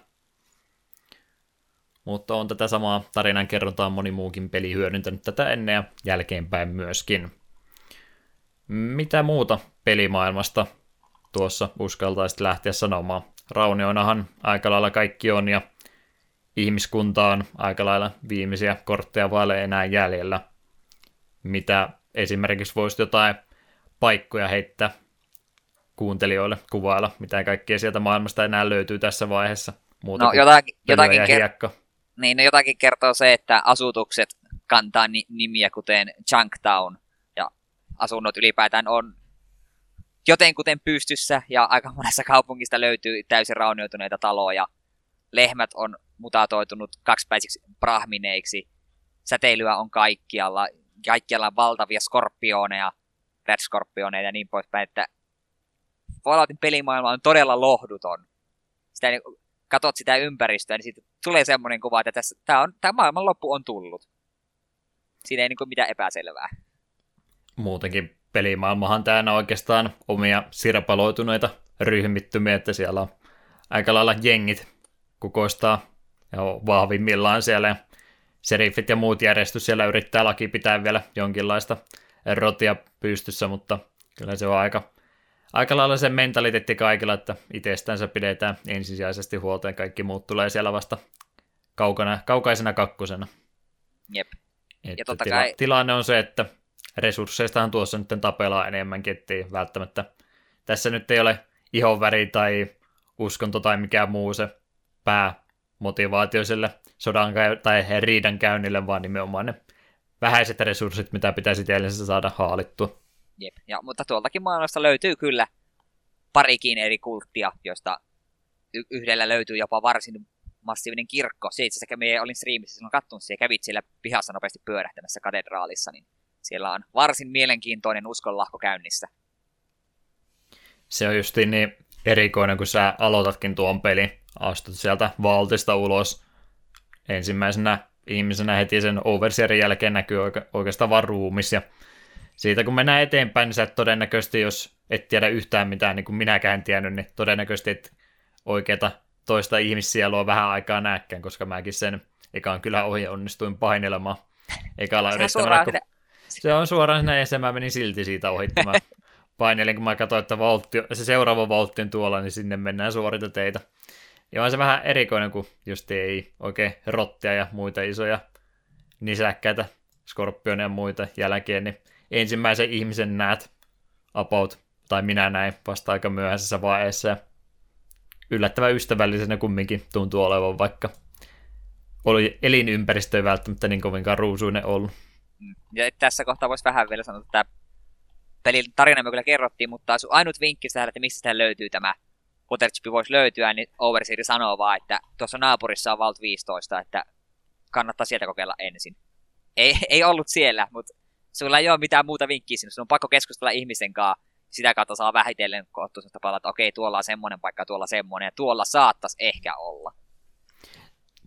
Mutta on tätä samaa tarinan kerrontaa moni muukin peli hyödyntänyt tätä ennen ja jälkeenpäin myöskin. Mitä muuta pelimaailmasta tuossa uskaltaisit lähteä sanomaan? Raunioinahan aika lailla kaikki on ja ihmiskunta on aika lailla viimeisiä kortteja vaille enää jäljellä. Mitä esimerkiksi voisi jotain paikkoja heittää kuuntelijoille kuvailla, mitä kaikkea sieltä maailmasta enää löytyy tässä vaiheessa. Muuta no, jotakin, jotakin, ker- niin, no, jotakin kertoo se, että asutukset kantaa ni- nimiä kuten Chunktown, ja asunnot ylipäätään on jotenkuten pystyssä, ja aika monessa kaupungista löytyy täysin raunioituneita taloja. Lehmät on mutatoitunut kaksipäisiksi brahmineiksi. Säteilyä on kaikkialla. Kaikkialla on valtavia skorpioneja, red skorpioneja ja niin poispäin, että Falloutin pelimaailma on todella lohduton. Sitä, niin, katot sitä ympäristöä, niin siitä tulee semmoinen kuva, että tässä, tämä, on, tämä maailman loppu on tullut. Siinä ei niin kuin mitään epäselvää. Muutenkin pelimaailmahan täynnä oikeastaan omia sirpaloituneita ryhmittymiä, että siellä on aika lailla jengit kukoistaa ja vahvimmillaan siellä. seriffit ja muut järjestys siellä yrittää laki pitää vielä jonkinlaista rotia pystyssä, mutta kyllä se on aika, aika lailla se mentaliteetti kaikilla, että itsestänsä pidetään ensisijaisesti huolta ja kaikki muut tulee siellä vasta kaukana, kaukaisena kakkosena. Jep. Että Ja totta tila, kai- Tilanne on se, että resursseistahan tuossa nyt tapellaan enemmänkin, ettei välttämättä tässä nyt ei ole ihonväri tai uskonto tai mikään muu se päämotivaatio sille sodan tai riidan käynnille, vaan nimenomaan ne vähäiset resurssit, mitä pitäisi tiellensä saada haalittua. Jep. Ja, mutta tuoltakin maailmasta löytyy kyllä parikin eri kulttia, joista y- yhdellä löytyy jopa varsin massiivinen kirkko. Se itse asiassa me olin striimissä silloin kattonut ja kävit siellä pihassa nopeasti pyörähtämässä katedraalissa, niin siellä on varsin mielenkiintoinen uskonlahko käynnissä. Se on justiin niin erikoinen, kun sä aloitatkin tuon pelin, astut sieltä valtista ulos. Ensimmäisenä ihmisenä heti sen overseerin jälkeen näkyy oike- oikeastaan vaan ruumis, ja siitä kun mennään eteenpäin, niin sä et todennäköisesti, jos et tiedä yhtään mitään, niin kuin minäkään en tiennyt, niin todennäköisesti et oikeata toista ihmissielua vähän aikaa näkään, koska mäkin sen ekaan kyllä ohi onnistuin painelemaan. Ekalla yrittämällä, kun... Se on suoraan sinne ja mä menin silti siitä ohi. Mä painelin, kun mä katsoin, että voltti, se seuraava voltti on tuolla, niin sinne mennään suoriteteitä. Ja on se vähän erikoinen, kun just ei oikein rottia ja muita isoja nisäkkäitä, skorpioneja ja muita jälkeen, niin ensimmäisen ihmisen näet about, tai minä näin vasta aika myöhäisessä vaiheessa. Ja yllättävän ystävällisenä kumminkin tuntuu olevan, vaikka oli elinympäristö ei välttämättä niin kovinkaan ruusuinen ollut. Ja tässä kohtaa voisi vähän vielä sanoa, että pelin tarina me kyllä kerrottiin, mutta ainut vinkki tähän, että mistä sitä löytyy tämä Waterchip voisi löytyä, niin Overseer sanoo vaan, että tuossa naapurissa on Vault 15, että kannattaa sieltä kokeilla ensin. Ei, ei ollut siellä, mutta sulla ei ole mitään muuta vinkkiä sinne. Sun on pakko keskustella ihmisen kanssa. Sitä kautta saa vähitellen kohtua sellaista palaa, että okei, tuolla on semmoinen paikka, tuolla semmoinen, ja tuolla saattaisi ehkä olla.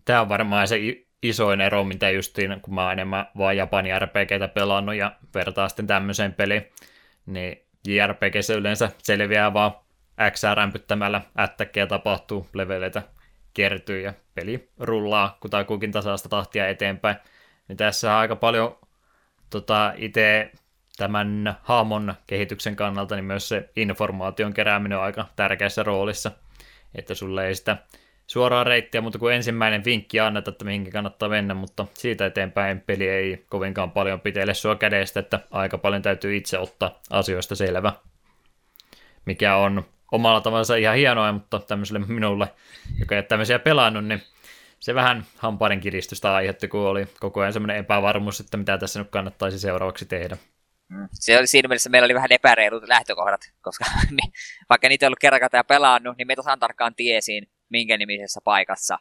Tämä on varmaan se isoin ero, mitä justiin, kun mä oon enemmän vaan Japanin RPGtä pelannut ja vertaa sitten tämmöiseen peliin, niin JRPGssä yleensä selviää vaan XR-rämpyttämällä ättäkkiä tapahtuu, leveleitä kertyy ja peli rullaa kutakuinkin tasaista tahtia eteenpäin. Niin tässä on aika paljon tota, itse tämän hahmon kehityksen kannalta, niin myös se informaation kerääminen on aika tärkeässä roolissa, että sulle ei sitä suoraa reittiä, mutta kun ensimmäinen vinkki anneta, että mihinkä kannattaa mennä, mutta siitä eteenpäin peli ei kovinkaan paljon pitele sua kädestä, että aika paljon täytyy itse ottaa asioista selvä, mikä on omalla tavallaan ihan hienoa, mutta tämmöiselle minulle, joka ei tämmöisiä pelannut, niin se vähän hampaiden kiristystä aiheutti, kun oli koko ajan semmoinen epävarmuus, että mitä tässä nyt kannattaisi seuraavaksi tehdä. Mm. Se oli siinä mielessä, meillä oli vähän epäreilut lähtökohdat, koska niin, vaikka niitä ei ollut kerran pelannut, niin me tasan tarkkaan tiesin, minkä nimisessä paikassa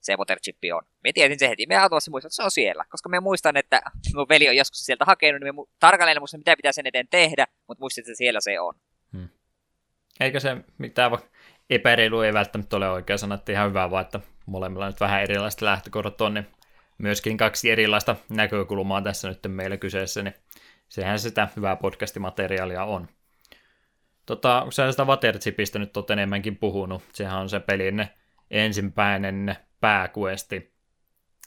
se Waterchippi on. Me tiesin se heti, me automassa muistan, että se on siellä, koska me muistan, että mun veli on joskus sieltä hakenut, niin me tarkalleen muistan, mitä pitää sen eteen tehdä, mutta muistin, että siellä se on. Eikä se mitään epäreilu ei välttämättä ole oikea sana, että ihan hyvä vaan, että molemmilla nyt vähän erilaiset lähtökohdat on, niin myöskin kaksi erilaista näkökulmaa tässä nyt meillä kyseessä, niin sehän sitä hyvää podcastimateriaalia on. Tota, sä sitä Waterchipistä nyt oot enemmänkin puhunut, sehän on se pelin ensimmäinen pääkuesti,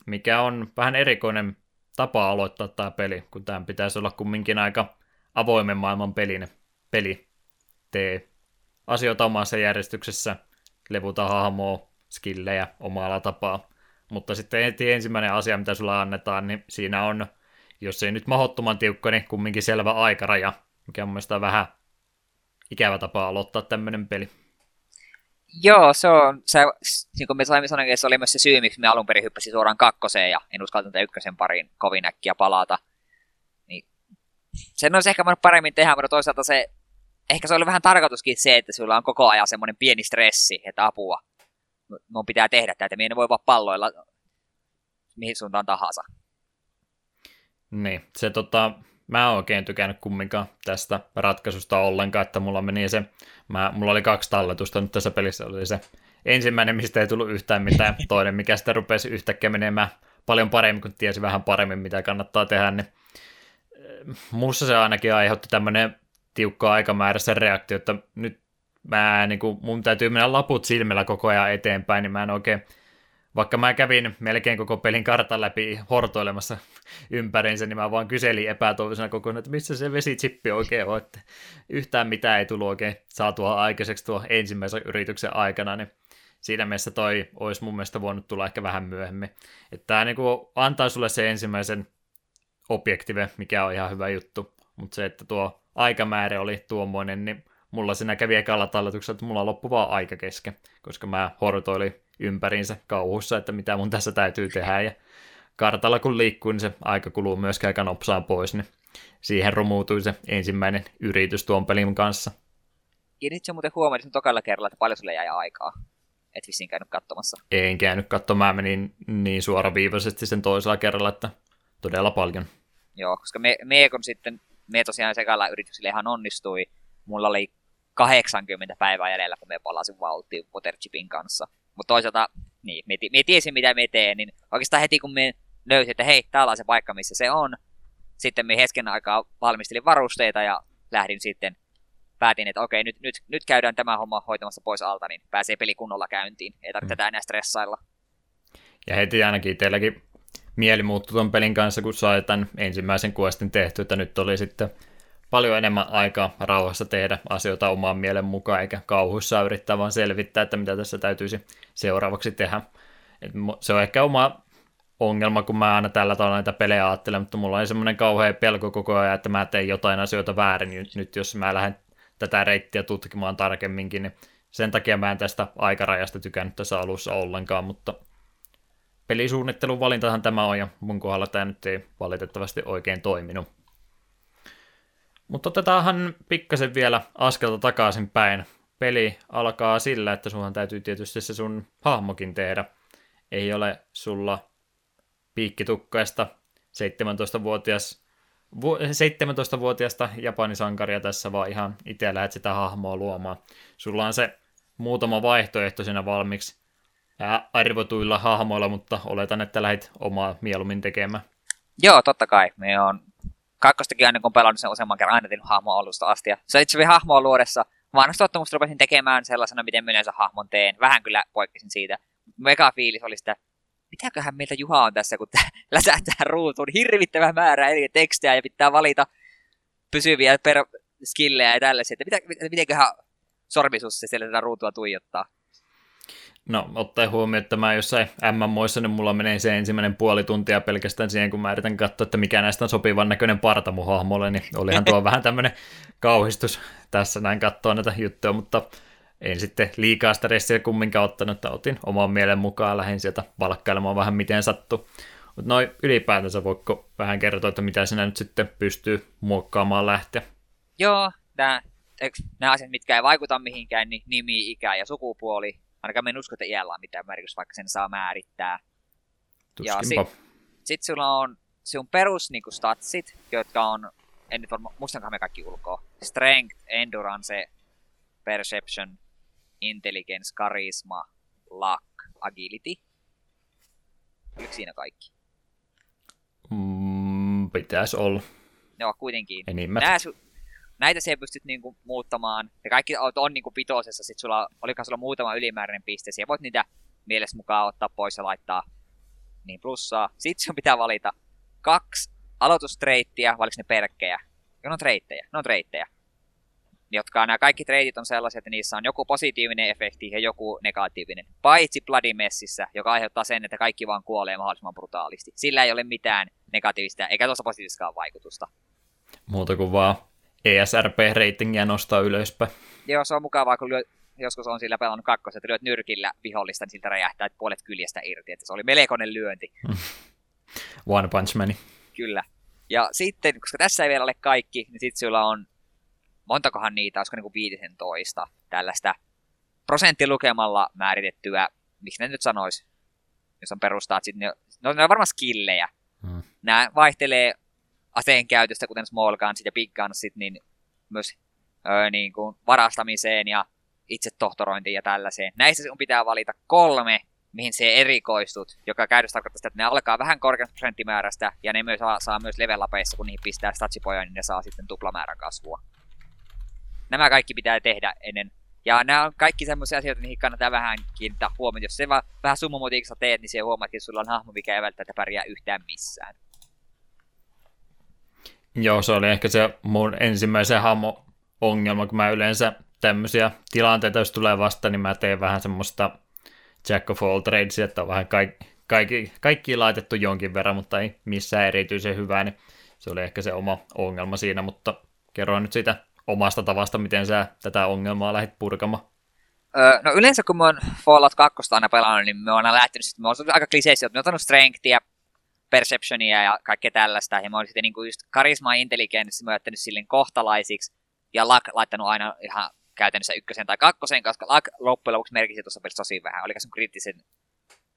mikä on vähän erikoinen tapa aloittaa tämä peli, kun tämän pitäisi olla kumminkin aika avoimen maailman pelin, peli. Tee asioita omassa järjestyksessä, levuta hahmoa, skillejä omalla tapaa. Mutta sitten ensimmäinen asia, mitä sulla annetaan, niin siinä on, jos ei nyt mahdottoman tiukka, niin kumminkin selvä aikaraja, mikä on mielestäni vähän ikävä tapa aloittaa tämmöinen peli. Joo, se on, se, niin kuin me saimme sanoa, että se oli myös se syy, miksi me alun perin hyppäsin suoraan kakkoseen ja en uskaltanut ykkösen pariin kovin äkkiä palata. Niin, sen olisi ehkä voinut paremmin tehdä, mutta toisaalta se, ehkä se oli vähän tarkoituskin se, että sulla on koko ajan semmoinen pieni stressi, että apua, mun pitää tehdä tätä, minä voi vaan palloilla mihin suuntaan tahansa. Niin, se tota, mä en oikein tykännyt kumminkaan tästä ratkaisusta ollenkaan, että mulla meni se, mä, mulla oli kaksi talletusta nyt tässä pelissä, oli se ensimmäinen, mistä ei tullut yhtään mitään, toinen, mikä sitten rupesi yhtäkkiä menemään paljon paremmin, kun tiesi vähän paremmin, mitä kannattaa tehdä, niin eh, mussa se ainakin aiheutti tämmöinen tiukka aikamäärässä reaktio, että nyt mä, niin kuin, mun täytyy mennä laput silmillä koko ajan eteenpäin, niin mä en oikein vaikka mä kävin melkein koko pelin kartan läpi hortoilemassa ympäriinsä, niin mä vaan kyselin epätoivoisena koko ajan, että missä se vesitsippi oikein on, että yhtään mitään ei tullut oikein saatua aikaiseksi tuo ensimmäisen yrityksen aikana, niin siinä mielessä toi olisi mun mielestä voinut tulla ehkä vähän myöhemmin. Että tämä niin antaa sulle se ensimmäisen objektive, mikä on ihan hyvä juttu, mutta se, että tuo aikamäärä oli tuommoinen, niin mulla siinä kävi ekalla talletuksella, että mulla loppui vaan aika kesken, koska mä hortoilin ympäriinsä kauhussa, että mitä mun tässä täytyy tehdä, ja kartalla kun liikkuu, niin se aika kuluu myöskään aika nopsaan pois, niin siihen rumuutui se ensimmäinen yritys tuon pelin kanssa. Kiinnitkö muuten huomioon sen tokalla kerralla, että paljon sulle jäi aikaa? Et vissiin käynyt katsomassa. En käynyt katsomaan, mä menin niin suoraviivaisesti sen toisella kerralla, että todella paljon. Joo, koska me, me kun sitten, me tosiaan sekalla yrityksille ihan onnistui, mulla oli 80 päivää jäljellä, kun me palasin valtiin Waterchipin kanssa. Mutta toisaalta, niin, me, me tiesin mitä me teen, niin oikeastaan heti kun me löysin, että hei, täällä on se paikka, missä se on, sitten me hetken aikaa valmistelin varusteita ja lähdin sitten, päätin, että okei, nyt, nyt, nyt käydään tämä homma hoitamassa pois alta, niin pääsee peli kunnolla käyntiin. Ei tarvitse mm. enää stressailla. Ja heti ainakin teilläkin mieli muuttui tuon pelin kanssa, kun sai tämän ensimmäisen questin tehty, että nyt oli sitten paljon enemmän aikaa rauhassa tehdä asioita omaan mielen mukaan, eikä kauhuissa yrittää vaan selvittää, että mitä tässä täytyisi seuraavaksi tehdä. Et se on ehkä oma ongelma, kun mä aina tällä tavalla näitä pelejä ajattelen, mutta mulla on semmoinen kauhea pelko koko ajan, että mä teen jotain asioita väärin, nyt jos mä lähden tätä reittiä tutkimaan tarkemminkin, niin sen takia mä en tästä aikarajasta tykännyt tässä alussa ollenkaan, mutta pelisuunnittelun valintahan tämä on, ja mun kohdalla tämä nyt ei valitettavasti oikein toiminut. Mutta otetaanhan pikkasen vielä askelta takaisin päin. Peli alkaa sillä, että sunhan täytyy tietysti se sun hahmokin tehdä. Ei ole sulla piikkitukkaista 17-vuotias 17-vuotiaasta japanisankaria tässä, vaan ihan itse lähdet sitä hahmoa luomaan. Sulla on se muutama vaihtoehto siinä valmiiksi arvotuilla hahmoilla, mutta oletan, että lähdet omaa mieluummin tekemään. Joo, totta kai. Me on kakkostakin aina kun pelannut sen useamman kerran aina tehnyt hahmoa alusta asti. Ja se itse hahmoa luodessa vanhasta tottumusta rupesin tekemään sellaisena, miten yleensä hahmon teen. Vähän kyllä poikkesin siitä. Mega fiilis oli sitä, mitäköhän meiltä Juha on tässä, kun läsähtää ruutuun hirvittävä määrä eri tekstejä ja pitää valita pysyviä per skillejä ja tällaisia, että mitä, mitenköhän sormisuus se siellä ruutua tuijottaa. No, ottaen huomioon, että mä jossain MMOissa, niin mulla menee se ensimmäinen puoli tuntia pelkästään siihen, kun mä yritän katsoa, että mikä näistä on sopivan näköinen parta mun hahmolle, niin olihan tuo vähän tämmöinen kauhistus tässä näin katsoa näitä juttuja, mutta en sitten liikaa stressiä kumminkaan ottanut, että otin oman mielen mukaan, lähdin sieltä valkkailemaan vähän miten sattuu. Mutta noin ylipäätänsä voiko vähän kertoa, että mitä sinä nyt sitten pystyy muokkaamaan lähteä? Joo, nämä, nämä asiat, mitkä ei vaikuta mihinkään, niin nimi, ikä ja sukupuoli, Ainakaan en usko, että iällä on mitään merkitystä, vaikka sen saa määrittää. Tuskinpa. Ja sitten sit sulla on sun perus niinku statsit, jotka on, en nyt varma, muistankohan me kaikki ulkoa. Strength, Endurance, Perception, Intelligence, Charisma, Luck, Agility. Oliko siinä kaikki? Mm, pitäisi olla. Ne on kuitenkin. Enimmät. Nää, su- näitä sä pystyt niinku muuttamaan. Ja kaikki on, on niinku pitoisessa, sit sulla, olikohan sulla muutama ylimääräinen piste, ja voit niitä mielessä mukaan ottaa pois ja laittaa niin plussaa. Sitten sun pitää valita kaksi aloitustreittiä, vai ne perkkejä? Ja ne on treittejä, ne on treittejä. Jotka nämä kaikki treitit on sellaisia, että niissä on joku positiivinen efekti ja joku negatiivinen. Paitsi Bloody Messissä, joka aiheuttaa sen, että kaikki vaan kuolee mahdollisimman brutaalisti. Sillä ei ole mitään negatiivista, eikä tuossa positiivistakaan vaikutusta. Muuta kuin vaan ESRP-reitingiä nostaa ylöspäin. Joo, se on mukavaa, kun lyöt, joskus on sillä pelannut kakkoset, että lyöt nyrkillä vihollista, niin siltä räjähtää puolet kyljestä irti. Että se oli melkoinen lyönti. One Punch Man. Kyllä. Ja sitten, koska tässä ei vielä ole kaikki, niin sitten sulla on, montakohan niitä, olisiko niinku 15 tällaista prosenttilukemalla määritettyä, miksi ne nyt sanois, jos on perustaa, sitten ne, no, ne on varmaan skillejä. Hmm. Nämä vaihtelee aseen käytöstä, kuten small gunsit ja big gunsit, niin myös öö, niin kuin varastamiseen ja itse tohtorointiin ja tällaiseen. Näistä sinun pitää valita kolme, mihin se erikoistut, joka käytössä tarkoittaa sitä, että ne alkaa vähän korkeasta prosenttimäärästä, ja ne myös saa, saa myös level kun niihin pistää statsipoja, niin ne saa sitten tuplamäärän kasvua. Nämä kaikki pitää tehdä ennen Ja nämä on kaikki semmoisia asioita, mihin kannattaa vähän kiinnittää huomioon. Jos se vaan vähän summomotiikassa teet, niin se huomaat, että sulla on hahmo, mikä ei välttämättä pärjää yhtään missään. Joo, se oli ehkä se mun ensimmäisen hahmo ongelma, kun mä yleensä tämmöisiä tilanteita, jos tulee vasta, niin mä teen vähän semmoista jack of all trades, että on vähän kaikki, kaikki, kaikki laitettu jonkin verran, mutta ei missään erityisen hyvää, niin se oli ehkä se oma ongelma siinä, mutta kerroin nyt siitä omasta tavasta, miten sä tätä ongelmaa lähdit purkamaan. Öö, no yleensä kun mä oon Fallout 2 aina pelannut, niin mä oon aina lähtenyt, mä oon aika kliseisesti, että mä oon ottanut strengthia, perceptionia ja kaikkea tällaista, ja mä oon sitten niinku just karisma ja intelligenssi jättänyt silleen kohtalaisiksi, ja luck laittanut aina ihan käytännössä ykkösen tai kakkosen, koska luck loppujen lopuksi merkisi tuossa pelissä tosi vähän. Oliko sun kriittisen,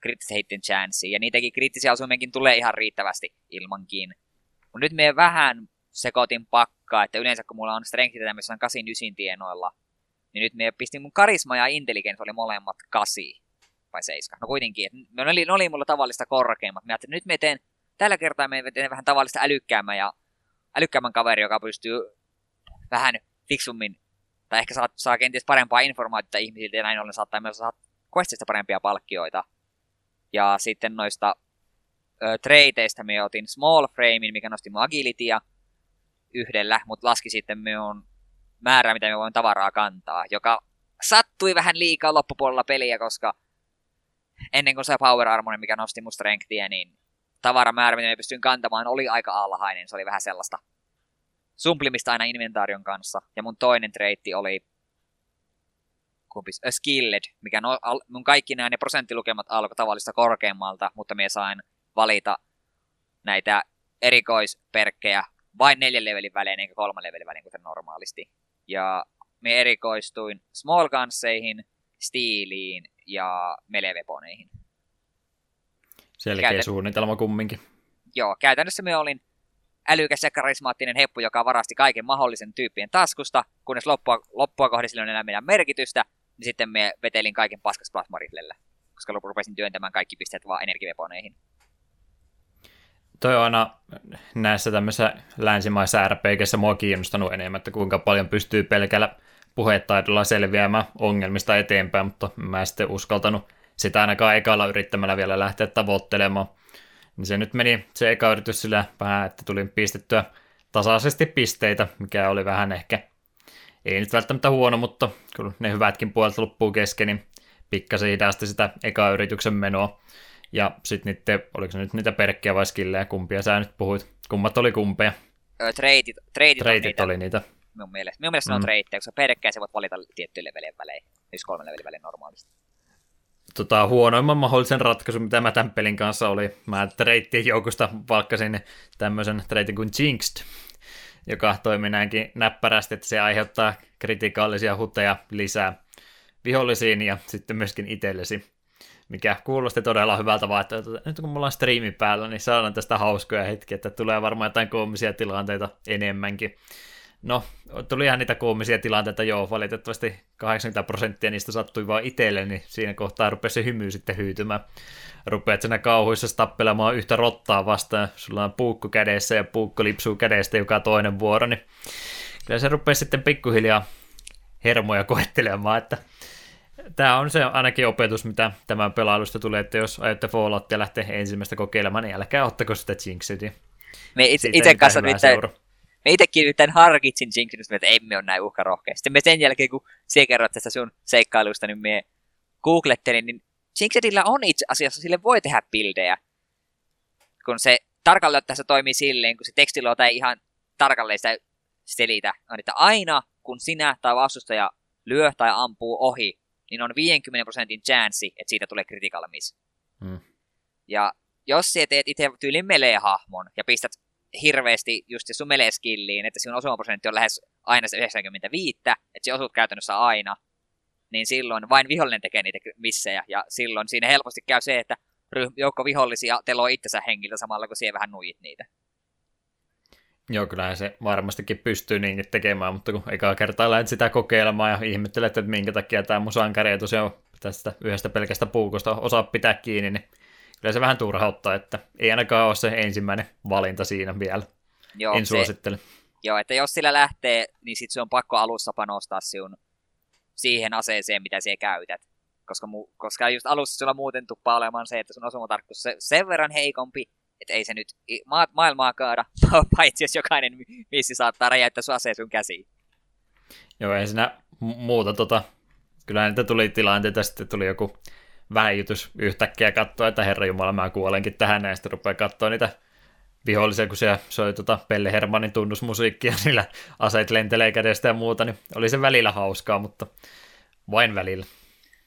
kriittisen hittin chanssi, ja niitäkin kriittisiä osumiakin tulee ihan riittävästi ilmankin. Mutta nyt me vähän sekoitin pakkaa, että yleensä kun mulla on strengthitä missä on 8 9 tienoilla, niin nyt me pistin mun karisma ja intelligence oli molemmat 8 vai 7. No kuitenkin, että ne oli, ne oli mulla tavallista korkeimmat. Mä ajattelin, että nyt me teen, tällä kertaa me teen vähän tavallista älykkäämmän ja älykkäämmän kaveri, joka pystyy vähän fiksummin, tai ehkä saa, saa kenties parempaa informaatiota ihmisiltä, ja näin ollen saattaa myös saada questista parempia palkkioita. Ja sitten noista ö, traiteista me otin small framein, mikä nosti mun agilitya yhdellä, mutta laski sitten minun määrää, mitä me voin tavaraa kantaa, joka sattui vähän liikaa loppupuolella peliä, koska ennen kuin se Power Armor, mikä nosti mun strengthia, niin tavaramäärä, mitä me pystyin kantamaan, oli aika alhainen. Se oli vähän sellaista sumplimista aina inventaarion kanssa. Ja mun toinen treitti oli kumpis, A Skilled, mikä no, al, mun kaikki nämä ne prosenttilukemat alkoi tavallista korkeammalta, mutta me sain valita näitä erikoisperkkejä vain neljän levelin välein eikä kolman levelin välein, kuten normaalisti. Ja me erikoistuin small gunseihin, stiiliin ja meleveponeihin. Selkeä Käytän... suunnitelma kumminkin. Joo, käytännössä me olin älykäs ja karismaattinen heppu, joka varasti kaiken mahdollisen tyyppien taskusta, kunnes loppua, loppua kohdassa sillä enää meidän merkitystä, niin sitten me vetelin kaiken paskas plasmarillelle, koska loppuun rupesin työntämään kaikki pisteet vaan energiaveponeihin. Toi on aina näissä tämmöisissä länsimaissa RPGissä mua kiinnostanut enemmän, että kuinka paljon pystyy pelkällä puhetaidolla selviämään ongelmista eteenpäin, mutta mä en sitten uskaltanut sitä ainakaan ekalla yrittämällä vielä lähteä tavoittelemaan. Niin se nyt meni se eka yritys sillä vähän, että tuli pistettyä tasaisesti pisteitä, mikä oli vähän ehkä, ei nyt välttämättä huono, mutta kyllä ne hyvätkin puolet loppuu kesken, niin pikkasen hidasti sitä eka yrityksen menoa. Ja sitten niitä, oliko se nyt niitä perkkiä vai skillejä, kumpia sä nyt puhuit? Kummat oli kumpeja? Treitit, treitit, treitit oli niitä. Minun mielestä, minun mielestä mm. ne on treittejä, koska perkkejä sä voit valita tiettyjen levelien välein, siis kolmen levelin välein normaalisti. Tota, huonoimman mahdollisen ratkaisun, mitä mä tämän pelin kanssa oli. Mä treittien joukosta valkkasin tämmöisen treitin kuin Jinxed, joka toimii näinkin näppärästi, että se aiheuttaa kritikaalisia huteja lisää vihollisiin ja sitten myöskin itsellesi mikä kuulosti todella hyvältä, että nyt kun mulla on striimi päällä, niin saadaan tästä hauskoja hetkiä, että tulee varmaan jotain koomisia tilanteita enemmänkin. No, tuli ihan niitä koomisia tilanteita, joo, valitettavasti 80 prosenttia niistä sattui vaan itselle, niin siinä kohtaa rupesi se hymy sitten hyytymään. Rupeat sinä kauhuissa tappelemaan yhtä rottaa vastaan, sulla on puukko kädessä ja puukko lipsuu kädestä joka toinen vuoro, niin kyllä se rupeaa sitten pikkuhiljaa hermoja koettelemaan, että tämä on se ainakin opetus, mitä tämän pelailusta tulee, että jos ajatte Falloutia lähtee ensimmäistä kokeilemaan, niin älkää ottako sitä Jinxedia. Me itse, itse kanssa nyt, me itsekin nyt harkitsin Jinxedista, että emme ole näin uhkarohkea. Sitten me sen jälkeen, kun sinä kerrot tästä sun seikkailusta, niin me googlettelin, niin Jinxedillä on itse asiassa, sille voi tehdä bildejä. Kun se tarkalleen tässä toimii silleen, kun se tekstiluota ei ihan tarkalleen sitä selitä, on, että aina kun sinä tai vastustaja lyö tai ampuu ohi niin on 50 prosentin chanssi, että siitä tulee critical miss. Hmm. Ja jos sä teet itse tyylin melee-hahmon ja pistät hirveästi just se sun melee-skilliin, että sinun osumaprosentti on lähes aina se 95, että se osut käytännössä aina, niin silloin vain vihollinen tekee niitä missejä, ja silloin siinä helposti käy se, että joukko vihollisia teloo itsensä hengiltä samalla, kun siihen vähän nuijit niitä. Joo, kyllähän se varmastikin pystyy niin tekemään, mutta kun ekaa kertaa lähdet sitä kokeilemaan ja ihmettelet, että minkä takia tämä mun sankari ei tosiaan tästä yhdestä pelkästä puukosta osaa pitää kiinni, niin kyllä se vähän turhauttaa, että ei ainakaan ole se ensimmäinen valinta siinä vielä. Joo, en suosittele. joo, että jos sillä lähtee, niin sitten se on pakko alussa panostaa sinun siihen aseeseen, mitä siellä käytät. Koska, mu- koska just alussa sulla muuten tuppaa olemaan se, että sun osumatarkkuus on sen verran heikompi, että ei se nyt ma- maailmaa kaada, paitsi jos jokainen missi saattaa räjäyttää sun aseen sun käsiin. Joo, ei siinä muuta tota, kyllä niitä tuli tilanteita, sitten tuli joku väijytys yhtäkkiä katsoa, että herra Jumala, mä kuolenkin tähän, ja sitten rupeaa katsoa niitä vihollisia, kun siellä soi tota Pelle Hermanin tunnusmusiikkia, niillä aseet lentelee kädestä ja muuta, niin oli se välillä hauskaa, mutta vain välillä.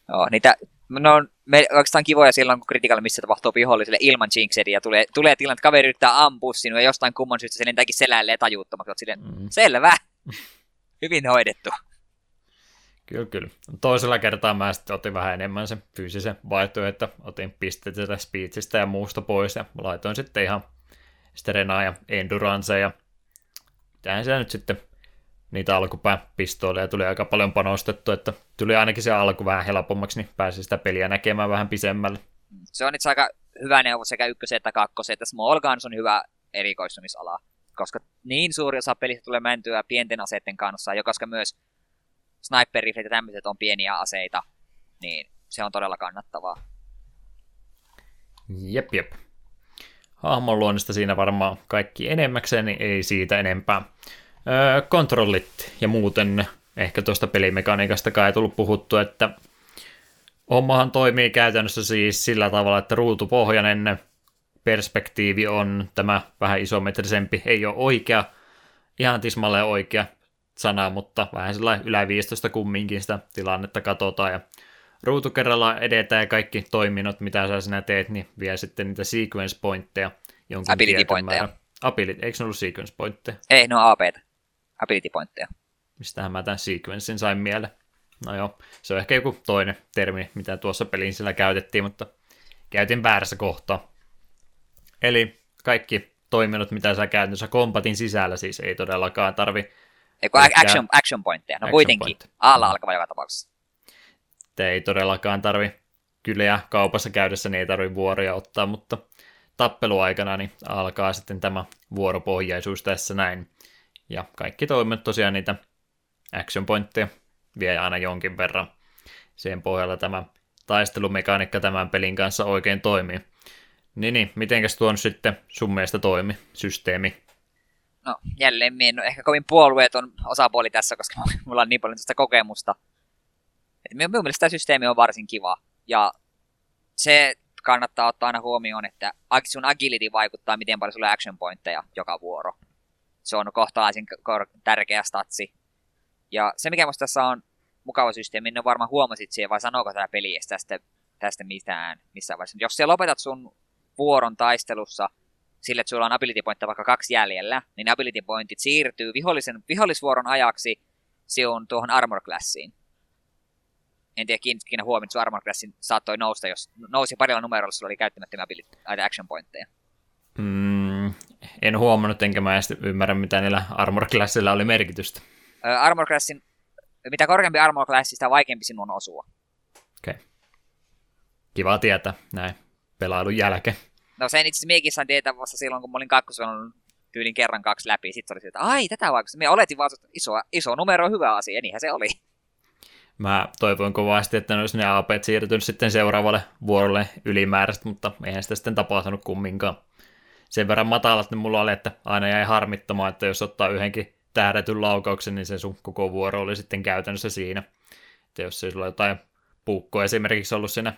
Joo, niitä, no on me, oikeastaan kivoja silloin, kun kritikalla missä tapahtuu vihollisille ilman jinxedia, tulee, tulee tilanne, että kaveri yrittää ampua sinua ja jostain kumman syystä se lentääkin selälleen tajuuttomaksi, silleen, mm. selvä, hyvin hoidettu. Kyllä, kyllä. Toisella kertaa mä sitten otin vähän enemmän sen fyysisen vaihtoehto, että otin pisteitä speechistä ja muusta pois ja laitoin sitten ihan Sterenaa ja Endurance ja tähän se nyt sitten niitä alkupään pistooleja tuli aika paljon panostettu, että tuli ainakin se alku vähän helpommaksi, niin pääsi sitä peliä näkemään vähän pisemmälle. Se on itse aika hyvä neuvo sekä ykkösen että kakkosen, että Small Guns on hyvä erikoistumisala, koska niin suuri osa pelistä tulee mentyä pienten aseiden kanssa, ja koska myös sniper ja tämmöiset on pieniä aseita, niin se on todella kannattavaa. Jep, jep. Hahmon luonnista siinä varmaan kaikki enemmäkseen, niin ei siitä enempää. Öö, kontrollit ja muuten ehkä tuosta pelimekaniikasta ei tullut puhuttu, että hommahan toimii käytännössä siis sillä tavalla, että ruutupohjainen perspektiivi on tämä vähän isometrisempi, ei ole oikea, ihan tismalleen oikea sana, mutta vähän sellainen yläviistosta kumminkin sitä tilannetta katsotaan ja ruutu kerralla edetään ja kaikki toiminnot, mitä sä sinä teet, niin vie sitten niitä sequence pointteja. Ability pointteja. Ability, eikö ne ollut sequence pointteja? Ei, ne on APtä. Ability pointteja. Mistähän mä tämän sequencein sain mieleen. No joo, se on ehkä joku toinen termi, mitä tuossa pelin sillä käytettiin, mutta käytin väärässä kohtaa. Eli kaikki toiminnot, mitä sä käytännössä kompatin sisällä, siis ei todellakaan tarvi... Eikö action, action pointteja? No action kuitenkin, point. alla alkava joka tapauksessa. Te ei todellakaan tarvi kyllä kaupassa käydessä, niin ei tarvi vuoroja ottaa, mutta tappeluaikana niin alkaa sitten tämä vuoropohjaisuus tässä näin. Ja kaikki toimet tosiaan niitä action pointteja vie aina jonkin verran. Sen pohjalla tämä taistelumekaniikka tämän pelin kanssa oikein toimii. Niin, niin mitenkäs tuon sitten sun mielestä toimi, systeemi? No jälleen minä en ole ehkä kovin puolueeton osapuoli tässä, koska mulla on niin paljon tästä kokemusta. Et minun, minun mielestä tämä systeemi on varsin kiva. Ja se kannattaa ottaa aina huomioon, että sun agility vaikuttaa, miten paljon sulla on action pointteja joka vuoro. Se on kohtalaisen tärkeä statsi. Ja se, mikä musta tässä on mukava systeemi, niin varmaan huomasit siihen, vai sanooko tämä peli tästä, tästä mitään missään vaiheessa. Jos sä lopetat sun vuoron taistelussa sille, että sulla on ability pointteja vaikka kaksi jäljellä, niin ability pointit siirtyy vihollisen, vihollisvuoron ajaksi sinun tuohon armor classiin en tiedä kiinnitkö huomioon, että Armor Classin saattoi nousta, jos nousi parilla numerolla, sulla oli käyttämättömiä action pointteja. Mm, en huomannut, enkä mä edes ymmärrä, mitä niillä Armor Classilla oli merkitystä. Ö, armor Classin, mitä korkeampi Armor Class, sitä vaikeampi sinun osua. Okei. Okay. Kiva tietää näin pelailun jälkeen. No sen itse miekin sain tietää vasta silloin, kun mä olin kakkosvelon tyylin kerran kaksi läpi. Sitten oli että ai, tätä vaikka. Me oletin vaan, että iso, iso numero on hyvä asia, niinhän se oli. Mä toivoin kovasti, että ne olisi ne AP siirtynyt sitten seuraavalle vuorolle ylimääräistä, mutta eihän sitä sitten tapahtunut kumminkaan. Sen verran matalat ne mulla oli, että aina jäi harmittamaan, että jos ottaa yhdenkin tähdätyn laukauksen, niin se sun koko vuoro oli sitten käytännössä siinä. Että jos ei sulla jotain puukkoa esimerkiksi ollut siinä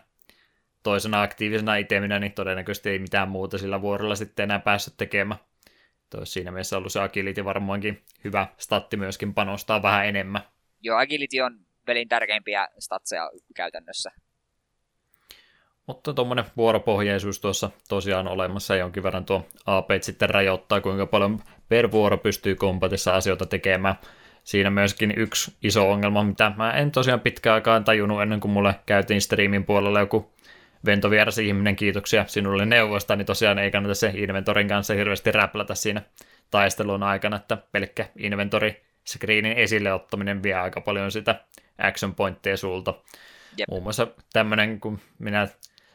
toisena aktiivisena iteminä, niin todennäköisesti ei mitään muuta sillä vuorolla sitten enää päässyt tekemään. Olisi siinä mielessä ollut se agility varmaankin hyvä statti myöskin panostaa vähän enemmän. Joo, agility on pelin tärkeimpiä statseja käytännössä. Mutta tuommoinen vuoropohjaisuus tuossa tosiaan olemassa jonkin verran tuo AP sitten rajoittaa, kuinka paljon per vuoro pystyy kompatissa asioita tekemään. Siinä myöskin yksi iso ongelma, mitä mä en tosiaan pitkään aikaan tajunnut ennen kuin mulle käytiin streamin puolella joku ventovieras ihminen, kiitoksia sinulle neuvosta, niin tosiaan ei kannata se inventorin kanssa hirveästi räplätä siinä taistelun aikana, että pelkkä inventori screenin esille ottaminen vie aika paljon sitä action pointteja sulta. Jep. Muun muassa tämmöinen, kun minä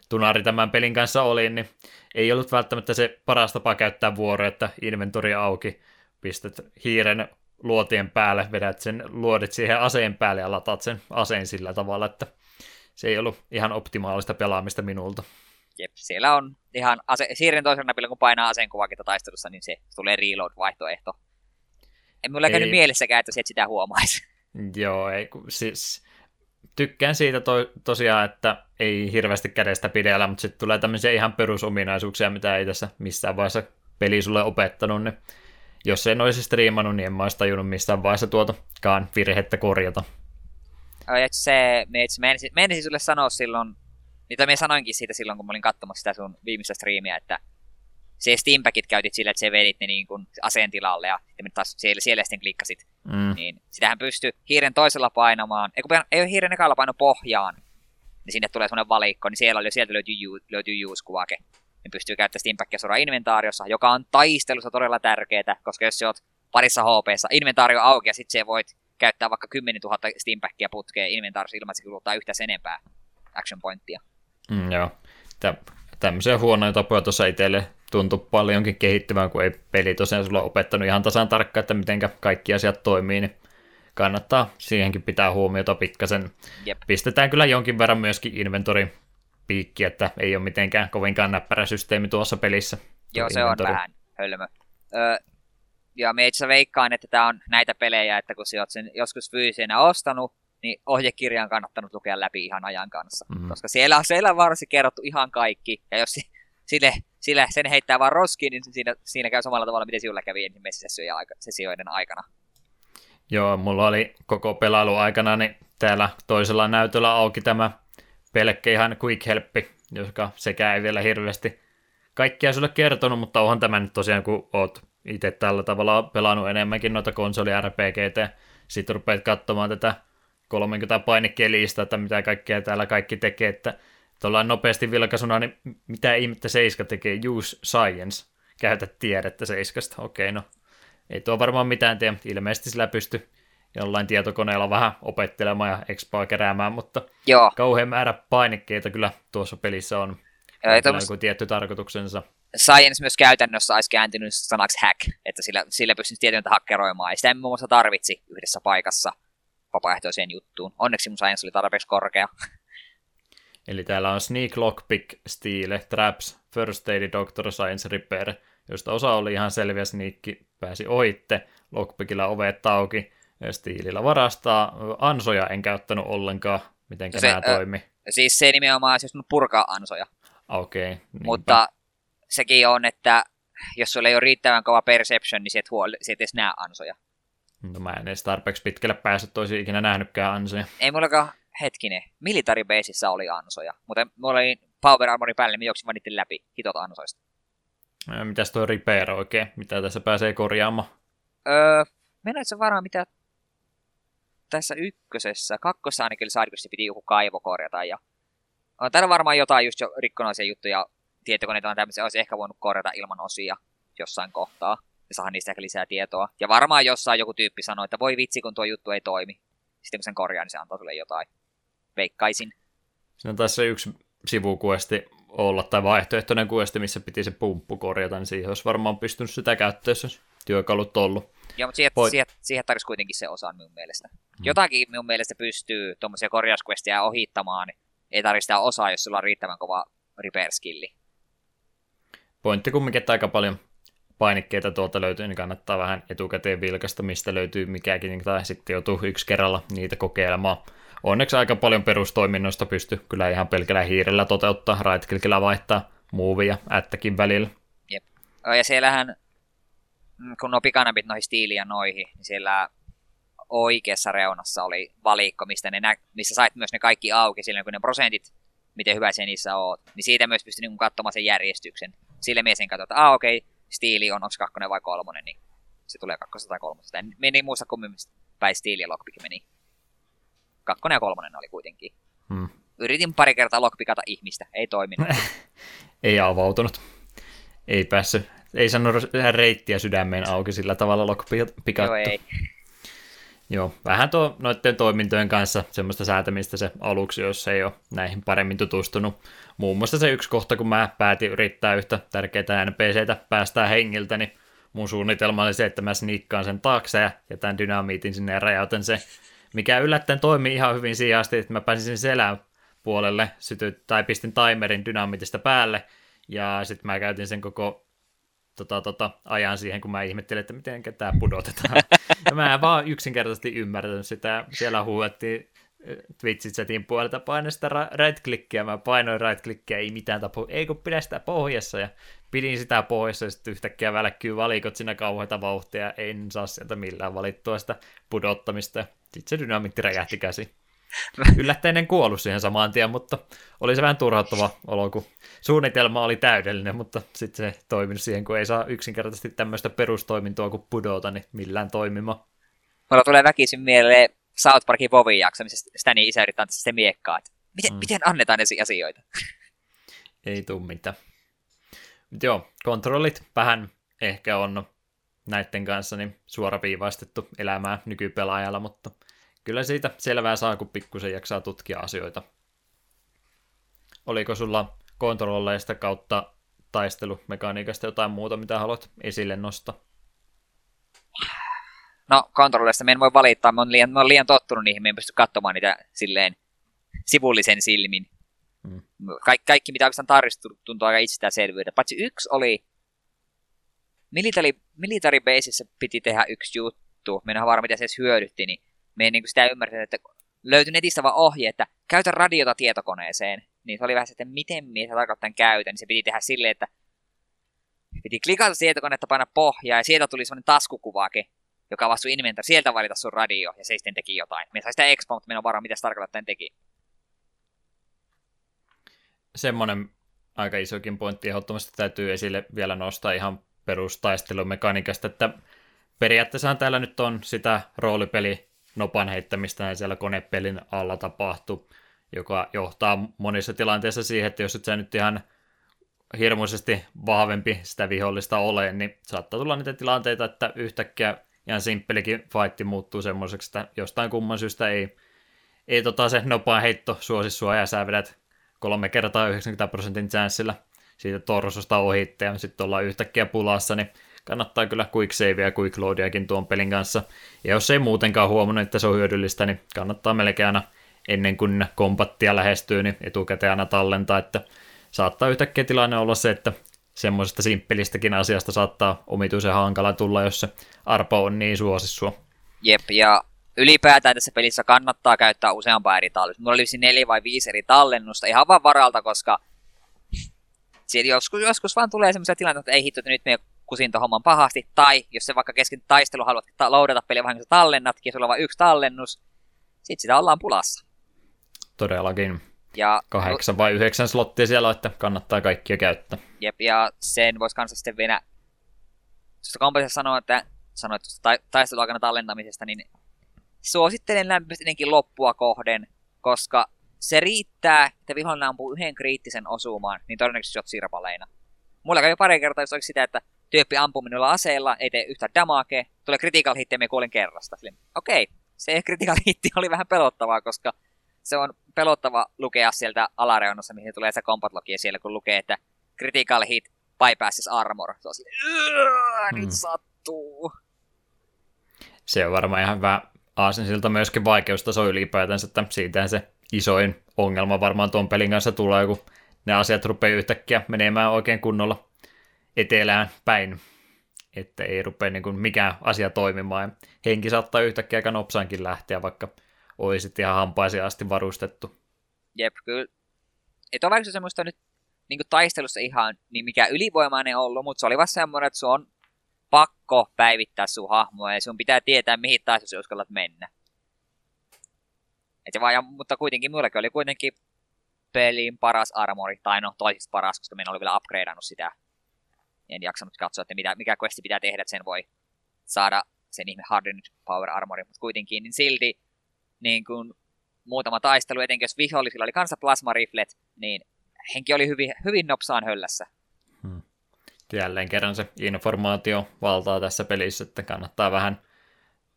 tunari tämän pelin kanssa olin, niin ei ollut välttämättä se paras tapa käyttää vuoro, että inventori auki, pistät hiiren luotien päälle, vedät sen luodit siihen aseen päälle ja lataat sen aseen sillä tavalla, että se ei ollut ihan optimaalista pelaamista minulta. Jep, siellä on ihan ase- siirren toisen napilla, kun painaa aseen kuvakita taistelussa, niin se tulee reload-vaihtoehto. En mulla käynyt mielessäkään, että se et sitä huomaisi. Joo, ei, siis tykkään siitä to, tosiaan, että ei hirveästi kädestä pidellä, mutta sitten tulee tämmöisiä ihan perusominaisuuksia, mitä ei tässä missään vaiheessa peli sulle opettanut, niin jos en olisi striimannut, niin en mä olisi tajunnut missään vaiheessa tuotakaan virhettä korjata. Se, menisin, menisin sulle sanoa silloin, mitä minä sanoinkin siitä silloin, kun mä olin katsomassa sitä sun viimeistä striimiä, että se steampackit käytit sillä, että se vedit ne niin kuin aseen tilalle ja taas siellä, siellä sitten klikkasit. Mm. Niin sitähän pystyy hiiren toisella painamaan, ei, kun ei ole hiiren ekalla paino pohjaan, niin sinne tulee semmoinen valikko, niin siellä oli, sieltä löytyy, löytyy use-kuvake. Niin pystyy käyttämään steampackia suoraan inventaariossa, joka on taistelussa todella tärkeää, koska jos sä oot parissa HPssa, inventaario auki ja sitten se voit käyttää vaikka 10 000 steampackia putkeen inventaarissa ilman, että se kuluttaa yhtään enempää action pointtia. Mm, joo. Tä, tämmöisiä huonoja tapoja tuossa itselle tuntui paljonkin kehittyvän, kun ei peli tosiaan sulla opettanut ihan tasan tarkkaan, että miten kaikki asiat toimii, niin kannattaa siihenkin pitää huomiota pikkasen. Jep. Pistetään kyllä jonkin verran myöskin inventori piikki, että ei ole mitenkään kovinkaan näppärä systeemi tuossa pelissä. Joo, se inventori. on vähän hölmö. Öö, ja me itse veikkaan, että tämä on näitä pelejä, että kun sä oot sen joskus fyysisenä ostanut, niin ohjekirja on kannattanut lukea läpi ihan ajan kanssa. Mm-hmm. Koska siellä on siellä varsin kerrottu ihan kaikki, ja jos sille, sille sen heittää vaan roskiin, niin siinä, siinä käy samalla tavalla, miten sinulla kävi ensimmäisen sessioiden aikana. Joo, mulla oli koko pelailu aikana niin täällä toisella näytöllä auki tämä pelkkä ihan quick helppi, joka sekä ei vielä hirveästi kaikkia sulle kertonut, mutta onhan tämä nyt tosiaan, kun oot itse tällä tavalla pelannut enemmänkin noita konsoli RPGtä, sitten rupeat katsomaan tätä 30 painikkelistä, että mitä kaikkea täällä kaikki tekee, että tuollain nopeasti vilkaisuna, niin mitä ihmettä Seiska tekee? Use Science. Käytä tiedettä Seiskasta. Okei, no ei tuo varmaan mitään tee. Ilmeisesti sillä pysty jollain tietokoneella vähän opettelemaan ja expaa keräämään, mutta Joo. kauhean määrä painikkeita kyllä tuossa pelissä on. Joo, ei tommoista... joku tietty tarkoituksensa. Science myös käytännössä olisi kääntynyt sanaksi hack, että sillä, sillä pystyisi tietyntä hakkeroimaan, ja sitä muun muassa tarvitsi yhdessä paikassa vapaaehtoiseen juttuun. Onneksi mun Science oli tarpeeksi korkea. Eli täällä on Sneak Lockpick, Stile, Traps, First Aid, Doctor Science, Repair, josta osa oli ihan selviä sniikki, pääsi oitte, Lockpickilla ovet auki, Stiilillä varastaa, ansoja en käyttänyt ollenkaan, miten no nämä toimi. Siis se nimenomaan siis purkaa ansoja. Okei. Okay, Mutta sekin on, että jos sulla ei ole riittävän kova perception, niin se et, huoli, se et edes näe ansoja. No mä en edes tarpeeksi pitkälle päässyt, toisi ikinä nähnytkään ansoja. Ei mullakaan hetkinen, Military Baseissa oli ansoja, mutta mulla oli Power Armorin päälle, niin juoksin vaan niiden läpi hitot ansoista. Mitäs tuo Repair oikein? Mitä tässä pääsee korjaamaan? Öö, mennään se varmaan mitä tässä ykkösessä, kakkossa ainakin saaduksi piti joku kaivo korjata ja on täällä varmaan jotain just jo rikkonaisia juttuja, tietokoneita on tämmöisiä, olisi ehkä voinut korjata ilman osia jossain kohtaa ja saada niistä ehkä lisää tietoa. Ja varmaan jossain joku tyyppi sanoi, että voi vitsi, kun tuo juttu ei toimi. Sitten kun sen korjaa, niin se antaa sulle jotain veikkaisin. Siinä taisi se yksi sivukuesti olla, tai vaihtoehtoinen kuesti, missä piti se pumppu korjata, niin siihen olisi varmaan pystynyt sitä käyttöön, jos työkalut ollut. Joo, mutta siihen, Poi... siihen, siihen tarvitsisi kuitenkin se osa minun mielestä. Hmm. Jotakin minun mielestä pystyy tuommoisia korjausquestia ohittamaan, ei tarvitse sitä osaa, jos sulla on riittävän kova repair skilli. Pointti kumminkin, että aika paljon painikkeita tuolta löytyy, niin kannattaa vähän etukäteen vilkasta, mistä löytyy mikäkin, tai sitten joutuu yksi kerralla niitä kokeilemaan onneksi aika paljon perustoiminnoista pysty kyllä ihan pelkällä hiirellä toteuttaa, right vaihtaa muuvia ättäkin välillä. Jep. Ja siellähän, mm, kun nuo pikanapit noihin stiiliin ja noihin, niin siellä oikeassa reunassa oli valikko, mistä ne nä- missä sait myös ne kaikki auki, silloin kun ne prosentit, miten hyvä se niissä on, niin siitä myös pystyi niin katsomaan sen järjestyksen. Sille mies sen että ah okei, okay, stiili on, onko kakkonen vai kolmonen, niin se tulee kakkosta tai kolmosta. En, en muista kummin päin stiili ja lockpick meni kakkonen ja kolmonen oli kuitenkin. Hmm. Yritin pari kertaa lockpikata ihmistä, ei toiminut. ei avautunut. Ei päässyt, ei sanonut reittiä sydämeen auki sillä tavalla lockpikattu. Joo, ei. Joo, vähän tuo noiden toimintojen kanssa semmoista säätämistä se aluksi, jos ei ole näihin paremmin tutustunut. Muun muassa se yksi kohta, kun mä päätin yrittää yhtä tärkeää NPCtä päästää hengiltä, niin mun suunnitelma oli se, että mä sniikkaan sen taakse ja jätän dynamiitin sinne ja räjäytän se, mikä yllättäen toimii ihan hyvin siihen asti, että mä pääsin selän puolelle, syty, tai pistin timerin dynamiitista päälle, ja sitten mä käytin sen koko tota, tota, ajan siihen, kun mä ihmettelin, että miten tämä pudotetaan. ja mä en vaan yksinkertaisesti ymmärtänyt sitä. Siellä huuettiin Twitch-chatin puolelta painoin sitä right-klikkiä, mä painoin right-klikkiä, ei mitään tapaa, ei kun pidä sitä pohjassa, ja pidin sitä pohjassa, ja sitten yhtäkkiä välkkyy valikot siinä kauheita vauhtia, en saa sieltä millään valittua sitä pudottamista, sitten se dynamiitti räjähti käsi. Yllättäen en kuollut siihen samaan tien, mutta oli se vähän turhauttava olo, kun suunnitelma oli täydellinen, mutta sitten se toiminut siihen, kun ei saa yksinkertaisesti tämmöistä perustoimintoa kuin pudota, niin millään toimimaan. Mulla tulee väkisin mieleen South Parkin Vovin jakso, missä Stanin isä yrittää antaa sitä miekkaa, että miten, mm. miten annetaan esi asioita? Ei tuu mitään. Mutta joo, kontrollit vähän ehkä on näiden kanssa niin suoraviivaistettu elämää nykypelaajalla, mutta kyllä siitä selvää saa, kun pikkusen jaksaa tutkia asioita. Oliko sulla kontrolleista kautta taistelumekaniikasta jotain muuta, mitä haluat esille nostaa? No, kontrolleista me en voi valittaa, mä oon liian, mä oon liian tottunut niihin, mä en pysty katsomaan niitä silleen sivullisen silmin. Mm. Kaik, kaikki, mitä oikeastaan tarjostuu, tuntuu aika itsestäänselvyydeltä. Paitsi yksi oli, military, military baseissa piti tehdä yksi juttu, mä en ole varma, mitä se edes hyödytti, niin me en niin sitä ymmärtänyt, että löytyi netistä vaan ohje, että käytä radiota tietokoneeseen. Niin se oli vähän se, että miten minä tarkoitan käytän, niin se piti tehdä silleen, että piti klikata tietokonetta, paina pohjaa ja sieltä tuli semmoinen taskukuvake, joka vastui inventar, sieltä valita sun radio, ja se sitten teki jotain. Me sai sitä expo, mutta minä on varma, mitä se tarkoittaa, että teki. Semmoinen aika isokin pointti ehdottomasti täytyy esille vielä nostaa ihan perustaistelumekaniikasta, että periaatteessa täällä nyt on sitä roolipeli nopan heittämistä siellä konepelin alla tapahtuu, joka johtaa monissa tilanteissa siihen, että jos et sä nyt ihan hirmuisesti vahvempi sitä vihollista ole, niin saattaa tulla niitä tilanteita, että yhtäkkiä ihan simppelikin fightti muuttuu semmoiseksi, että jostain kumman syystä ei, ei tota se nopea heitto suosi sua ja sä vedät kolme kertaa 90 prosentin chanssilla siitä torsosta ohitte ja sitten ollaan yhtäkkiä pulassa, niin kannattaa kyllä quick savea ja quick loadiakin tuon pelin kanssa. Ja jos ei muutenkaan huomannut, että se on hyödyllistä, niin kannattaa melkein aina ennen kuin kompattia lähestyy, niin etukäteen aina tallentaa, että saattaa yhtäkkiä tilanne olla se, että semmoisesta simppelistäkin asiasta saattaa omituisen hankala tulla, jos se arpa on niin suosissua. Jep, ja ylipäätään tässä pelissä kannattaa käyttää useampaa eri tallennusta. Mulla olisi neljä vai viisi eri tallennusta ihan vaan varalta, koska siitä joskus, joskus vaan tulee semmoisia tilanteita, että ei hitto, että nyt me kusin homman pahasti, tai jos se vaikka kesken taistelu haluat ta- loadata peliä vähän, kun tallennatkin, ja sulla on vain yksi tallennus, sit sitä ollaan pulassa. Todellakin. Ja, Kahdeksan vai yhdeksän slottia siellä, että kannattaa kaikkia käyttää. Jep, ja sen voisi kanssa sitten vielä, jos kompetissa sanoa, että sanoit ta- taisteluaikana tallentamisesta, niin suosittelen lämpöisesti loppua kohden, koska se riittää, että vihollinen ampuu yhden kriittisen osumaan, niin todennäköisesti olet sirpaleina. Mulla kävi pari kertaa jos sitä, että tyyppi ampuu minulla aseella, ei tee yhtä damage, tulee critical hit ja me kuolin kerrasta. Okei, okay, se critical hit oli vähän pelottavaa, koska se on pelottava lukea sieltä alareunassa, mihin tulee se combat siellä, kun lukee, että critical hit bypasses armor. Se on silleen, nyt mm. sattuu. Se on varmaan ihan hyvä aasinsilta myöskin vaikeustaso ylipäätänsä, että siitä se isoin ongelma varmaan tuon pelin kanssa tulee, kun ne asiat rupeaa yhtäkkiä menemään oikein kunnolla etelään päin, että ei rupea niin kuin mikään asia toimimaan. Henki saattaa yhtäkkiä aika nopsaankin lähteä, vaikka olisit ihan hampaisiin asti varustettu. Jep, kyllä. Et ole vaikka semmoista nyt niin taistelussa ihan niin mikä ylivoimainen ollut, mutta se oli vasta semmoinen, että se on pakko päivittää sun hahmoa ja sun pitää tietää, mihin taistelussa uskallat mennä. Et vaan, ja, mutta kuitenkin mullakin oli kuitenkin pelin paras armori, tai no toisista paras, koska minä oli vielä upgradeannut sitä. En jaksanut katsoa, että mitä, mikä questi pitää tehdä, että sen voi saada sen ihme hardened power armori, mutta kuitenkin, niin silti niin kuin muutama taistelu, etenkin jos vihollisilla oli kanssa plasmariflet, niin henki oli hyvin, hyvin nopsaan höllässä. Hmm. Jälleen kerran se informaatio valtaa tässä pelissä, että kannattaa vähän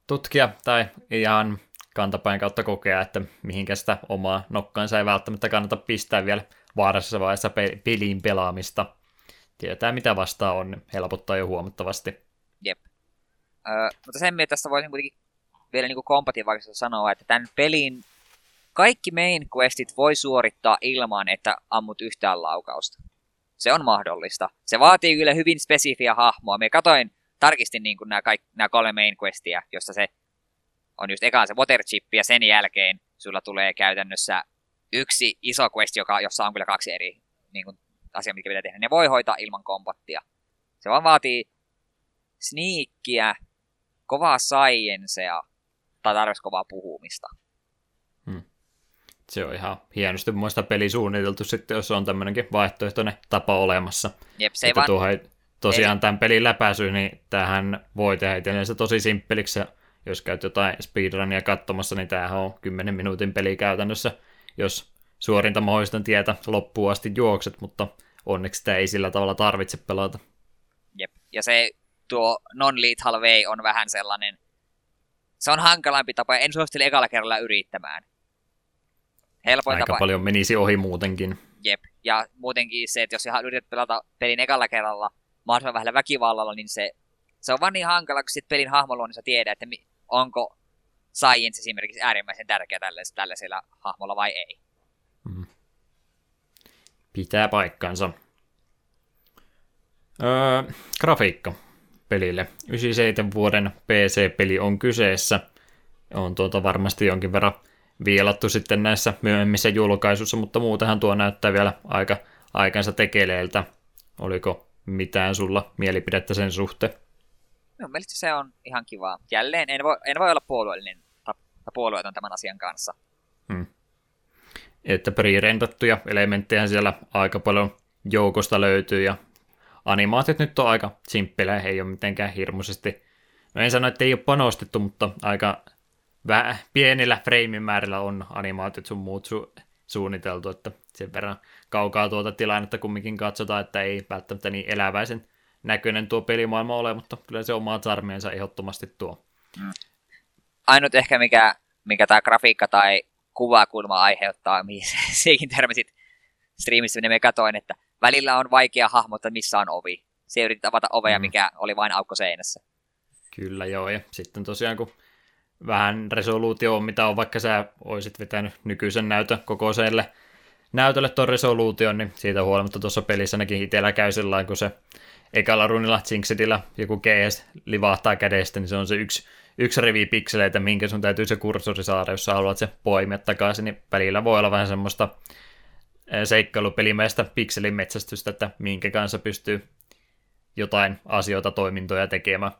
tutkia tai ihan kantapäin kautta kokea, että mihinkä sitä omaa nokkaansa ei välttämättä kannata pistää vielä vaarallisessa vaiheessa pe- peliin pelaamista. Tietää mitä vastaan on, helpottaa jo huomattavasti. Öö, mutta sen mitä tästä voisin kuitenkin vielä niin kompatiivisesti sanoa, että tämän pelin kaikki main questit voi suorittaa ilman, että ammut yhtään laukausta. Se on mahdollista. Se vaatii kyllä hyvin spesifiä hahmoa. Me katoin, tarkistin niin nämä, kaikki, nämä kolme main questia, josta se on just ekaan se water chip, ja sen jälkeen sulla tulee käytännössä yksi iso quest, joka, jossa on kyllä kaksi eri niin kuin, asiaa, mitkä pitää tehdä. Ne voi hoitaa ilman kombattia. Se vaan vaatii sniikkiä, kovaa sciencea tai tarvitsisi kovaa puhumista. Hmm. Se on ihan hienosti muista peli suunniteltu sitten, jos on tämmöinenkin vaihtoehtoinen tapa olemassa. Jep, se ei vaan... tuohon, tosiaan ei... tämän pelin läpäisy, niin tähän voi tehdä itsellensä tosi simppeliksi. Jos käyt jotain speedrunia katsomassa, niin tämähän on 10 minuutin peli käytännössä, jos suorinta mahdollista tietä loppuun asti juokset, mutta onneksi sitä ei sillä tavalla tarvitse pelata. Jep, ja se tuo non-lethal way on vähän sellainen, se on hankalampi tapa, en suosittele ekalla kerralla yrittämään. Helpoin Aika tapa... paljon menisi ohi muutenkin. Jep, ja muutenkin se, että jos ihan yrität pelata pelin ekalla kerralla mahdollisimman vähällä väkivallalla, niin se, se on vaan niin hankala, kun sit pelin hahmo niin sä tiedät, että onko science esimerkiksi äärimmäisen tärkeä tällaisella, tällaisella hahmolla vai ei. Pitää paikkansa. Öö, grafiikka pelille. 97 vuoden PC-peli on kyseessä. On tuota varmasti jonkin verran viilattu sitten näissä myöhemmissä julkaisuissa, mutta muutenhan tuo näyttää vielä aika aikansa tekeleeltä. Oliko mitään sulla mielipidettä sen suhteen? Minun mielestä se on ihan kiva. Jälleen en voi, en voi olla puolueellinen tai puolueeton tämän asian kanssa. Että pre-rendattuja elementtejä siellä aika paljon joukosta löytyy ja animaatiot nyt on aika simppelejä, ei ole mitenkään hirmuisesti, no en sano, että ei ole panostettu, mutta aika vähän pienillä freimimäärillä on animaatiot sun muut su- suunniteltu, että sen verran kaukaa tuota tilannetta kumminkin katsotaan, että ei välttämättä niin eläväisen näköinen tuo pelimaailma ole, mutta kyllä se omaa charmiensa ehdottomasti tuo. Mm. Ainut ehkä mikä, mikä tämä grafiikka tai kuvakulma aiheuttaa, mihin sekin termisit striimissä, niin me katoin, että välillä on vaikea hahmottaa, missä on ovi. Se yritit avata ovea, mm. mikä oli vain aukko seinässä. Kyllä joo, ja sitten tosiaan kun vähän resoluutio on, mitä on, vaikka sä olisit vetänyt nykyisen näytön kokoiselle näytölle tuon resoluution, niin siitä huolimatta tuossa pelissä ainakin itsellä käy sellainen, kun se ekalla runilla Jinxedillä joku GS livahtaa kädestä, niin se on se yksi, yksi rivi pikseleitä, minkä sun täytyy se kursori saada, jos sä haluat se poimia takaisin, niin välillä voi olla vähän semmoista seikkailupelimmäistä pikselimetsästystä, että minkä kanssa pystyy jotain asioita, toimintoja tekemään.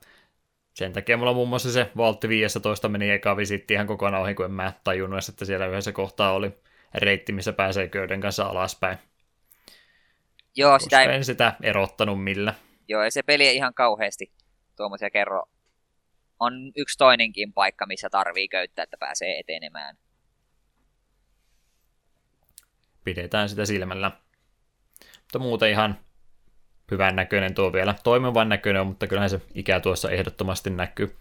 Sen takia mulla muun muassa se Valtti 15 meni eka visitti ihan kokonaan ohi, kun en mä tajunnut, että siellä yhdessä kohtaa oli reitti, missä pääsee köyden kanssa alaspäin. Joo, sitä ei... en sitä erottanut millä. Joo, ja se peli ei ihan kauheasti tuommoisia kerro. On yksi toinenkin paikka, missä tarvii köyttää, että pääsee etenemään pidetään sitä silmällä. Mutta muuten ihan hyvän näköinen tuo vielä. Toimivan näköinen, mutta kyllähän se ikä tuossa ehdottomasti näkyy.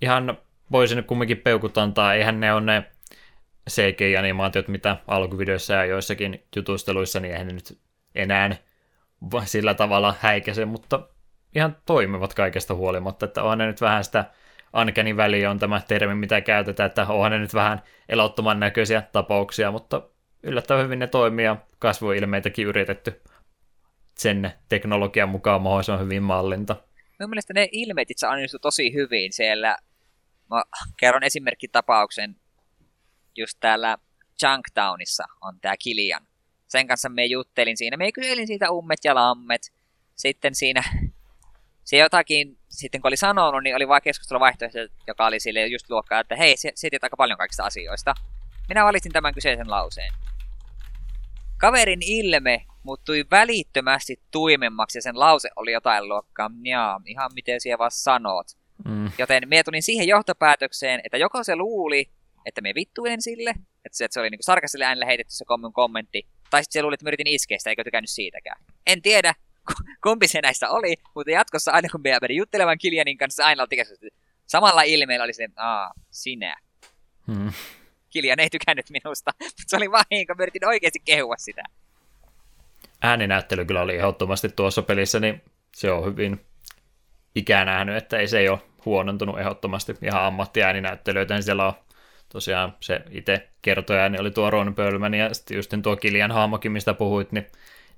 Ihan voisin kumminkin peukut antaa, eihän ne ole ne CGI-animaatiot, mitä alkuvideoissa ja joissakin jutusteluissa, niin eihän ne nyt enää sillä tavalla häikäse, mutta ihan toimivat kaikesta huolimatta, että onhan ne nyt vähän sitä Uncanny väliä on tämä termi, mitä käytetään, että onhan ne nyt vähän elottoman näköisiä tapauksia, mutta yllättävän hyvin ne toimii ja kasvuilmeitäkin yritetty sen teknologian mukaan mahdollisimman hyvin mallinta. Minun mielestä ne ilmeet itse onnistu tosi hyvin siellä. Mä kerron esimerkkitapauksen. Just täällä Junktownissa on tää Kilian. Sen kanssa me juttelin siinä. Me kyselin siitä ummet ja lammet. Sitten siinä se jotakin, sitten kun oli sanonut, niin oli vaan keskustella vaihtoehto, joka oli sille just luokkaa, että hei, se, se aika paljon kaikista asioista. Minä valitsin tämän kyseisen lauseen. Kaverin ilme muuttui välittömästi tuimemmaksi ja sen lause oli jotain luokkaa, jaa, ihan miten siellä vaan sanot. Mm. Joten minä tulin siihen johtopäätökseen, että joko se luuli, että me vittuin sille, että se, että se oli niin sarkaselle äänelle heitetty se kommentti, tai sitten se luuli, että mä yritin iskeä sitä, eikä tykännyt siitäkään. En tiedä, kumpi se näistä oli, mutta jatkossa aina kun me menin juttelemaan Kilianin kanssa, aina oli samalla ilmeellä oli se, aa, sinä. Hmm. Kilian ei tykännyt minusta, mutta se oli vahinko, mä yritin oikeasti kehua sitä. Ääninäyttely kyllä oli ehdottomasti tuossa pelissä, niin se on hyvin ikään nähnyt, että ei se ei ole huonontunut ehdottomasti ihan ammattiääninäyttelyitä, niin siellä on tosiaan se itse kertoja, niin oli tuo Ron Perlman ja sitten just tuo Kilian haamokin, mistä puhuit, niin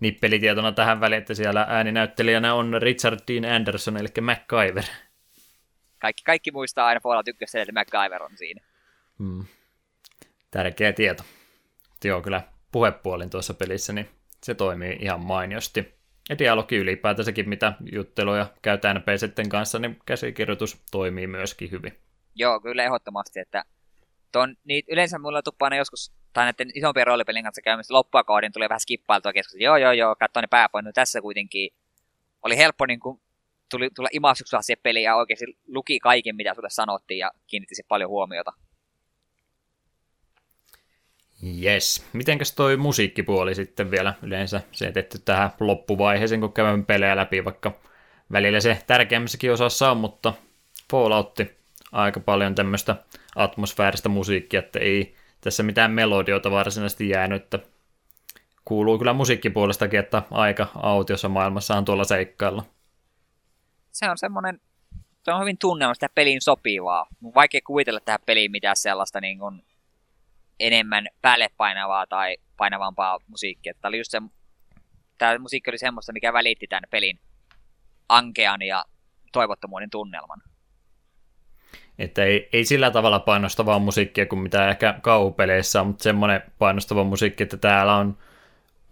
nippelitietona tähän väliin, että siellä ääninäyttelijänä on Richard Dean Anderson, eli MacGyver. Kaikki, kaikki muistaa aina Fallout 1, että MacGyver on siinä. Hmm. Tärkeä tieto. Joo, kyllä puhepuolin tuossa pelissä, niin se toimii ihan mainiosti. Ja dialogi ylipäätänsäkin, mitä jutteluja käytään NPCten kanssa, niin käsikirjoitus toimii myöskin hyvin. Joo, kyllä ehdottomasti, että ton, niin yleensä mulla tuppaa joskus, tai näiden isompien roolipelin kanssa käymässä loppua kohdin tulee vähän skippailtua keskustelua. Joo, joo, joo, katsoin ne pääpoint, no tässä kuitenkin oli helppo niin kuin, tuli, tulla imasuksella siihen peliin ja oikeasti luki kaiken, mitä sulle sanottiin ja kiinnitti paljon huomiota. Yes. Mitenkäs toi musiikkipuoli sitten vielä yleensä se tehty tähän loppuvaiheeseen, kun käydään pelejä läpi, vaikka välillä se tärkeämmässäkin osassa on, mutta Falloutti aika paljon tämmöistä atmosfääristä musiikkia, että ei tässä mitään melodioita varsinaisesti jäänyt, että kuuluu kyllä musiikkipuolestakin, että aika autiossa maailmassa on tuolla seikkailla. Se on semmoinen, se on hyvin tunnelma sitä peliin sopivaa. Mun vaikea kuvitella tähän peliin mitään sellaista niin kuin enemmän päälle painavaa tai painavampaa musiikkia. Tämä, oli just se, tämä musiikki oli semmoista, mikä välitti tämän pelin ankean ja toivottomuuden tunnelman. Että ei, ei sillä tavalla painostavaa musiikkia kuin mitä ehkä kauhupeleissä on, mutta semmoinen painostava musiikki, että täällä on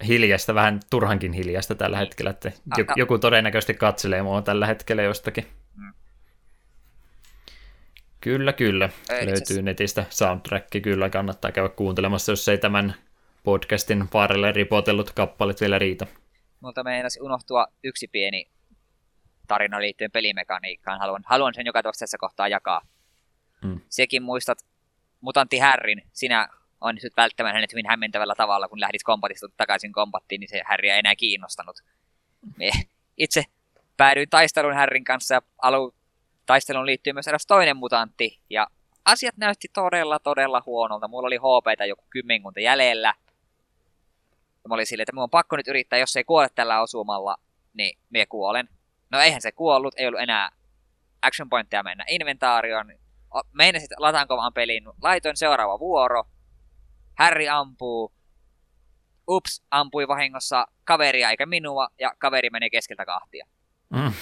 hiljasta, vähän turhankin hiljasta tällä hetkellä, että joku todennäköisesti katselee mua tällä hetkellä jostakin. Mm. Kyllä, kyllä. Ei, Löytyy netistä soundtrack, kyllä kannattaa käydä kuuntelemassa, jos ei tämän podcastin varrelle ripotellut kappalet vielä riitä. Mutta meinasi unohtua yksi pieni tarina liittyen pelimekaniikkaan. Haluan, haluan sen joka tässä kohtaa jakaa. Mm. Sekin muistat Mutantti Härrin. Sinä onnistut välttämään hänet hyvin hämmentävällä tavalla, kun lähdit kombatista takaisin kombattiin, niin se Härri ei enää kiinnostanut. Me itse päädyin taistelun Härrin kanssa ja alu, taisteluun liittyy myös eräs toinen mutantti, ja asiat näytti todella, todella huonolta. Mulla oli HPtä joku kymmenkunta jäljellä. Ja mä olin silleen, että mun on pakko nyt yrittää, jos ei kuole tällä osumalla, niin mie kuolen. No eihän se kuollut, ei ollut enää action pointteja mennä inventaarioon. Meinasin, lataanko vaan pelin. Laitoin seuraava vuoro. Harry ampuu. Ups, ampui vahingossa kaveria eikä minua, ja kaveri menee keskeltä kahtia. Mm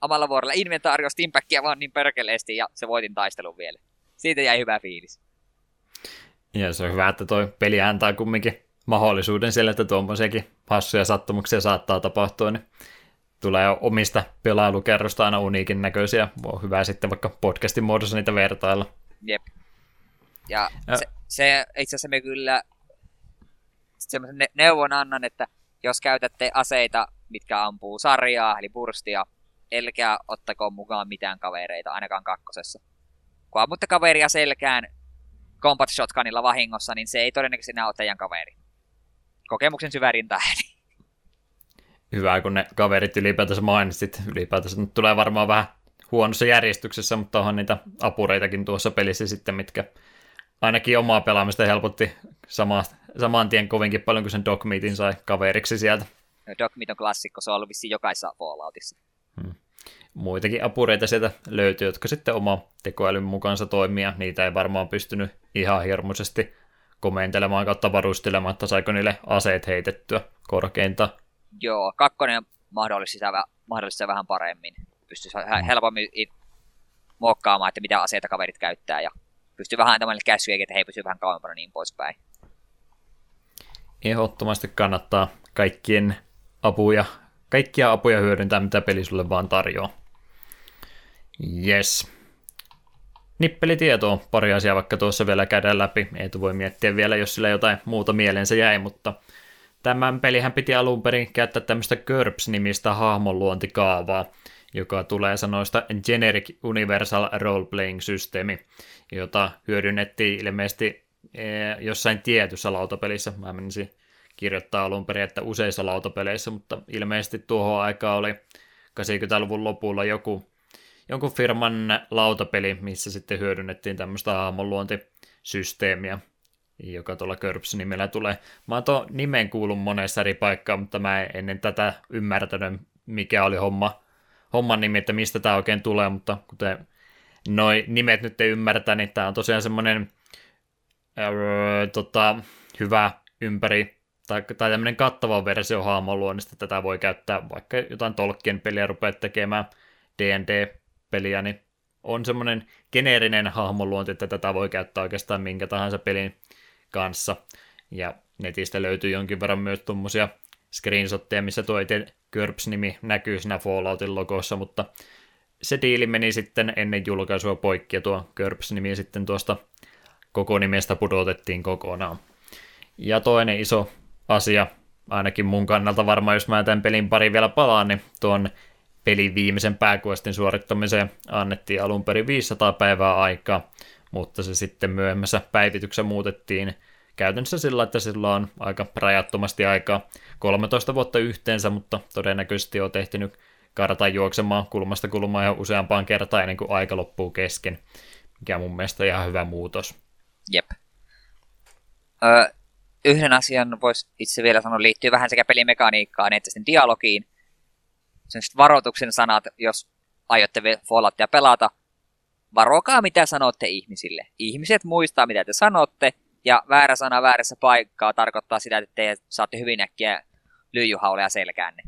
omalla vuorolla inventaario Steampackia vaan niin perkeleesti ja se voitin taistelun vielä. Siitä jäi hyvä fiilis. Ja se on hyvä, että toi peli antaa kumminkin mahdollisuuden sille, että tuommoisiakin hassuja sattumuksia saattaa tapahtua, niin tulee omista pelailukerrosta aina uniikin näköisiä. On hyvä sitten vaikka podcastin muodossa niitä vertailla. Jep. Ja, ja. Se, se, itse asiassa me kyllä semmoisen neuvon annan, että jos käytätte aseita, mitkä ampuu sarjaa, eli burstia, elkää ottako mukaan mitään kavereita, ainakaan kakkosessa. Kun ammutte kaveria selkään combat shotgunilla vahingossa, niin se ei todennäköisesti enää ole teidän kaveri. Kokemuksen syvärin tähden. Hyvä, kun ne kaverit ylipäätänsä mainitsit. Ylipäätänsä nyt tulee varmaan vähän huonossa järjestyksessä, mutta onhan niitä apureitakin tuossa pelissä sitten, mitkä ainakin omaa pelaamista helpotti sama, saman tien kovinkin paljon, kuin sen Dogmeatin sai kaveriksi sieltä. Dogmeat on klassikko, se on ollut vissiin jokaisessa Falloutissa. Hmm. Muitakin apureita sieltä löytyy, jotka sitten oma tekoälyn mukaansa toimia. Niitä ei varmaan pystynyt ihan hirmuisesti komentelemaan kautta varustelemaan, että saiko niille aseet heitettyä korkeinta. Joo, kakkonen mahdollisesti sitä, mahdollisesti vähän paremmin. Pystyisi hmm. helpommin muokkaamaan, että mitä aseita kaverit käyttää ja pystyy vähän antamaan käskyjä, että he pysyvät vähän kauempana niin poispäin. Ehdottomasti kannattaa kaikkien apuja kaikkia apuja hyödyntää, mitä peli sulle vaan tarjoaa. Yes. Nippelitietoa pari asiaa vaikka tuossa vielä käydään läpi. Ei voi miettiä vielä, jos sillä jotain muuta mielensä jäi, mutta tämän pelihän piti alun perin käyttää tämmöistä GURPS-nimistä hahmonluontikaavaa, joka tulee sanoista Generic Universal Role Playing System, jota hyödynnettiin ilmeisesti eh, jossain tietyssä lautapelissä. Mä menisin kirjoittaa alun perin, että useissa lautapeleissä, mutta ilmeisesti tuohon aikaan oli 80-luvun lopulla joku, jonkun firman lautapeli, missä sitten hyödynnettiin tämmöistä hahmonluontisysteemiä, joka tuolla GURPS-nimellä tulee. Mä oon tuon nimen kuullut monessa eri paikkaan, mutta mä en ennen tätä ymmärtänyt, mikä oli homma, homman nimi, että mistä tämä oikein tulee, mutta kuten noi nimet nyt ei ymmärtä, niin tämä on tosiaan semmoinen öö, tota, hyvä ympäri, tai, tai tämmöinen kattava versio hahmoluonnista, tätä voi käyttää vaikka jotain Tolkien peliä rupeat tekemään D&D-peliä, niin on semmoinen geneerinen hahmoluonti, että tätä voi käyttää oikeastaan minkä tahansa pelin kanssa. Ja netistä löytyy jonkin verran myös tuommoisia screenshotteja, missä tuo itse GURPS-nimi näkyy siinä Falloutin logossa, mutta se diili meni sitten ennen julkaisua poikki, ja tuo GURPS-nimi sitten tuosta koko nimestä pudotettiin kokonaan. Ja toinen iso asia, ainakin mun kannalta varmaan, jos mä tämän pelin pari vielä palaan, niin tuon pelin viimeisen pääkuestin suorittamiseen annettiin alun perin 500 päivää aikaa, mutta se sitten myöhemmässä päivityksessä muutettiin käytännössä sillä, että sillä on aika rajattomasti aikaa 13 vuotta yhteensä, mutta todennäköisesti on tehtynyt kartan juoksemaan kulmasta kulmaan jo useampaan kertaan ennen kuin aika loppuu kesken, mikä mun mielestä on ihan hyvä muutos. Jep. Ö, yhden asian voisi itse vielä sanoa liittyy vähän sekä pelimekaniikkaan että sitten dialogiin. Sellaiset varoituksen sanat, jos aiotte Falloutia pelata, varokaa mitä sanotte ihmisille. Ihmiset muistaa mitä te sanotte, ja väärä sana väärässä paikkaa tarkoittaa sitä, että te saatte hyvin äkkiä lyijyhauleja selkäänne.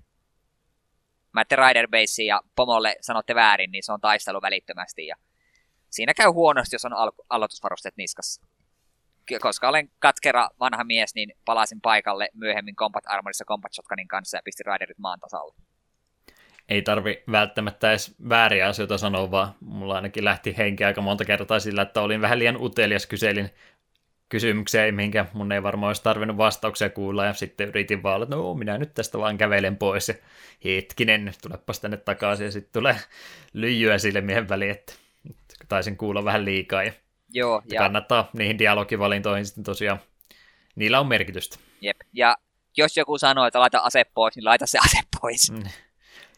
Mä ette Rider Base ja pomolle sanotte väärin, niin se on taistelu välittömästi. Ja siinä käy huonosti, jos on al- aloitusvarusteet niskassa. Koska olen katkera vanha mies, niin palasin paikalle myöhemmin Combat Armorissa Combat Shotgunin kanssa ja pistin Riderit maan tasalle. Ei tarvi välttämättä edes vääriä asioita sanoa, vaan mulla ainakin lähti henki aika monta kertaa sillä, että olin vähän liian utelias, kyselin kysymyksiä, mihinkä mun ei varmaan olisi tarvinnut vastauksia kuulla, ja sitten yritin vaan, että no minä nyt tästä vaan kävelen pois, ja hetkinen, tulepas tänne takaisin, ja sitten tulee lyijyä silmien väliin, että taisin kuulla vähän liikaa, ja, Joo, ja... kannattaa niihin dialogivalintoihin sitten tosiaan, niillä on merkitystä. Jep, ja jos joku sanoo, että laita ase pois, niin laita se ase pois. Mm.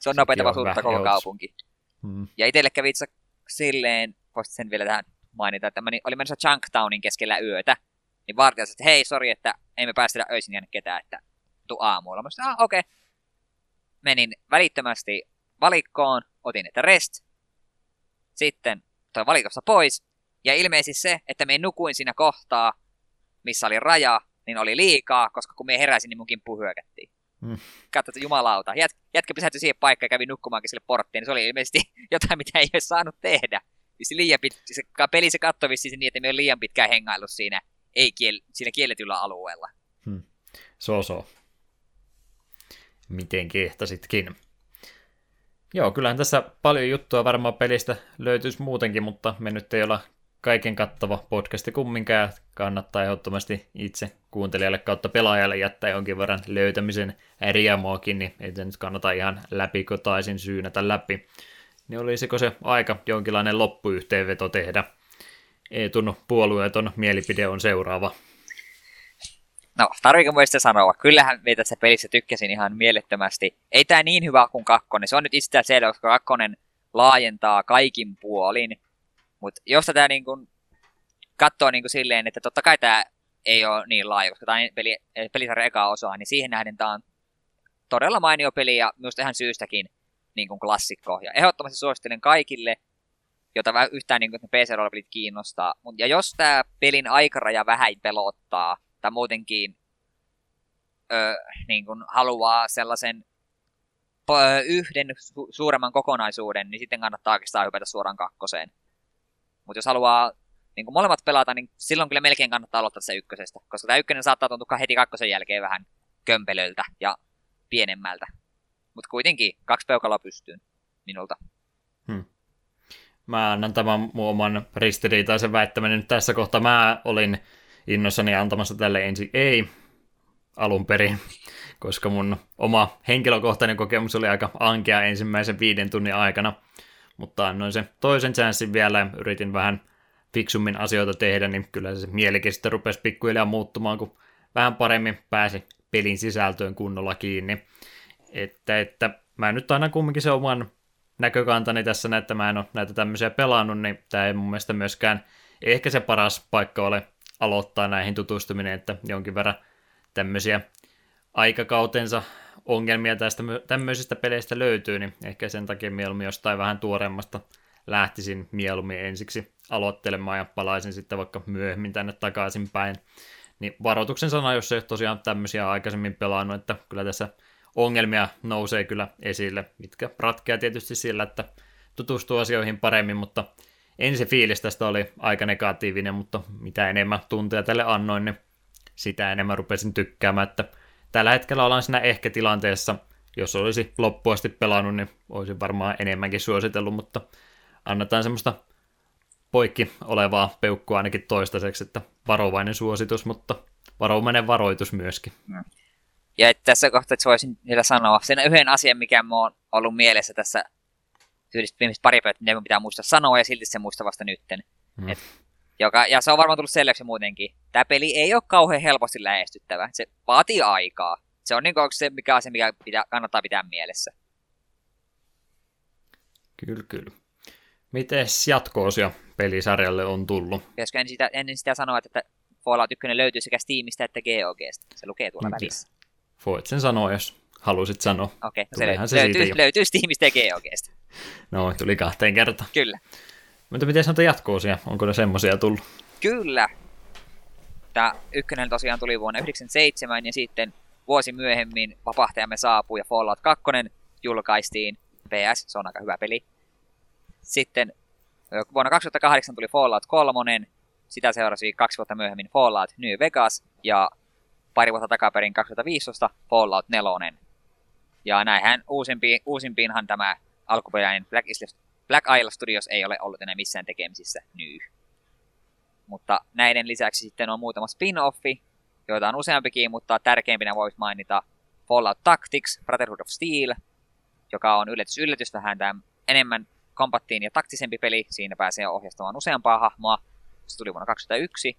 Se on nopeita vasuutta koko kaupunki. Mm. Ja itselle kävi itse silleen, voisit sen vielä tähän mainita, että mä olin menossa Junktownin keskellä yötä, niin vartija että hei, sori, että ei me päästetä öisin jäänyt ketään, että tu aamulla. Mä sanoin, ah, okei. Okay. Menin välittömästi valikkoon, otin että rest, sitten toi valikossa pois, ja ilmeisesti se, että me nukuin siinä kohtaa, missä oli raja, niin oli liikaa, koska kun me heräsin, niin mun kimppuun hyökättiin. Mm. Katsotaan, jumalauta. Jät, jätkä pysähtyi siihen paikkaan ja kävi nukkumaankin sille porttiin, niin se oli ilmeisesti jotain, mitä ei olisi saanut tehdä vissi liian pit, se peli se katsoi vissi niin, että me on liian pitkään hengailu siinä, ei kiel, siinä kielletyllä alueella. Hmm. So so. Miten kehtasitkin. Joo, kyllähän tässä paljon juttua varmaan pelistä löytyisi muutenkin, mutta me nyt ei olla kaiken kattava podcasti kumminkään. Kannattaa ehdottomasti itse kuuntelijalle kautta pelaajalle jättää jonkin verran löytämisen riemoakin, niin ei se nyt kannata ihan läpikotaisin syynätä läpi niin olisiko se aika jonkinlainen loppuyhteenveto tehdä? Eetun puolueeton mielipide on seuraava. No, tarviiko muista sanoa? Kyllähän me tässä pelissä tykkäsin ihan mielettömästi. Ei tämä niin hyvä kuin kakkonen. Se on nyt itsestään selvä, koska kakkonen laajentaa kaikin puolin. Mutta jos tätä niin kun katsoo niin kun silleen, että totta kai tämä ei ole niin laaja, koska tämä peli, pelisarjan eka osa, niin siihen nähden tämä on todella mainio peli ja myös ihan syystäkin niin kuin klassikko. Ja ehdottomasti suosittelen kaikille, jota yhtään niin kuin, PC-roolipelit kiinnostaa. Ja jos tämä pelin aikaraja vähän pelottaa, tai muutenkin ö, niin kuin haluaa sellaisen yhden su- suuremman kokonaisuuden, niin sitten kannattaa oikeastaan hypätä suoraan kakkoseen. Mutta jos haluaa niin kuin molemmat pelata, niin silloin kyllä melkein kannattaa aloittaa se ykkösestä, koska tämä ykkönen saattaa tuntua heti kakkosen jälkeen vähän kömpelöltä ja pienemmältä. Mutta kuitenkin kaksi peukaloa pystyyn minulta. Hmm. Mä annan tämän mun oman ristiriitaisen väittämän nyt tässä kohtaa. Mä olin innossani antamassa tälle ensin ei alun perin, koska mun oma henkilökohtainen kokemus oli aika ankea ensimmäisen viiden tunnin aikana, mutta annoin sen toisen chanssin vielä ja yritin vähän fiksummin asioita tehdä, niin kyllä se mielikin sitten rupesi pikkuhiljaa muuttumaan, kun vähän paremmin pääsi pelin sisältöön kunnolla kiinni. Että, että mä nyt aina kumminkin se oman näkökantani tässä, että mä en ole näitä tämmöisiä pelannut, niin tämä ei mun mielestä myöskään ehkä se paras paikka ole aloittaa näihin tutustuminen, että jonkin verran tämmöisiä aikakautensa ongelmia tästä tämmöisistä peleistä löytyy, niin ehkä sen takia mieluummin jostain vähän tuoremmasta lähtisin mieluummin ensiksi aloittelemaan ja palaisin sitten vaikka myöhemmin tänne takaisin päin. Niin varoituksen sana, jos ei ole tosiaan tämmöisiä aikaisemmin pelannut, että kyllä tässä ongelmia nousee kyllä esille, mitkä ratkeaa tietysti sillä, että tutustuu asioihin paremmin, mutta ensi fiilis tästä oli aika negatiivinen, mutta mitä enemmän tunteja tälle annoin, niin sitä enemmän rupesin tykkäämään, että tällä hetkellä ollaan siinä ehkä tilanteessa, jos olisi loppuasti pelannut, niin olisin varmaan enemmänkin suositellut, mutta annetaan semmoista poikki olevaa peukkua ainakin toistaiseksi, että varovainen suositus, mutta varovainen varoitus myöskin. Mm. Ja että tässä kohtaa että voisin vielä sanoa sen yhden asian, mikä mua on ollut mielessä tässä tyylistä viimeiset pari päivää, mitä pitää muistaa sanoa, ja silti se muista vasta nytten. Mm. Et, joka, ja se on varmaan tullut selväksi muutenkin. Tämä peli ei ole kauhean helposti lähestyttävä. Se vaatii aikaa. Se on niin kuin se, mikä asia, mikä pitää, kannattaa pitää mielessä. Kyllä, kyllä. Miten jatkoosia pelisarjalle on tullut? Pitäisikö ennen sitä, ennen sitä sanoa, että Fallout 1 löytyy sekä Steamista että GOGsta? Se lukee tuolla Nyt. välissä. Voit sen sanoa, jos halusit sanoa. Okei, okay, no se, löytyy, se löytyy Steamista ja GOGsta. No, tuli kahteen kertaan. Kyllä. Mutta miten sanotaan jatkoosia? Onko ne semmoisia tullut? Kyllä. Tämä ykkönen tosiaan tuli vuonna 1997 ja sitten vuosi myöhemmin vapahtajamme saapui ja Fallout 2 julkaistiin. PS, se on aika hyvä peli. Sitten vuonna 2008 tuli Fallout 3, sitä seurasi kaksi vuotta myöhemmin Fallout New Vegas ja pari vuotta takaperin 2015 Fallout 4. Ja näinhän uusimpiin, uusimpiinhan tämä alkuperäinen Black, Isle, Black Isle Studios ei ole ollut enää missään tekemisissä nyt. Mutta näiden lisäksi sitten on muutama spin-offi, joita on useampikin, mutta tärkeimpinä voisi mainita Fallout Tactics, Brotherhood of Steel, joka on yllätys yllätys vähän enemmän kompattiin ja taktisempi peli. Siinä pääsee ohjastamaan useampaa hahmoa. Se tuli vuonna 2001.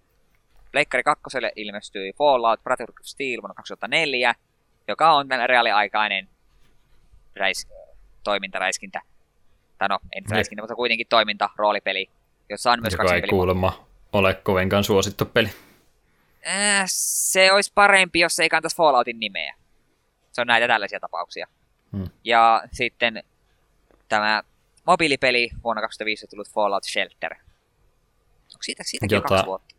Pleikkari 2 ilmestyi Fallout Brotherhood of Steel vuonna 2004, joka on reaaliaikainen räis, toimintaräiskintä. Tai no, en räiskintä, mutta kuitenkin toiminta, roolipeli, jossa on myös Joka kaksi ei kuulemma ole kovinkaan suosittu peli. Äh, se olisi parempi, jos ei kantaisi Falloutin nimeä. Se on näitä tällaisia tapauksia. Hmm. Ja sitten tämä mobiilipeli vuonna 2005 tullut Fallout Shelter. Onko siitä, siitäkin Jota... kaksi vuotta?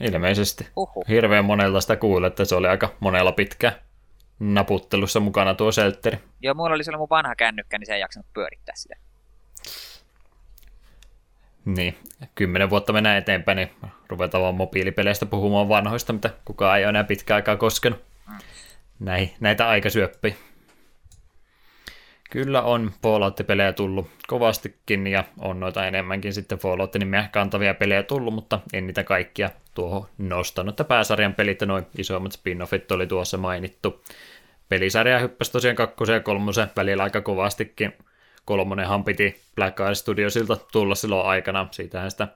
Ilmeisesti. Uhuh. Hirveän monelta sitä kuulee, että se oli aika monella pitkä naputtelussa mukana tuo Shelteri. Joo, mulla oli sellainen mun vanha kännykkä, niin se ei jaksanut pyörittää sitä. Niin, kymmenen vuotta mennään eteenpäin, niin ruvetaan vaan mobiilipeleistä puhumaan vanhoista, mitä kukaan ei ole enää pitkään aikaa koskenut. Näin, näitä aikasyöppiä. Kyllä on Fallout-pelejä tullut kovastikin ja on noita enemmänkin sitten Fallout-nimeä kantavia pelejä tullut, mutta en niitä kaikkia tuohon nostanut. Että pääsarjan pelit ja noin isommat spin-offit oli tuossa mainittu. Pelisarja hyppäsi tosiaan kakkosen ja kolmosen välillä aika kovastikin. Kolmonenhan piti Black Eye Studiosilta tulla silloin aikana. Siitähän sitä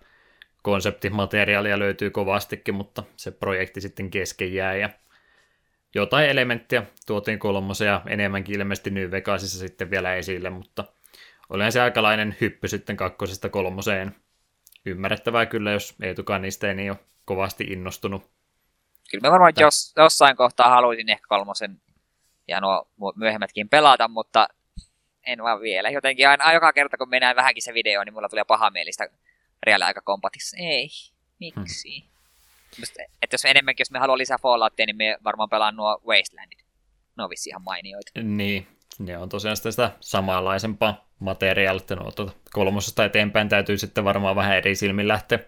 konseptimateriaalia löytyy kovastikin, mutta se projekti sitten kesken jää ja jotain elementtiä tuotiin kolmosen ja enemmänkin ilmeisesti New Vegasissa sitten vielä esille, mutta olihan se aikalainen hyppy sitten kakkosesta kolmoseen. Ymmärrettävää kyllä, jos Eetukaan niistä ei niin ole kovasti innostunut. Kyllä mä varmaan jos, jossain kohtaa haluaisin ehkä kolmosen ja nuo myöhemmätkin pelata, mutta en vaan vielä. Jotenkin aina joka kerta, kun mennään vähänkin se video, niin mulla tulee paha mielistä reaaliaikakompatissa. Ei, miksi? Hmm. Että jos enemmänkin, jos me haluaa lisää Falloutia, niin me varmaan pelaan nuo Wastelandit. Ne on vissi ihan mainioita. Niin, ne on tosiaan sitä, sitä samanlaisempaa materiaalia, että no, tuota, kolmosesta eteenpäin täytyy sitten varmaan vähän eri silmin lähteä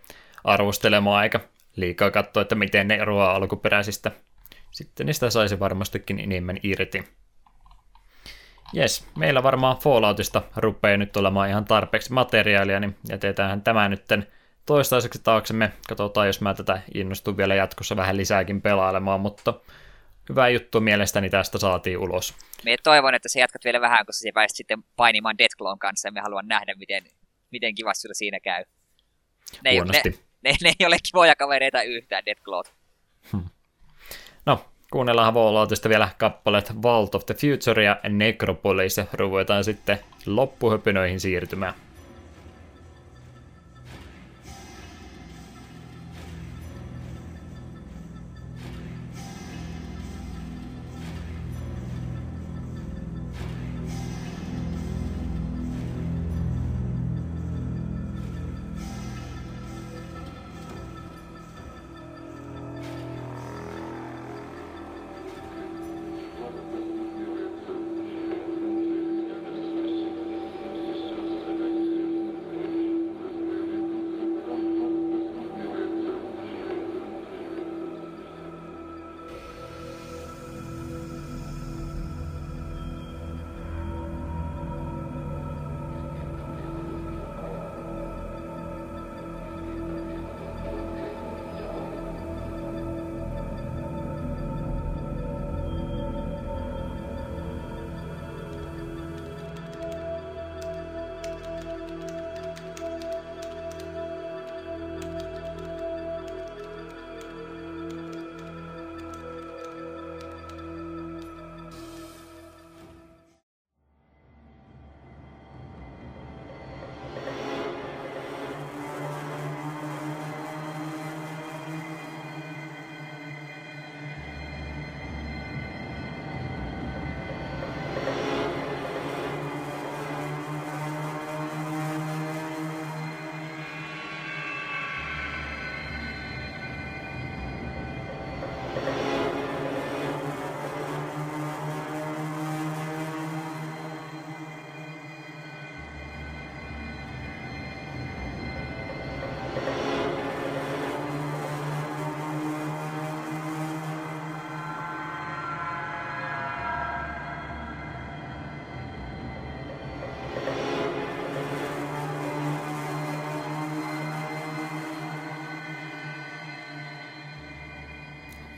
arvostelemaan, eikä liikaa katsoa, että miten ne eroaa alkuperäisistä. Sitten niistä saisi varmastikin enemmän irti. Jes, meillä varmaan Falloutista rupeaa nyt olemaan ihan tarpeeksi materiaalia, niin jätetään tämä nytten toistaiseksi taaksemme. Katsotaan, jos mä tätä innostun vielä jatkossa vähän lisääkin pelailemaan, mutta hyvä juttu mielestäni tästä saatiin ulos. Me toivon, että sä jatkat vielä vähän, koska sä pääsit sitten painimaan Deathclawn kanssa ja me haluan nähdä, miten, miten kivasti sulla siinä käy. Ne ei, ne, ne, ne ei ole kivoja kavereita yhtään, Deathclaw. Hmm. No, kuunnellaan Falloutista vielä kappaleet Vault of the Future ja Necropolis ja ruvetaan sitten loppuhöpinöihin siirtymään.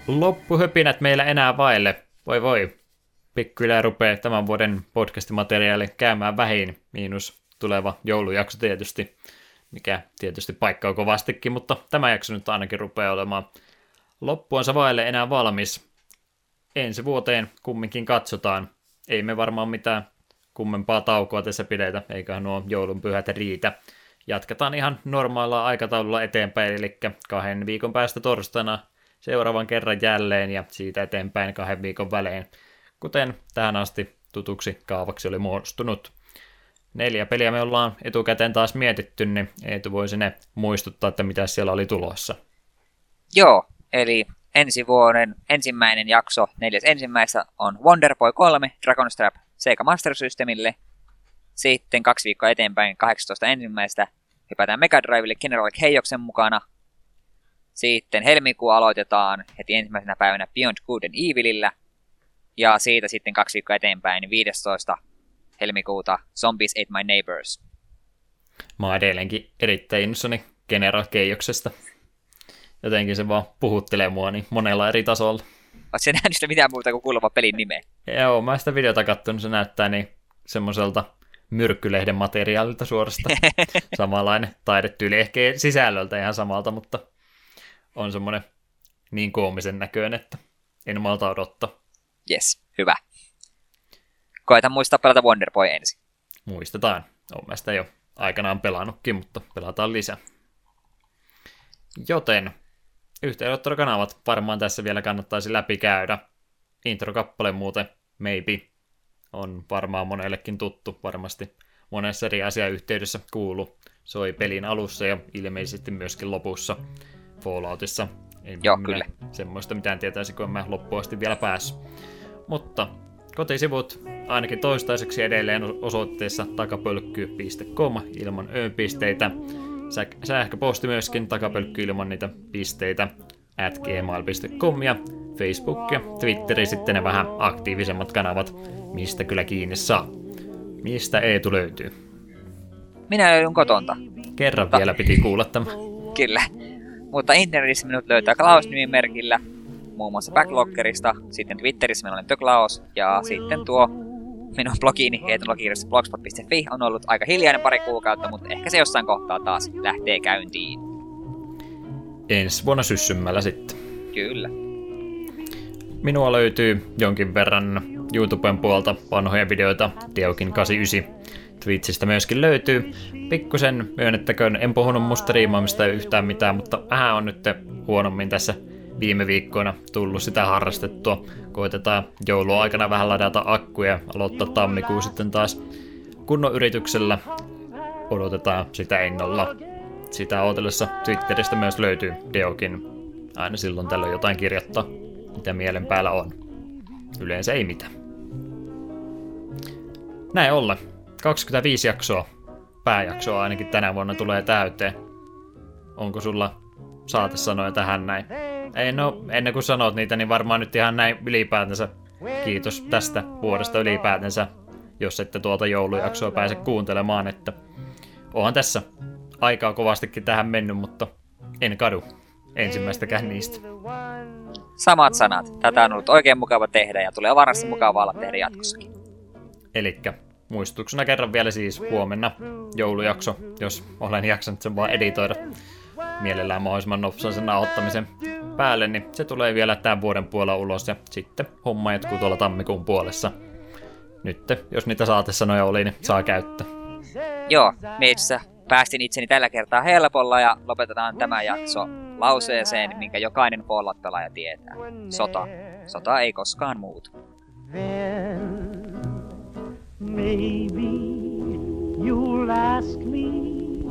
Loppuhöpinät meillä enää vaille. Voi voi. Pikkuhiljaa rupeaa tämän vuoden podcastimateriaali käymään vähin, miinus tuleva joulujakso tietysti, mikä tietysti paikkaa kovastikin, mutta tämä jakso nyt ainakin rupeaa olemaan loppuansa vaille enää valmis. Ensi vuoteen kumminkin katsotaan. Ei me varmaan mitään kummempaa taukoa tässä pidetä, eikä nuo joulun pyhät riitä. Jatketaan ihan normaalilla aikataululla eteenpäin, eli kahden viikon päästä torstaina seuraavan kerran jälleen ja siitä eteenpäin kahden viikon välein, kuten tähän asti tutuksi kaavaksi oli muodostunut. Neljä peliä me ollaan etukäteen taas mietitty, niin Eetu voisi ne muistuttaa, että mitä siellä oli tulossa. Joo, eli ensi vuoden ensimmäinen jakso, neljäs ensimmäistä, on Wonderboy 3 Dragonstrap Sega Master Systemille. Sitten kaksi viikkoa eteenpäin 18 ensimmäistä hypätään Mega Drivelle General Keioksen mukana. Sitten helmikuu aloitetaan heti ensimmäisenä päivänä Beyond Good and Evilillä. Ja siitä sitten kaksi viikkoa eteenpäin 15 helmikuuta Zombies Ate My Neighbors. Mä oon edelleenkin erittäin innossani General Keijoksesta. Jotenkin se vaan puhuttelee mua niin monella eri tasolla. Oletko se nähnyt sitä mitään muuta kuin kuuluva pelin nimeä? Joo, mä sitä videota katson, se näyttää niin semmoiselta myrkkylehden materiaalilta suorasta. Samanlainen taidetyyli, ehkä sisällöltä ihan samalta, mutta on semmoinen niin koomisen näköinen, että en malta odottaa. Yes, hyvä. Koeta muistaa pelata Wonderboy ensin. Muistetaan. Olen mä sitä jo aikanaan pelannutkin, mutta pelataan lisää. Joten yhteydenottokanavat varmaan tässä vielä kannattaisi läpikäydä. Intro-kappale muuten, maybe, on varmaan monellekin tuttu, varmasti monessa eri asiayhteydessä kuulu. Soi pelin alussa ja ilmeisesti myöskin lopussa Falloutissa. Ei Joo, kyllä. Semmoista mitään tietäisi, kun mä loppuun asti vielä päässyt. Mutta kotisivut ainakin toistaiseksi edelleen osoitteessa takapölkky.com ilman ö-pisteitä. Sähköposti myöskin takapölkky ilman niitä pisteitä at gmail.com ja Facebook ja Twitteri sitten ne vähän aktiivisemmat kanavat, mistä kyllä kiinni saa. Mistä Eetu löytyy? Minä löydyn kotonta. Kerran Ta- vielä piti kuulla tämä. Kyllä. Mutta internetissä minut löytää Klaus-nimimerkillä, muun muassa Backloggerista, sitten Twitterissä minä olen The Klaus, ja sitten tuo minun blogiini eetulogirjassa blogspot.fi on ollut aika hiljainen pari kuukautta, mutta ehkä se jossain kohtaa taas lähtee käyntiin. Ensi vuonna syssymällä sitten. Kyllä. Minua löytyy jonkin verran YouTuben puolta vanhoja videoita, Diokin 89. Twitchistä myöskin löytyy. Pikkusen myönnettäköön, en puhunut musta riimaamista yhtään mitään, mutta vähän on nyt huonommin tässä viime viikkoina tullut sitä harrastettua. Koitetaan jouluaikana vähän ladata akkuja, aloittaa tammikuun sitten taas kunnon yrityksellä. Odotetaan sitä innolla. Sitä odotellessa Twitteristä myös löytyy Deokin. Aina silloin tällöin jotain kirjoittaa, mitä mielen päällä on. Yleensä ei mitään. Näin ollen. 25 jaksoa, pääjaksoa ainakin tänä vuonna tulee täyteen. Onko sulla saatesanoja tähän näin? Ei no, ennen kuin sanot niitä, niin varmaan nyt ihan näin ylipäätänsä. Kiitos tästä vuodesta ylipäätänsä, jos ette tuota joulujaksoa pääse kuuntelemaan, että onhan tässä aikaa kovastikin tähän mennyt, mutta en kadu ensimmäistäkään niistä. Samat sanat. Tätä on ollut oikein mukava tehdä ja tulee varmasti mukava olla tehdä jatkossakin. Elikkä muistutuksena kerran vielä siis huomenna joulujakso, jos olen jaksanut sen vaan editoida mielellään mahdollisimman nopsan sen ottamisen päälle, niin se tulee vielä tämän vuoden puolella ulos ja sitten homma jatkuu tuolla tammikuun puolessa. Nyt, jos niitä saatesanoja oli, niin saa käyttää. Joo, meissä päästin itseni tällä kertaa helpolla ja lopetetaan tämä jakso lauseeseen, minkä jokainen Fallout-pelaaja tietää. Sota. Sota ei koskaan muutu. Maybe you'll ask me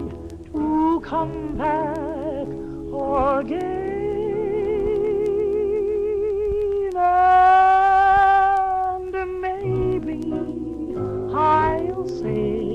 to come back again. And maybe I'll say